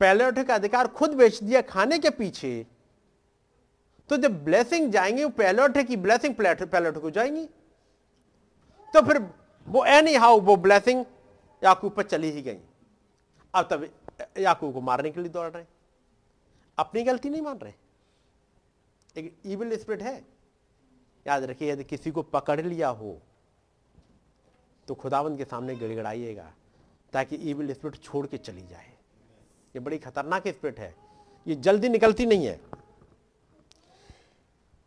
पहले उठे का अधिकार खुद बेच दिया खाने के पीछे। तो जब ब्लेसिंग जाएँगे, वो उठे की ब्लेसिंग उठे को जाएँगी। तो फिर वो एनी हाउ वो ब्लेसिंग याकूब पर चली ही गई। अब तब याकूब को मारने के लिए दौड़ रहे अपनी गलती नहीं मान रहे। एक इविल स्पिरिट है। याद रखिए, यदि किसी को पकड़ लिया हो तो खुदावन के सामने गिड़गड़ाइएगा, ताकि ईविल स्पिरिट छोड़ के चली जाए। ये बड़ी खतरनाक स्पिरिट है। ये जल्दी निकलती नहीं है।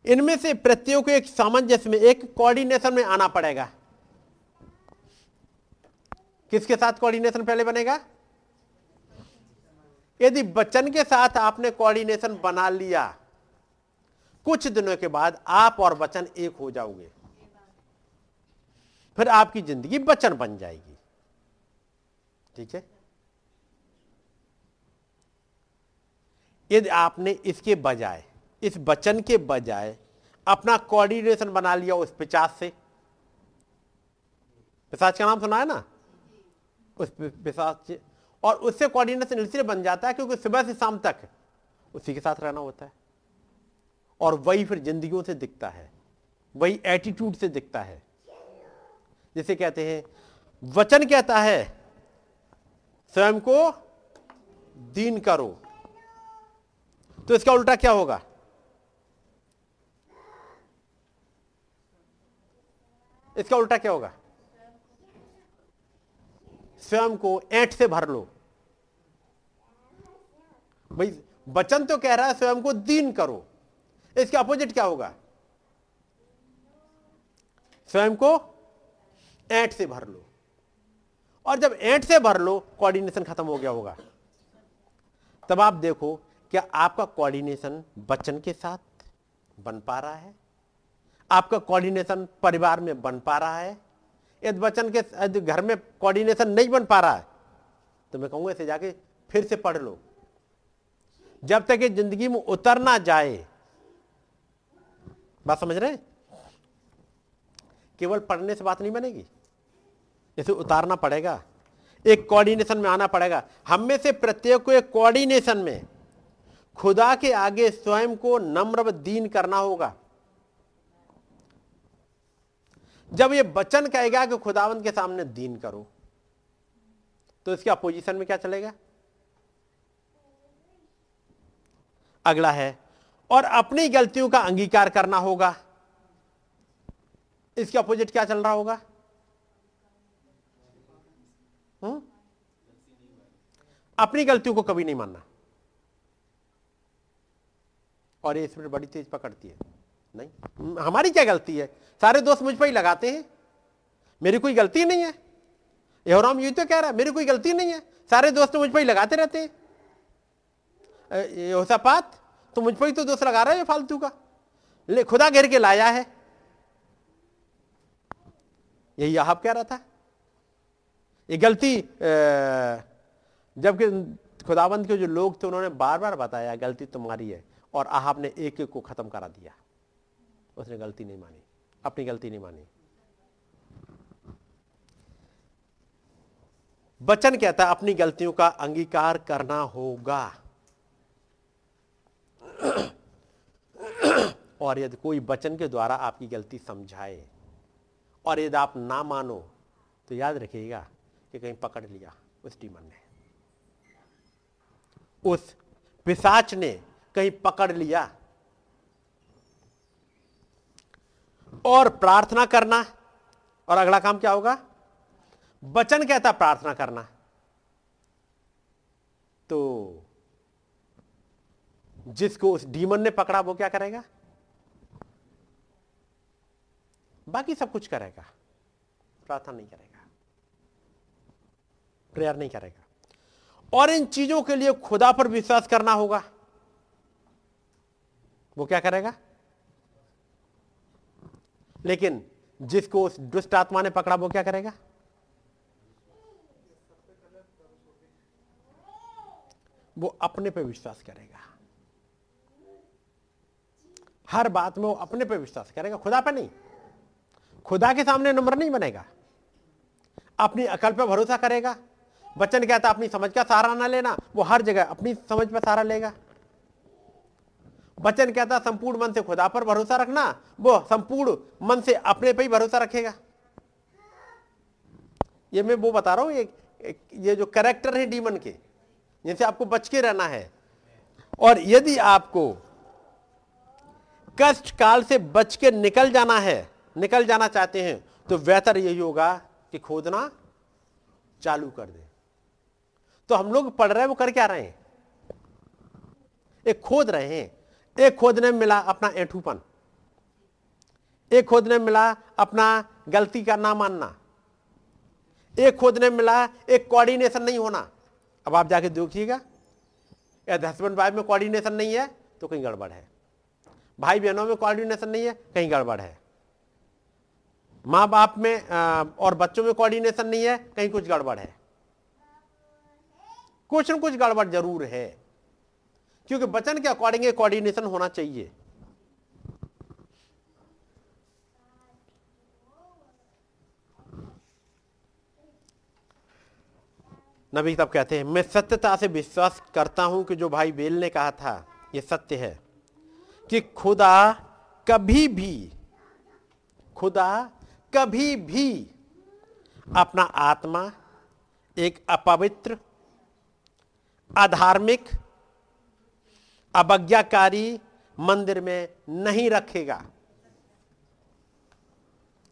इनमें से प्रत्येक को एक सामंजस्य में, एक कोऑर्डिनेशन में आना पड़ेगा। किसके साथ कोऑर्डिनेशन पहले बनेगा? यदि बच्चन के साथ आपने कोऑर्डिनेशन बना लिया कुछ दिनों के बाद आप और वचन एक हो जाओगे। फिर आपकी ज़िंदगी वचन बन जाएगी। ठीक है? यदि आपने इसके बजाय, इस बचन के बजाय अपना कोऑर्डिनेशन बना लिया उस पिचास से। पिशाच का नाम सुना है ना? उस पिशाच और उससे कोऑर्डिनेशन इसलिए बन जाता है क्योंकि सुबह से शाम तक उसी के साथ रहना होता है। और वही फिर जिंदगियों से दिखता है, वही एटीट्यूड से दिखता है। जिसे कहते हैं, वचन कहता है, स्वयं को दीन करो। तो इसका उल्टा क्या होगा? इसका उल्टा क्या होगा? स्वयं को ऐठ से भर लो। भाई, वचन तो कह रहा है, स्वयं को दीन करो। इसके अपोजिट क्या होगा? स्वयं को ऐठ से भर लो। और जब ऐठ से भर लो कोऑर्डिनेशन खत्म हो गया होगा। तब आप देखो, क्या आपका कोऑर्डिनेशन बच्चन के साथ बन पा रहा है? आपका कोऑर्डिनेशन परिवार में बन पा रहा है? यदि बच्चन के, यदि घर में कोऑर्डिनेशन नहीं बन पा रहा है तो मैं कहूँगा इसे जाके फिर से पढ़ लो। जब तक ये ज़िंदगी में उतर ना जाए बात समझ रहे हैं? केवल पढ़ने से बात नहीं बनेगी। इसे उतारना पड़ेगा, एक कोऑर्डिनेशन में आना पड़ेगा। हम में से प्रत्येक को एक कोऑर्डिनेशन में खुदा के आगे स्वयं को नम्र दीन करना होगा। जब ये बचन कहेगा कि खुदावंत के सामने दीन करो तो इसके अपोजिशन में क्या चलेगा? अगला है और अपनी गलतियों का अंगीकार करना होगा। इसके अपोजिट क्या चल रहा होगा? हुँ? अपनी गलतियों को कभी नहीं मानना। और ये इसमें बड़ी तेज पकड़ती है। नहीं? हमारी क्या गलती है? सारे दोस्त मुझ पर ही लगाते हैं। मेरी कोई गलती नहीं है। यहोराम यू तो कह रहा है, मेरी कोई गलती नहीं है। सारे दोस्त मुझ पर ही लगाते रहते हैं। योसापात तो मुझ पर ही तो दोस्त लगा रहा है फालतू का। ले, खुदा घेर के लाया है। यही आप कह रहा था। ये गलती जबकि खुदाबंद के जो लोग थे, उन्होंने बार बार बताया, गलती तुम्हारी है, और आहब ने एक एक को खत्म करा दिया। उसने गलती नहीं मानी, अपनी गलती नहीं मानी। बचन कहता है, अपनी गलतियों का अंगीकार करना होगा। <coughs> और यदि कोई बचन के द्वारा आपकी गलती समझाए और यदि आप ना मानो तो याद रखिएगा कि कहीं पकड़ लिया, उस डीमन ने। उस पिसाच ने कहीं पकड़ लिया। और प्रार्थना करना, और अगला काम क्या होगा? बचन कहता प्रार्थना करना। तो जिसको उस डीमन ने पकड़ा, वो क्या करेगा? बाकी सब कुछ करेगा। प्रार्थना नहीं करेगा। प्रेयर नहीं करेगा। और इन चीज़ों के लिए खुदा पर विश्वास करना होगा। वो क्या करेगा? लेकिन जिसको उस दुष्ट आत्मा ने पकड़ा, वो क्या करेगा? वो अपने पे विश्वास करेगा। हर बात में वो अपने पे विश्वास करेगा, खुदा पे नहीं। खुदा के सामने नंबर नहीं बनेगा। अपनी अकल पे भरोसा करेगा। बच्चन कहता अपनी समझ का सहारा ना लेना। वो हर जगह अपनी समझ पर सहारा लेगा। बच्चन कहता संपूर्ण मन से खुदा पर भरोसा रखना। वो संपूर्ण मन से अपने पे ही भरोसा रखेगा। ये मैं वो बता रहा हूँ, ये ये जो करेक्टर है डीमन के, जिनसे आपको बच के रहना है। और यदि आपको कष्ट काल से बच के निकल जाना है, निकल जाना चाहते हैं तो बेहतर यही होगा कि खोदना चालू कर दे। तो हम लोग पढ़ रहे हैं, वो कर क्या रहे हैं? एक खोद रहे हैं। एक खोदने में मिला अपना ऐठूपन। एक खोदने में मिला अपना गलती का ना मानना। एक खोदने में मिला एक कोऑर्डिनेशन नहीं होना। अब आप जाके देखिएगा, यदि हस्बैंड वाइफ में कोऑर्डिनेशन नहीं है तो कहीं गड़बड़ है। भाई बहनों में कोऑर्डिनेशन नहीं है, कहीं गड़बड़ है। माँ बाप में और बच्चों में कोऑर्डिनेशन नहीं है, कहीं कुछ गड़बड़ है। कुछ न कुछ गड़बड़ ज़रूर है, क्योंकि वचन के अकॉर्डिंग कोऑर्डिनेशन होना चाहिए। नबी तब कहते हैं, मैं सत्यता से विश्वास करता हूँ कि जो भाई बेल ने कहा था यह सत्य है। कि खुदा कभी भी, खुदा कभी भी अपना आत्मा एक अपवित्र, अधार्मिक, अवज्ञाकारी मंदिर में नहीं रखेगा।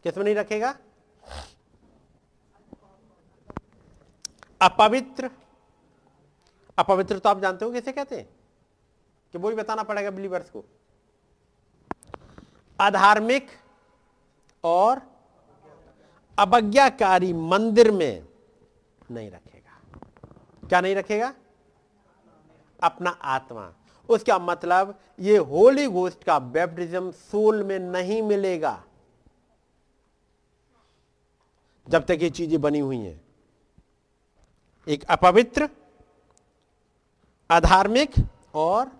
किसमें नहीं रखेगा? अपवित्र। अपवित्र तो आप जानते हो कैसे कहते हैं? कि वो ही बताना पड़ेगा बिलीवर्स को। अधार्मिक और अवज्ञाकारी मंदिर में नहीं रखेगा। क्या नहीं रखेगा? अपना आत्मा। उसका मतलब ये होली घोस्ट का बैप्टिज्म सोल में नहीं मिलेगा। जब तक ये चीज़ें बनी हुई हैं। एक अपवित्र, अधार्मिक और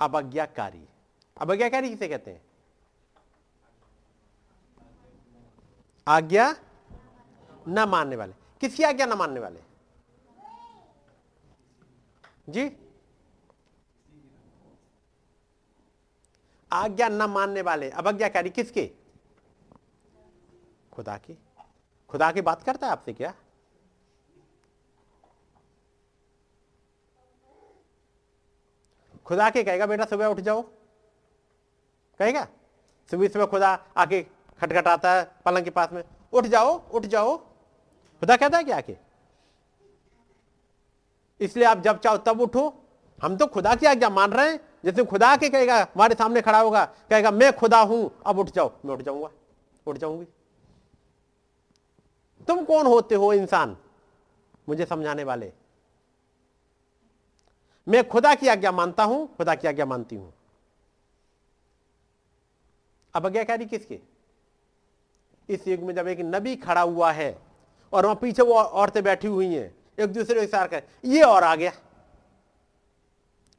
अवज्ञाकारी। अवज्ञाकारी किसे कहते हैं? आज्ञा न मानने वाले। किसकी आज्ञा न मानने वाले? जी? आज्ञा न मानने वाले। अवज्ञाकारी किसके? खुदा की। खुदा की बात करता है आपसे क्या? खुदा के कहेगा, बेटा, सुबह उठ जाओ। कहेगा? सुबह सुबह खुदा आके खटखटाता है पलंग के पास में, उठ जाओ उठ जाओ। खुदा कहता है क्या आके इसलिए आप जब चाहो तब उठो। हम तो खुदा की आज्ञा मान रहे हैं। जैसे खुदा के कहेगा, हमारे सामने खड़ा होगा, कहेगा, मैं खुदा हूँ, अब उठ जाओ। मैं उठ जाऊँगा, उठ जाऊँगी। तुम कौन होते हो इंसान? मुझे समझाने वाले। मैं खुदा की आज्ञा मानता हूँ, खुदा की आज्ञा मानती हूँ। अब आज्ञाकारी किसके? इस युग में जब एक नबी खड़ा हुआ है और वहाँ पीछे वो औरतें बैठी हुई हैं, एक दूसरे को इशार कर, ये और आ गया।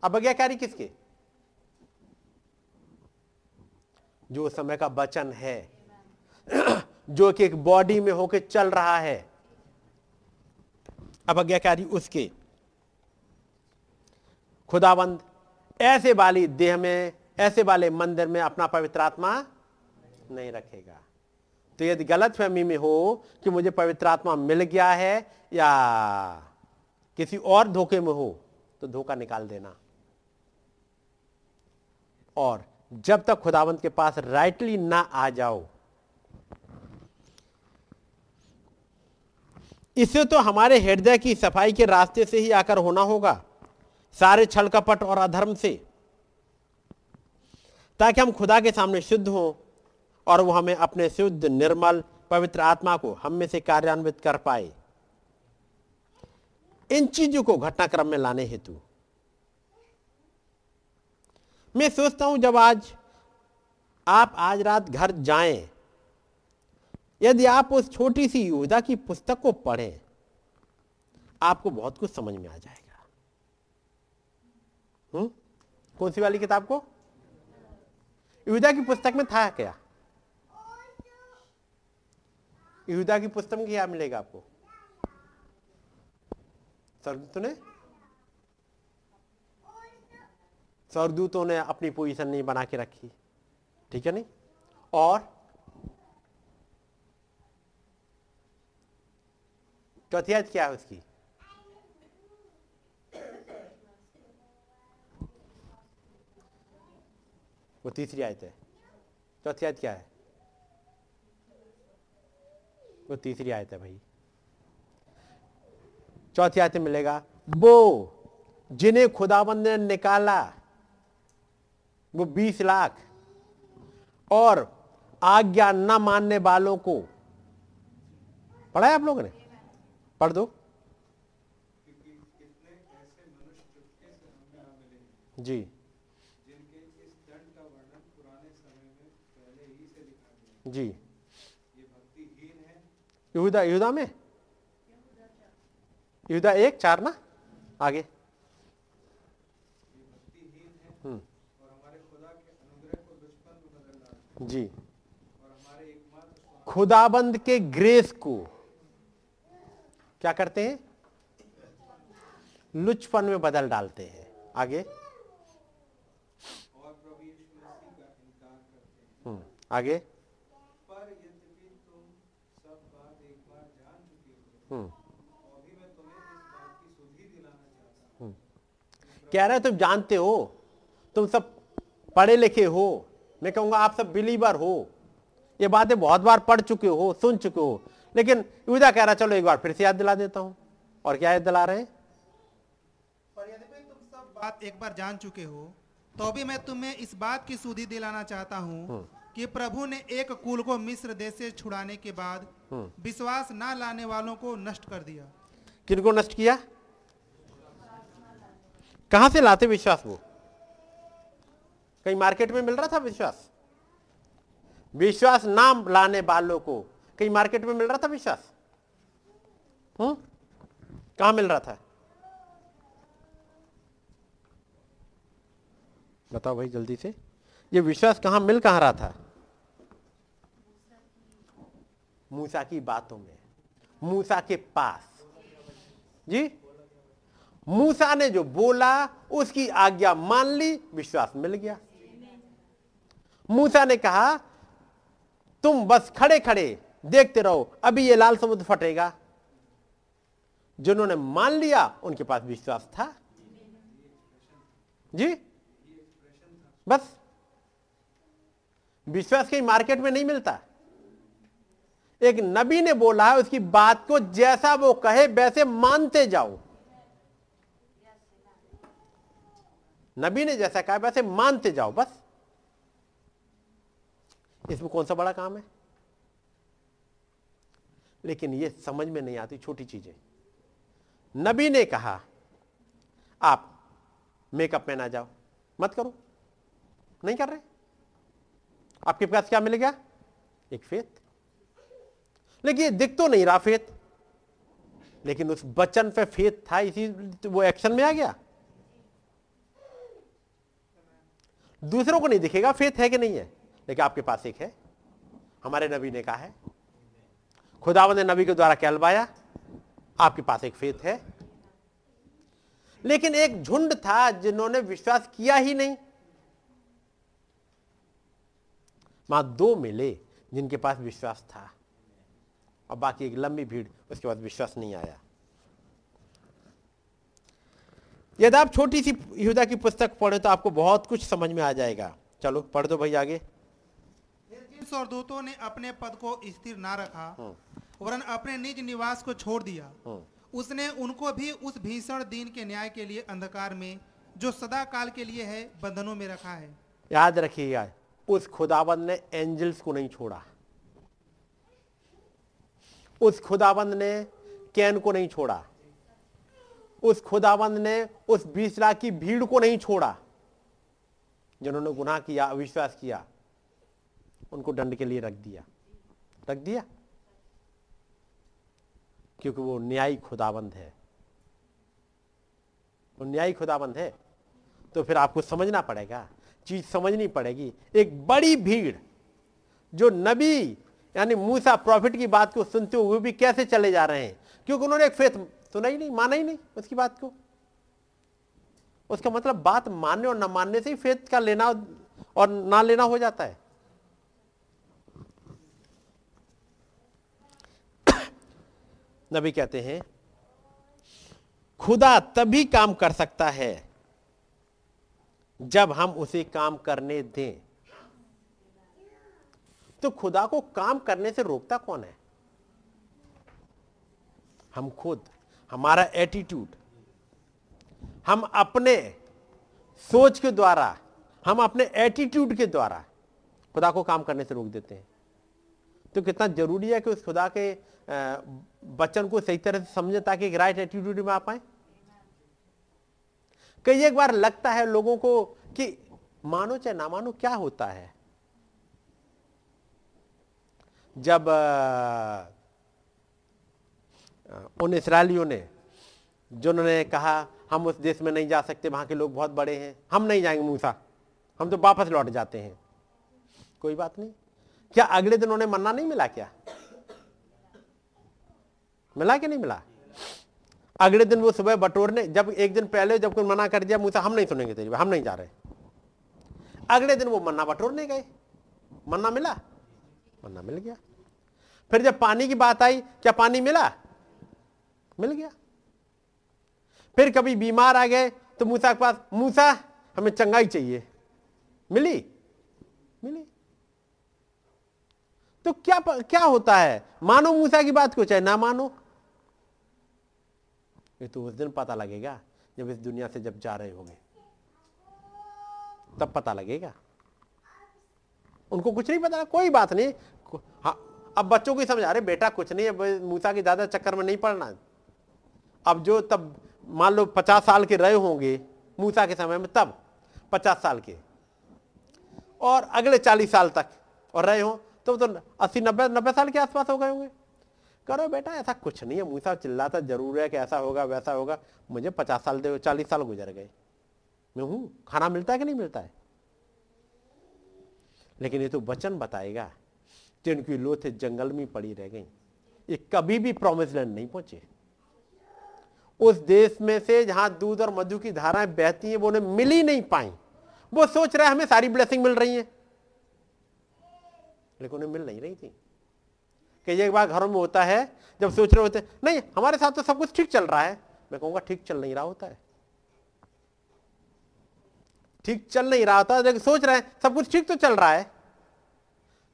अब आज्ञाकारी किसके? जो समय का वचन है, <clears throat> जो कि एक बॉडी में होकर चल रहा है। अब आज्ञाकारी उसके। खुदाबंद, ऐसे वाली देह में, ऐसे वाले मंदिर में अपना पवित्र आत्मा नहीं रखेगा। तो यदि गलत फहमी में हो कि मुझे पवित्र आत्मा मिल गया है या किसी और धोखे में हो तो धोखा निकाल देना। और जब तक खुदावंत के पास राइटली ना आ जाओ इसे तो हमारे हृदय की सफ़ाई के रास्ते से ही आकर होना होगा, सारे छल कपट और अधर्म से, ताकि हम खुदा के सामने शुद्ध हों। और वो हमें अपने शुद्ध, निर्मल, पवित्र आत्मा को हम में से कार्यान्वित कर पाए। इन चीज़ों को घटनाक्रम में लाने हेतु। मैं सोचता हूँ, जब आज आप आज रात घर जाएँ, यदि आप उस छोटी सी युदा की पुस्तक को पढ़ें, आपको बहुत कुछ समझ में आ जाएगा। हम्म कौन सी वाली किताब को? युदा की पुस्तक में था क्या? युदा की पुस्तक में क्या मिलेगा आपको? स्वर्गदूतों ने स्वर्गदूतों ने अपनी पोजीशन नहीं बना के रखी, ठीक है नहीं? और चौथी आयत क्या है उसकी? वो तीसरी आयत है। चौथी आयत क्या है? वो तीसरी आयत है भाई। चौथी आयत मिलेगा वो जिन्हें खुदाबंद ने निकाला वो बीस लाख और आज्ञा न मानने वालों को पढ़ा है आप लोगों ने? पढ़ दो। जी। जी। यहूदा यहूदा में? यहूदा एक चार ना? आगे। हम्म। जी। खुदाबंद के ग्रेस को क्या करते हैं? लुचपन में बदल डालते हैं। आगे। हम्म, आगे पर यद्यपि तुम सब बात एक बार जान चुके हो हम्म, अभी मैं तुम्हें इस बात की सुधि दिलाना चाहता हूँ कह रहे हैं तुम जानते हो तुम सब पढ़े लिखे हो। मैं कहूँगा आप सब बिलीवर हो। ये बातें बहुत बार पढ़ चुके हो सुन चुके हो। लेकिन युदा कह रहा चलो एक बार फिर से याद दिला देता हूँ। और क्या याद दिला रहे हैं? पर यद्यपि तुम सब बात एक बार जान चुके हो तो भी मैं तुम्हें इस बात की सुधि दिलाना चाहता हूँ कि प्रभु ने एक कुल को मिस्र देश से छुड़ाने के बाद विश्वास न लाने वालों को नष्ट कर दिया। किनको नष्ट किया? कहाँ से लाते विश्वास वो? कहीं मार्केट में मिल रहा था विश्वास? विश्वास नाम लाने वालों को कहीं मार्केट में मिल रहा था विश्वास? हम्म? कहाँ मिल रहा था? बताओ भाई जल्दी से। ये विश्वास कहाँ मिल कहाँ रहा था? मूसा की बातों में, मूसा के पास। जी? मूसा ने जो बोला, उसकी आज्ञा मान ली, विश्वास मिल गया। मूसा ने कहा, तुम बस खड़े खड़े देखते रहो, अभी ये लाल समुद्र फटेगा। जिन्होंने मान लिया, उनके पास विश्वास था। जी? बस। विश्वास कहीं मार्केट में नहीं मिलता। एक नबी ने बोला है, उसकी बात को जैसा वो कहे, वैसे मानते जाओ। नबी ने जैसा कहा, वैसे मानते जाओ, बस। इसमें कौन सा बड़ा काम है? लेकिन ये समझ में नहीं आती, छोटी चीज़ें। नबी ने कहा, आप मेकअप में ना जाओ, मत करो। नहीं कर रहे? आपके पास क्या मिल गया? एक फेत। लेकिन ये दिख तो नहीं रहा फेत। लेकिन उस बचन पे फेत था, इसी वो एक्शन में आ गया। दूसरों को नहीं दिखेगा फेत है कि नहीं है। लेकिन आपके पास एक है। हमारे नबी ने कहा है, खुदावंद ने नबी के द्वारा कहलवाया, आपके पास एक फेत है। लेकिन एक झुंड था जिन्होंने विश्वास किया ही नहीं। माँ दो मिले जिनके पास विश्वास था। और बाकी एक लंबी भीड़ उसके बाद विश्वास नहीं आया। यदि आप छोटी सी यहूदा की पुस्तक पढ़े तो आपको बहुत कुछ समझ में आ जाएगा। चलो पढ़ दो भाई आगे। जिन स्वर्गदूतों ने अपने पद को स्थिर ना रखा वरन अपने निज निवास को छोड़ दिया। उसने उनको भी उस भीषण दिन के न्याय के लिए अंधकार में जो सदा काल के लिए है बंधनों में रखा है। याद रखिएगा उस खुदाबंद ने एंजल्स को नहीं छोड़ा। उस खुदाबंद ने कैन को नहीं छोड़ा। उस खुदाबंद ने उस बीस लाख की भीड़ को नहीं छोड़ा। जिन्होंने गुनाह किया, अविश्वास किया, उनको दंड के लिए रख दिया। रख दिया? क्योंकि वो न्यायी खुदाबंद है। वो न्यायी खुदाबंद है। तो फिर आपको समझना पड़ेगा। चीज़ समझनी पड़ेगी। एक बड़ी भीड़, जो नबी यानी मूसा प्रॉफिट की बात को सुनते हुए भी कैसे चले जा रहे हैं? क्योंकि उन्होंने एक फेथ सुना ही नहीं, माना ही नहीं उसकी बात को। उसका मतलब बात मानने और ना मानने से ही फेथ का लेना और ना लेना हो जाता है। <coughs> नबी कहते हैं, खुदा तभी काम कर सकता है जब हम उसे काम करने दें। तो खुदा को काम करने से रोकता कौन है? हम खुद, हमारा एटीट्यूड हम अपने सोच के द्वारा, हम अपने एटीट्यूड के द्वारा खुदा को काम करने से रोक देते हैं। तो कितना ज़रूरी है कि उस खुदा के वचन को सही तरह से समझे ताकि एक राइट एटीट्यूड में आ पाए? कई एक बार लगता है लोगों को कि मानो चाहे ना मानो क्या होता है? जब उन इसराइलियों ने, जिन्होंने कहा, हम उस देश में नहीं जा सकते, वहाँ के लोग बहुत बड़े हैं, हम नहीं जाएँगे मूसा, हम तो वापस लौट जाते हैं। कोई बात नहीं। क्या अगले दिन उन्हें मन्ना नहीं मिला क्या? मिला कि नहीं मिला? अगले दिन वो सुबह बटोरने जब एक दिन पहले जब कोई मना कर दिया, मूसा, हम नहीं सुनेंगे तेरी हम नहीं जा रहे अगले दिन वो मन्ना बटोरने गए। मन्ना मिला? मन्ना मिल गया। फिर जब पानी की बात आई, क्या पानी मिला? मिल गया। फिर कभी बीमार आ गए तो मूसा के पास, मूसा, हमें चंगाई चाहिए। मिली? मिली। तो क्या क्या होता है? मानो मूसा की बात को चाहे ना मानो। ये तो उस दिन पता लगेगा, जब इस दुनिया से जब जा रहे होंगे, तब पता लगेगा। उनको कुछ नहीं पता, कोई बात नहीं। हाँ अब बच्चों को समझा रहे बेटा कुछ नहीं है मूसा के ज़्यादा चक्कर में नहीं पड़ना। अब जो तब, मान लो पचास साल के रहे होंगे, मूसा के समय में तब, पचास साल के। और अगले चालीस साल तक और रहे हों तो तो अस्सी, नब्बे नब्बे साल के आसपास हो गए होंगे। करो बेटा, ऐसा कुछ नहीं है। मूसा चिल्लाता, ज़रूर है कि ऐसा होगा, वैसा होगा। मुझे पचास साल दे, चालीस साल गुजर गए। मैं हूँ, खाना मिलता है कि नहीं मिलता है? लेकिन ये तो वचन बताएगा जिनकी लोथे जंगल में पड़ी रह गई। ये कभी भी प्रोमिस लैंड नहीं पहुँचे। उस देश में से जहाँ दूध और मधु की धाराएँ बहती हैं, वो उन्हें मिल ही नहीं पाई। वो सोच रहे हमें सारी ब्लेसिंग मिल रही है। लेकिन उन्हें मिल नहीं रही थी। कई एक बार घरों में होता है, जब सोच रहे होते नहीं, हमारे साथ तो सब कुछ ठीक चल रहा है। मैं कहूँगा, ठीक चल नहीं रहा, होता है। ठीक चल नहीं रहा होता लेकिन सोच रहे हैं, सब कुछ ठीक तो चल रहा है।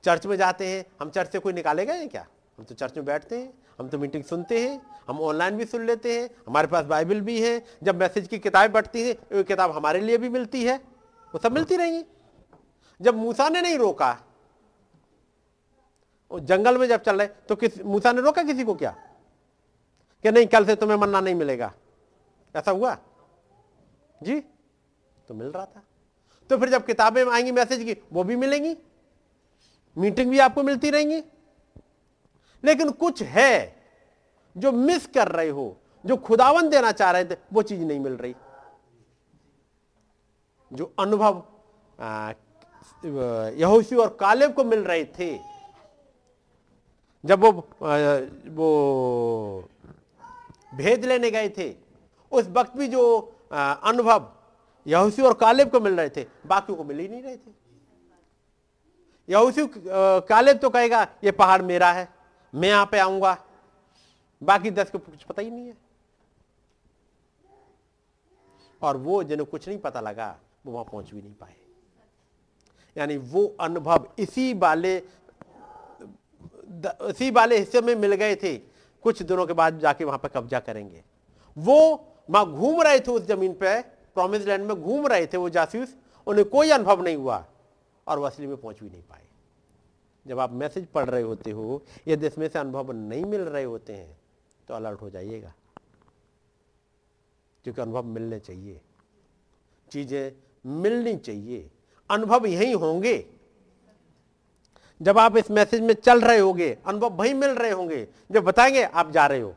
चर्च में जाते हैं, हम चर्च से कोई निकालेगा या क्या? हम तो चर्च में बैठते हैं, हम तो मीटिंग सुनते हैं, हम ऑनलाइन भी सुन लेते हैं, हमारे पास बाइबल भी है, जब मैसेज की किताबें बढ़ती है, वो किताब हमारे लिए भी मिलती है, वो सब मिलती रहेंगी। जब मूसा ने नहीं रोका जंगल में जब चल रहे तो किस, मूसा ने रोका किसी को क्या? कि नहीं, कल से तुम्हें मन्ना नहीं मिलेगा। ऐसा हुआ? जी? तो मिल रहा था। तो फिर जब किताबें आएँगी, मैसेज की, वो भी मिलेंगी। मीटिंग भी आपको मिलती रहेंगी। लेकिन कुछ है जो मिस कर रहे हो, जो खुदावन देना चाह रहे थे, वो चीज़ नहीं मिल रही। जो अनुभव यहोशी और कालेब को मिल रहे थे। जब वो वो भेद लेने गए थे, उस वक्त भी जो अनुभव यहोशी और कालेब को मिल रहे थे, बाकियों को मिल ही नहीं रहे थे। यहोशी कालेब तो कहेगा, ये पहाड़ मेरा है, मैं यहाँ पे आऊँगा, बाकी दस को कुछ पता ही नहीं है। और वो जिन्हें कुछ नहीं पता लगा, वो वहाँ पहुँच भी नहीं पाए। यानी वो अनुभव इसी वाले इसी वाले हिस्से में मिल गए थे। कुछ दिनों के बाद जाके वहाँ पर कब्जा करेंगे। वो वहाँ घूम रहे थे उस ज़मीन पे प्रॉमिस लैंड में घूम रहे थे वो जासूस, उन्हें कोई अनुभव नहीं हुआ और वो असली में पहुँच भी नहीं पाए। जब आप मैसेज पढ़ रहे होते हो यदि इसमें से अनुभव नहीं मिल रहे होते हैं तो अलर्ट हो जाइएगा। क्योंकि अनुभव मिलने चाहिए। चीज़ें मिलनी चाहिए। अनुभव यही होंगे। जब आप इस मैसेज में चल रहे होंगे, अनुभव वही मिल रहे होंगे। जब बताएँगे, आप जा रहे हो।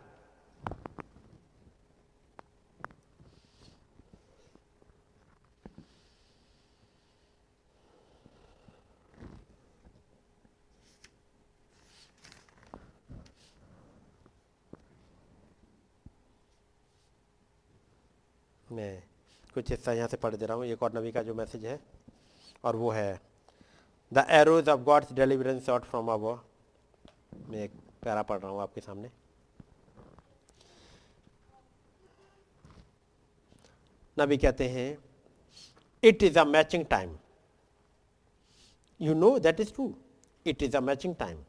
मैं कुछ हिस्सा यहाँ से पढ़ दे रहा हूँ। एक और नबी का जो मैसेज है, और वो है the arrows of God's deliverance short from a मैं एक पैरा पढ़ रहा हूँ आपके सामने। नबी कहते हैं it is a matching time you know that is true it is a matching time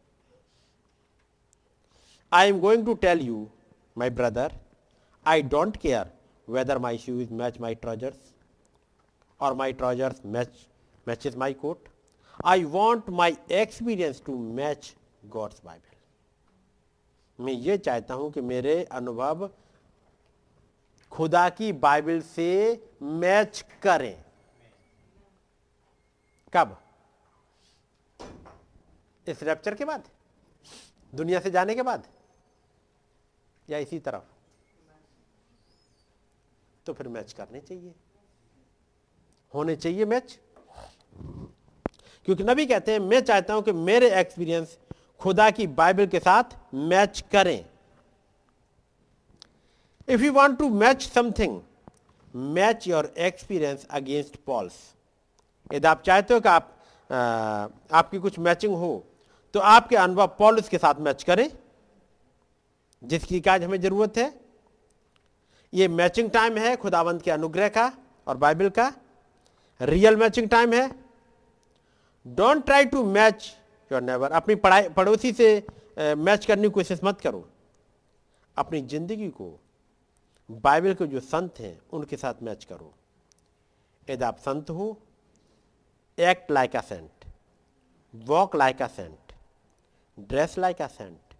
I am going to tell you my brother I don't care whether my shoes match my trousers or my trousers match matches my coat. I want my experience to match God's Bible मैं ये चाहता हूँ कि मेरे अनुभव खुदा की Bible से मैच करें कब इस रैप्चर के बाद दुनिया से जाने के बाद या इसी तरफ़ तो फिर मैच करने चाहिए। होने चाहिए मैच। क्योंकि नबी कहते हैं मैं चाहता हूँ कि मेरे एक्सपीरियंस खुदा की बाइबल के साथ मैच करें। If you want to match something match your experience against Paul's यदि आप चाहते हो कि आप आ, आपकी कुछ मैचिंग हो तो आपके अनुभव पॉलिस के साथ मैच करें जिसकी काज हमें ज़रूरत है? ये मैचिंग टाइम है खुदावंत के अनुग्रह का और बाइबल का। रियल मैचिंग टाइम है। Don't try to match your never अपनी पढ़ाई, पड़ोसी से मैच करने की कोशिश मत करो। अपनी ज़िंदगी को, बाइबल के जो संत हैं, उनके साथ मैच करो। यदि आप संत हो act like a saint walk like a saint dress like a saint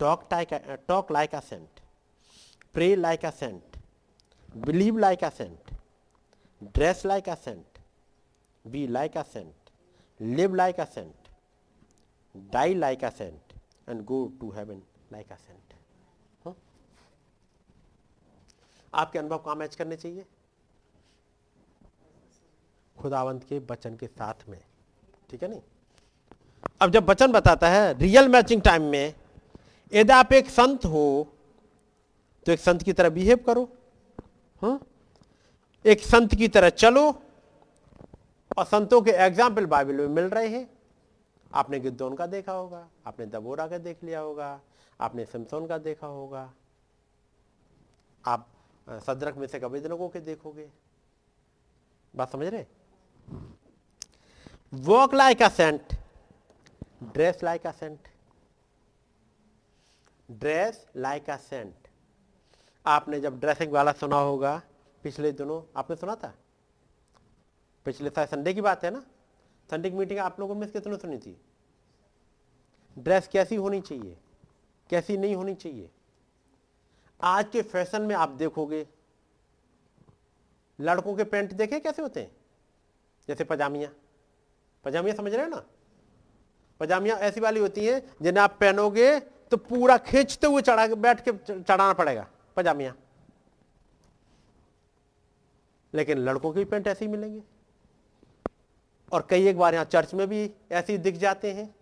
talk talk like a saint pray like a saint believe like a saint dress like a saint be like a saint live like a saint die like a saint and go to heaven like a saint आपके अनुभव कहाँ match करने चाहिए? खुदावंत के वचन के साथ में, ठीक है नहीं? अब जब वचन बताता है रियल मैचिंग टाइम में, यदि आप एक संत हो तो एक संत की तरह बिहेव करो, हा? एक संत की तरह चलो, और संतों के एग्ज़ाम्पल बाइबल में मिल रहे हैं। आपने गिद्दोन का देखा होगा, आपने दबोरा का देख लिया होगा, आपने सिमसोन का देखा होगा। आप सदरक में से कभी लोगों के देखोगे। बात समझ रहे? Walk like a saint, dress like a saint. Dress like a saint. आपने जब ड्रेसिंग वाला सुना होगा, पिछले दिनों आपने सुना था? पिछले साल संडे की बात है ना? संडे की मीटिंग आप लोगों में कितने सुनी थी? ड्रेस कैसी होनी चाहिए? कैसी नहीं होनी चाहिए? आज के फ़ैशन में आप देखोगे, लड़कों के पैंट देखे कैसे होते हैं? जैसे पजामिया। पजामिया समझ रहे हो ना? पजामिया ऐसी वाली होती हैं जिन्हें आप पहनोगे तो पूरा खींचते हुए चढ़ा, बैठ के चढ़ाना पड़ेगा। पजामिया लेकिन लड़कों के पैंट ऐसे ही मिलेंगे। और कई एक बार यहाँ चर्च में भी ऐसे ही दिख जाते हैं।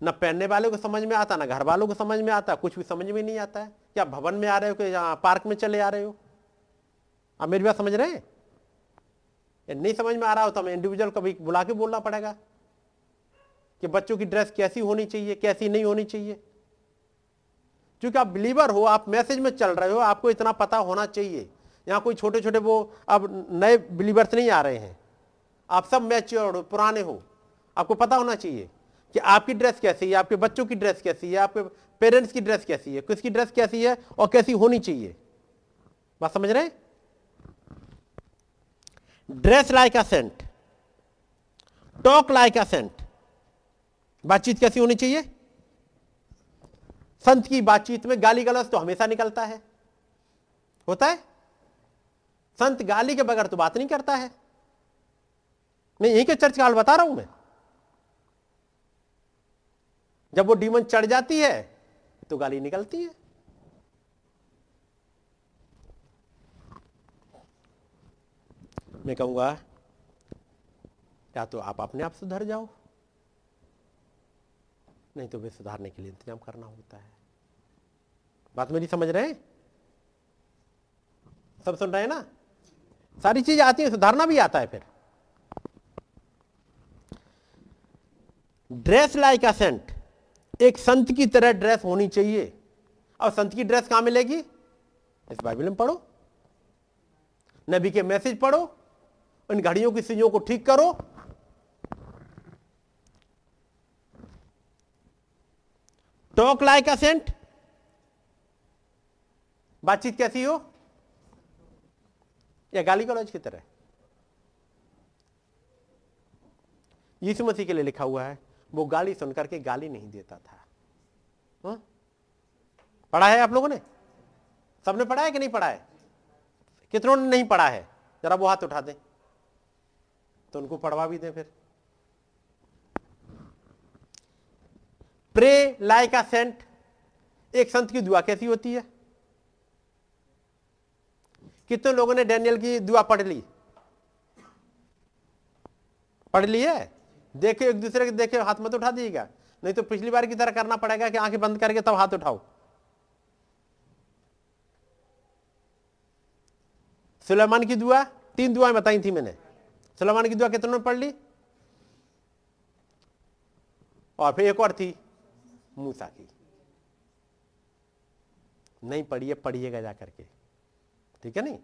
न पहनने वाले को समझ में आता, ना घर वालों को समझ में आता, कुछ भी समझ में नहीं आता है। क्या भवन में आ रहे हो कि पार्क में चले आ रहे हो? आप मेरी बात समझ रहे हैं? नहीं समझ में आ रहा हो तो हमें इंडिविजुअल कभी बुला के बोलना पड़ेगा कि बच्चों की ड्रेस कैसी होनी चाहिए, कैसी नहीं होनी चाहिए। क्योंकि आप बिलीवर हो, आप मैसेज में चल रहे हो, आपको इतना पता होना चाहिए। यहाँ कोई छोटे छोटे वो अब नए बिलीवर्स नहीं आ रहे हैं। आप सब मैच्योर हो, पुराने हो। आपको पता होना चाहिए कि आपकी ड्रेस कैसी है, आपके बच्चों की ड्रेस कैसी है, आपके पेरेंट्स की ड्रेस कैसी है, किसकी ड्रेस कैसी है और कैसी होनी चाहिए। बात समझ रहे dress like a saint talk like a saint बातचीत कैसी होनी चाहिए? संत की बातचीत में गाली गलौज तो हमेशा निकलता है। होता है? संत गाली के बगैर तो बात नहीं करता है। मैं यही के चर्च हाल बता रहा हूँ मैं। जब वो डीमन चढ़ जाती है तो गाली निकलती है। मैं कहूँगा, या तो आप अपने आप सुधर जाओ, नहीं तो वे सुधारने के लिए इंतज़ाम करना होता है। बात मेरी समझ रहे हैं? सब सुन रहे हैं ना? सारी चीज़ आती है, सुधारना भी आता है फिर। ड्रेस लाइक अ सेंट एक संत की तरह ड्रेस होनी चाहिए। और संत की ड्रेस कहाँ मिलेगी? इस बाइबल में पढ़ो। नबी के मैसेज पढ़ो। इन घड़ियों की चीज़ों को ठीक करो। टॉक लाइक अ सेंट बातचीत कैसी हो? या गाली गलौज की तरह? यीशु मसीह के लिए लिखा हुआ है, वो गाली सुनकर के गाली नहीं देता था। हाँ? पढ़ा है आप लोगों ने? सबने पढ़ा है कि नहीं पढ़ा है? कितनों ने नहीं पढ़ा है? जरा वो हाथ उठा दें। तो उनको पढ़वा भी दें फिर। प्रे लाइक सेंट, एक संत की दुआ कैसी होती है? कितने लोगों ने डैनियल की दुआ पढ़ ली? पढ़ ली है? देखे एक दूसरे के देखे हाथ मत उठा दीजिएगा। नहीं तो पिछली बार की तरह करना पड़ेगा कि आँखें बंद करके तब हाथ उठाओ। सुलेमान की दुआ, तीन दुआएँ बताई थी मैंने। सुलेमान की दुआ कितनों ने पढ़ ली? और फिर एक और थी, मूसा की। नहीं पढ़िए, पढ़िएगा जा करके। ठीक है नहीं?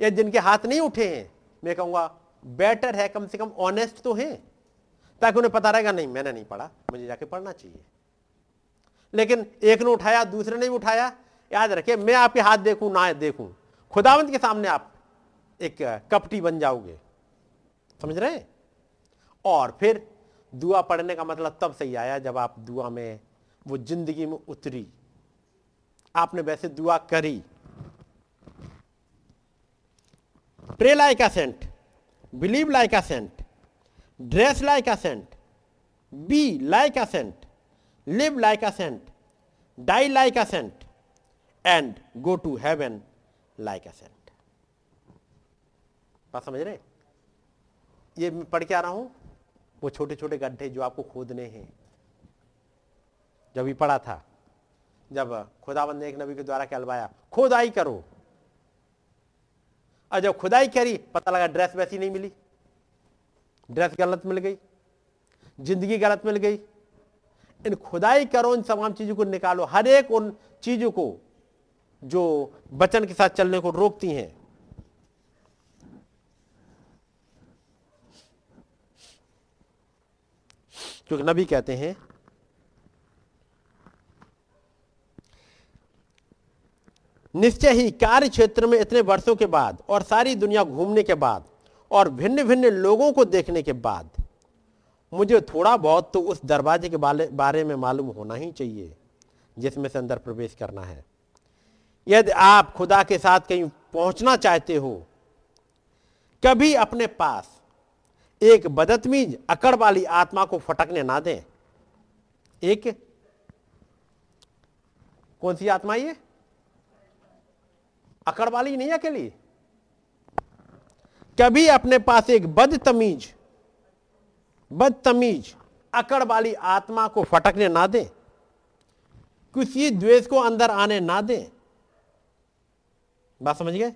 ये जिनके हाथ नहीं उठे हैं, मैं कहूँगा, बेटर है, कम से कम ऑनेस्ट तो है। ताकि उन्हें पता रहेगा, नहीं, मैंने नहीं पढ़ा, मुझे जाके पढ़ना चाहिए। लेकिन एक ने उठाया, दूसरे ने भी उठाया। याद रखिए, मैं आपके हाथ देखूँ, ना देखूँ, खुदावंत के सामने आप एक कपटी बन जाओगे। समझ रहे हैं? और फिर दुआ पढ़ने का मतलब तब सही आया जब आप दुआ में वो ज़िंदगी में उतरी। आपने वैसे दुआ करी pray like saint believe like saint dress like saint be like saint live like saint die like saint and go to heaven like saint बात समझ रहे? ये पढ़ के आ रहा हूँ, वो छोटे छोटे गड्ढे जो आपको खोदने हैं। जब भी पढ़ा था, जब खुदाबंद ने एक नबी के द्वारा कहलवाया, खुदाई करो। और जब खुदाई करी, पता लगा ड्रेस वैसी नहीं मिली। ड्रेस गलत मिल गई, ज़िंदगी गलत मिल गई। इन खुदाई करो, इन तमाम चीज़ों को निकालो। हर एक उन चीज़ों को जो बचन के साथ चलने को रोकती हैं। क्योंकि नबी कहते हैं निश्चय ही कार्य क्षेत्र में इतने वर्षों के बाद और सारी दुनिया घूमने के बाद और भिन्न भिन्न लोगों को देखने के बाद, मुझे थोड़ा बहुत तो उस दरवाजे के बारे में मालूम होना ही चाहिए, जिसमें से अंदर प्रवेश करना है। यदि आप खुदा के साथ कहीं पहुँचना चाहते हो, कभी अपने पास एक बदतमीज, अकड़ वाली आत्मा को फटकने ना दें। एक? कौन सी आत्मा ये? अकड़ वाली नहीं अकेली। कभी अपने पास एक बदतमीज बदतमीज अकड़ वाली आत्मा को फटकने ना दें। किसी द्वेष को अंदर आने ना दें। बात समझ गए?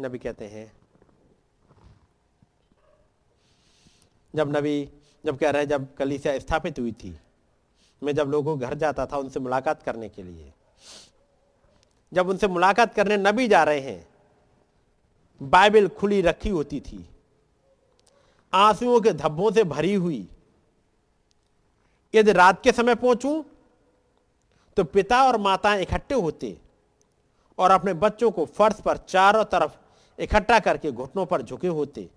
नबी कहते हैं जब नबी जब कह रहे हैं, जब कलीसिया स्थापित हुई थी, मैं जब लोगों के घर जाता था उनसे मुलाकात करने के लिए, जब उनसे मुलाकात करने नबी जा रहे हैं, बाइबल खुली रखी होती थी, आंसुओं के धब्बों से भरी हुई, यदि रात के समय पहुंचूं तो पिता और माताएँ इकट्ठे होते और अपने बच्चों को फर्श पर चारों तरफ़ इकट्ठा करके घुटनों पर झुके होते।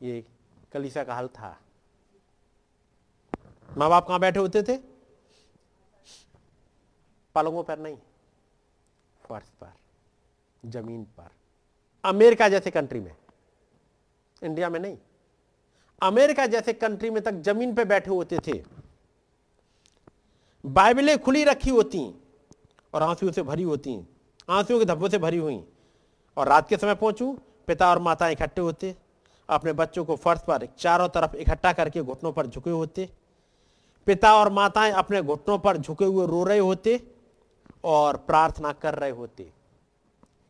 ये कलीसा का हल था। माँ बाप कहाँ बैठे होते थे? पलंगों पर नहीं, फर्श पर, ज़मीन पर। अमेरिका जैसे कंट्री में इंडिया में नहीं। अमेरिका जैसे कंट्री में तक ज़मीन पे बैठे होते थे। बाइबलें खुली रखी होती, और आंसुओं से भरी होती, आंसुओं के धब्बों से भरी हुई। और रात के समय पहुंचू, पिता और माता इकट्ठे होते अपने बच्चों को फर्श पर चारों तरफ़ इकट्ठा करके घुटनों पर झुके होते। पिता और माताएँ अपने घुटनों पर झुके हुए रो रहे होते और प्रार्थना कर रहे होते।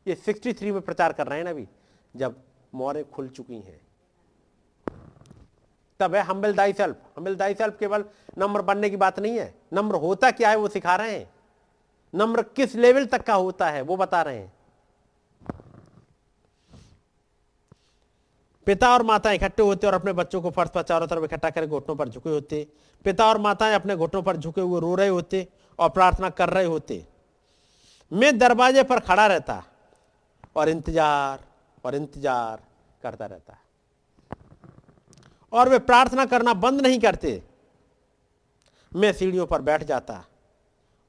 ये 63 में प्रचार कर रहे हैं ना अभी, जब मोरे खुल चुकी हैं। तब है humble thy self humble thy self केवल नम्र बनने की बात नहीं है। नम्र होता क्या है वो सिखा रहे हैं। नम्र किस लेवल तक का होता है वो बता रहे हैं। पिता और माता इकट्ठे होते और अपने बच्चों को फर्श पर चारों तरफ़ इकट्ठा कर घुटनों पर झुके होते। पिता और माताएँ अपने घुटनों पर झुके हुए रो रहे होते और प्रार्थना कर रहे होते। मैं दरवाजे पर खड़ा रहता और इंतज़ार और इंतज़ार करता रहता। और वे प्रार्थना करना बंद नहीं करते। मैं सीढ़ियों पर बैठ जाता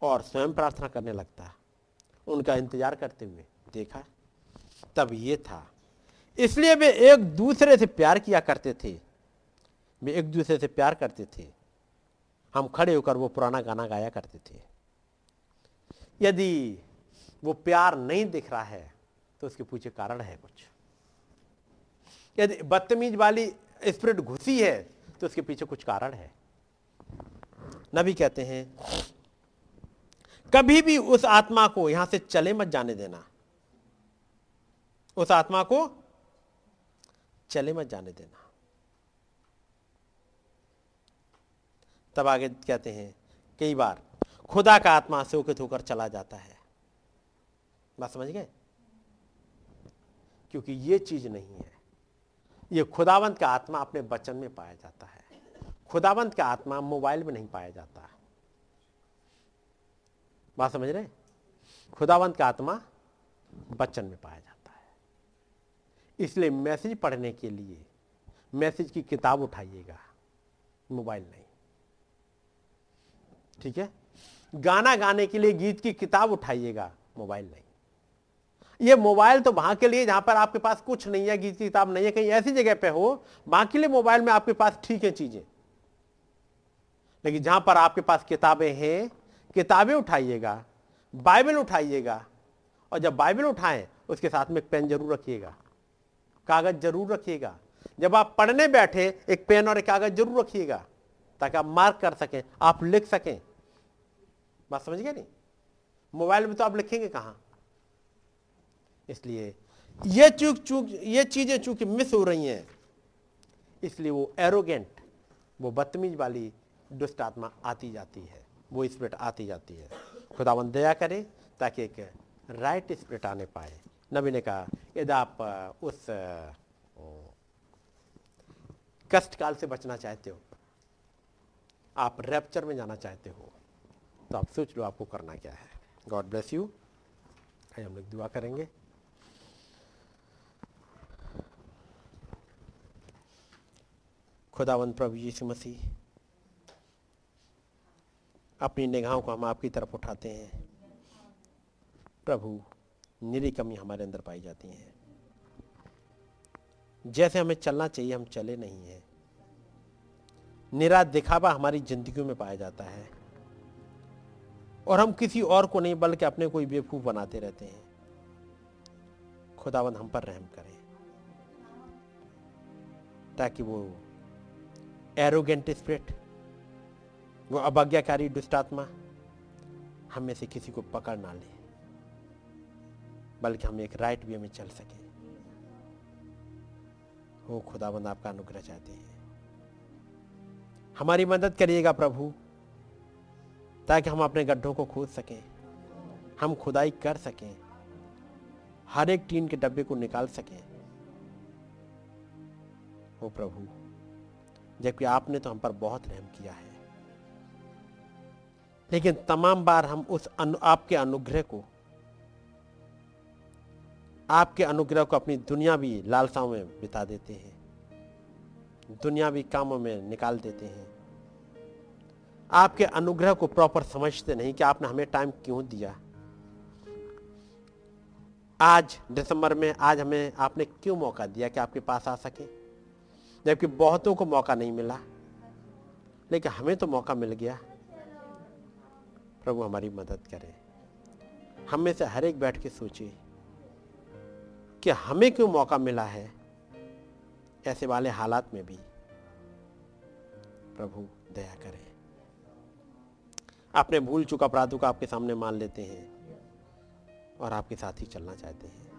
और स्वयं प्रार्थना करने लगता। उनका इंतज़ार करते हुए देखा, तब ये था इसलिए वे एक दूसरे से प्यार किया करते थे। वे एक दूसरे से प्यार करते थे। हम खड़े होकर वो पुराना गाना गाया करते थे। यदि वो प्यार नहीं दिख रहा है तो उसके पीछे कारण है कुछ। यदि बदतमीज वाली स्प्रिट घुसी है तो उसके पीछे कुछ कारण है। नबी कहते हैं, कभी भी उस आत्मा को यहाँ से चले मत जाने देना। उस आत्मा को चले मत जाने देना। तब आगे कहते हैं, कई बार खुदा का आत्मा से शोकित होकर चला जाता है। बात समझ गए? क्योंकि ये चीज़ नहीं है। ये खुदावंत का आत्मा अपने बचन में पाया जाता है। खुदावंत का आत्मा मोबाइल में नहीं पाया जाता। बात समझ रहे खुदावंत का आत्मा बचन में पाया जाता इसलिए मैसेज पढ़ने के लिए मैसेज की किताब उठाइएगा, मोबाइल नहीं। ठीक है? गाना गाने के लिए गीत की किताब उठाइएगा, मोबाइल नहीं। ये मोबाइल तो वहाँ के लिए, जहाँ पर आपके पास कुछ नहीं है, गीत की किताब नहीं है, कहीं ऐसी जगह पे हो, वहाँ के लिए मोबाइल में आपके पास ठीक है चीज़ें। लेकिन जहाँ पर आपके पास किताबें हैं, किताबें उठाइएगा, बाइबल उठाइएगा, और जब बाइबल उठाएँ, उसके साथ में पेन ज़रूर रखिएगा। कागज़ ज़रूर रखिएगा। जब आप पढ़ने बैठे, एक पेन और एक कागज़ ज़रूर रखिएगा, ताकि आप मार्क कर सकें, आप लिख सकें। बात समझ गए नहीं? मोबाइल में तो आप लिखेंगे कहाँ? इसलिए ये चूक चूक, ये चीज़ें चूँकि मिस हो रही हैं, इसलिए वो एरोगेंट वो बदतमीज वाली दुष्ट आत्मा आती जाती है, वो स्पिरिट आती जाती है। खुदावन दया करे, ताकि एक राइट स्पिरिट आने पाए। नबी ने कहा यदि आप उस कष्ट काल से बचना चाहते हो, आप रैप्चर में जाना चाहते हो तो आप सोच लो आपको करना क्या है। गॉड ब्लेस यू हम लोग दुआ करेंगे। खुदावंत प्रभु यीशु मसीह, अपनी निगाहों को हम आपकी तरफ़ उठाते हैं। प्रभु निरी कमी हमारे अंदर पाई जाती है। जैसे हमें चलना चाहिए, हम चले नहीं हैं। निरा दिखावा हमारी ज़िंदगी में पाया जाता है। और हम किसी और को नहीं, बल्कि अपने कोई बेवकूफ़ बनाते रहते हैं। खुदावंद हम पर रहम करें। ताकि वो एरोगेंट स्प्रिट वो अवज्ञाकारी दुष्टात्मा हम से किसी को पकड़ ना ले। बल्कि हम एक राइट वे में चल सके। वो खुदाबंद आपका अनुग्रह चाहते हैं। हमारी मदद करिएगा प्रभु ताकि हम अपने गड्ढों को खोद सकें हम खुदाई कर सकें हर एक टीन के डब्बे को निकाल सकें। ओ प्रभु जबकि आपने तो हम पर बहुत रहम किया है लेकिन तमाम बार हम उस अनु, आपके अनुग्रह को आपके अनुग्रह को अपनी दुनिया भी लालसाओं में बिता देते हैं। दुनियावी कामों में निकाल देते हैं। आपके अनुग्रह को प्रॉपर समझते नहीं कि आपने हमें टाइम क्यों दिया। आज दिसंबर में आज हमें आपने क्यों मौका दिया कि आपके पास आ सके? जबकि बहुतों को मौका नहीं मिला, लेकिन हमें तो मौका मिल गया। प्रभु हमारी मदद करे। हम में से हर एक बैठ के सोचे कि हमें क्यों मौका मिला है ऐसे वाले हालात में भी। प्रभु, दया करें। अपने भूल चुका अपराधों को आपके सामने मान लेते हैं और आपके साथ ही चलना चाहते हैं।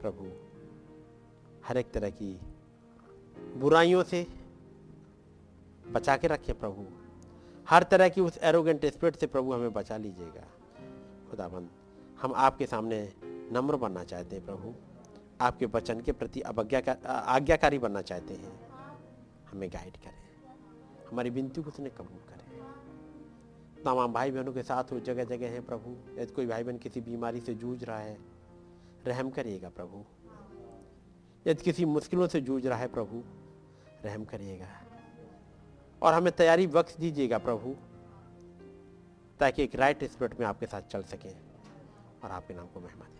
प्रभु, हर एक तरह की बुराइयों से बचा के रखे प्रभु। हर तरह की उस एरोगेंट स्पिरिट से प्रभु हमें बचा लीजिएगा। खुदाबंद, हम आपके सामने नम्र बनना चाहते हैं प्रभु। आपके वचन के प्रति अवज्ञा आज्ञाकारी बनना चाहते हैं। हमें गाइड करें। हमारी विनती को उसने कबूल करें। तमाम भाई बहनों के साथ वो जगह जगह हैं प्रभु। यदि कोई भाई बहन किसी बीमारी से जूझ रहा है, रहम करिएगा प्रभु। यदि किसी मुश्किलों से जूझ रहा है प्रभु, रहम करिएगा। और हमें तैयारी वक्त दीजिएगा प्रभु, ताकि एक राइट स्पिरिट में आपके साथ चल सके और आपके नाम को महिमा दे। सके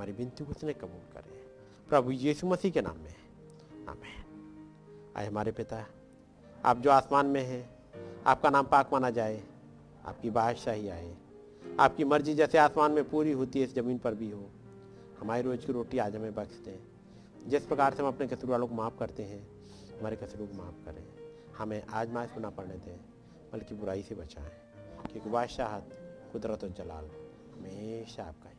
हमारी बिनती को उसने कबूल करे प्रभु यीशु मसीह के नाम में आमेन। आए हमारे पिता, आप जो आसमान में हैं, आपका नाम पाक माना जाए, आपकी बादशाही आए, आपकी मर्ज़ी जैसे आसमान में पूरी होती है, इस ज़मीन पर भी हो। हमारी रोज़ की रोटी आज हमें बख्श दें। जिस प्रकार से हम अपने कसर वालों को माफ़ करते हैं, हमारे कसरों को माफ़ करें। हमें आज माज को ना पढ़ने दें, बल्कि बुराई से बचाएँ। क्योंकि बादशाह कुदरत और जलाल हमेशा आपका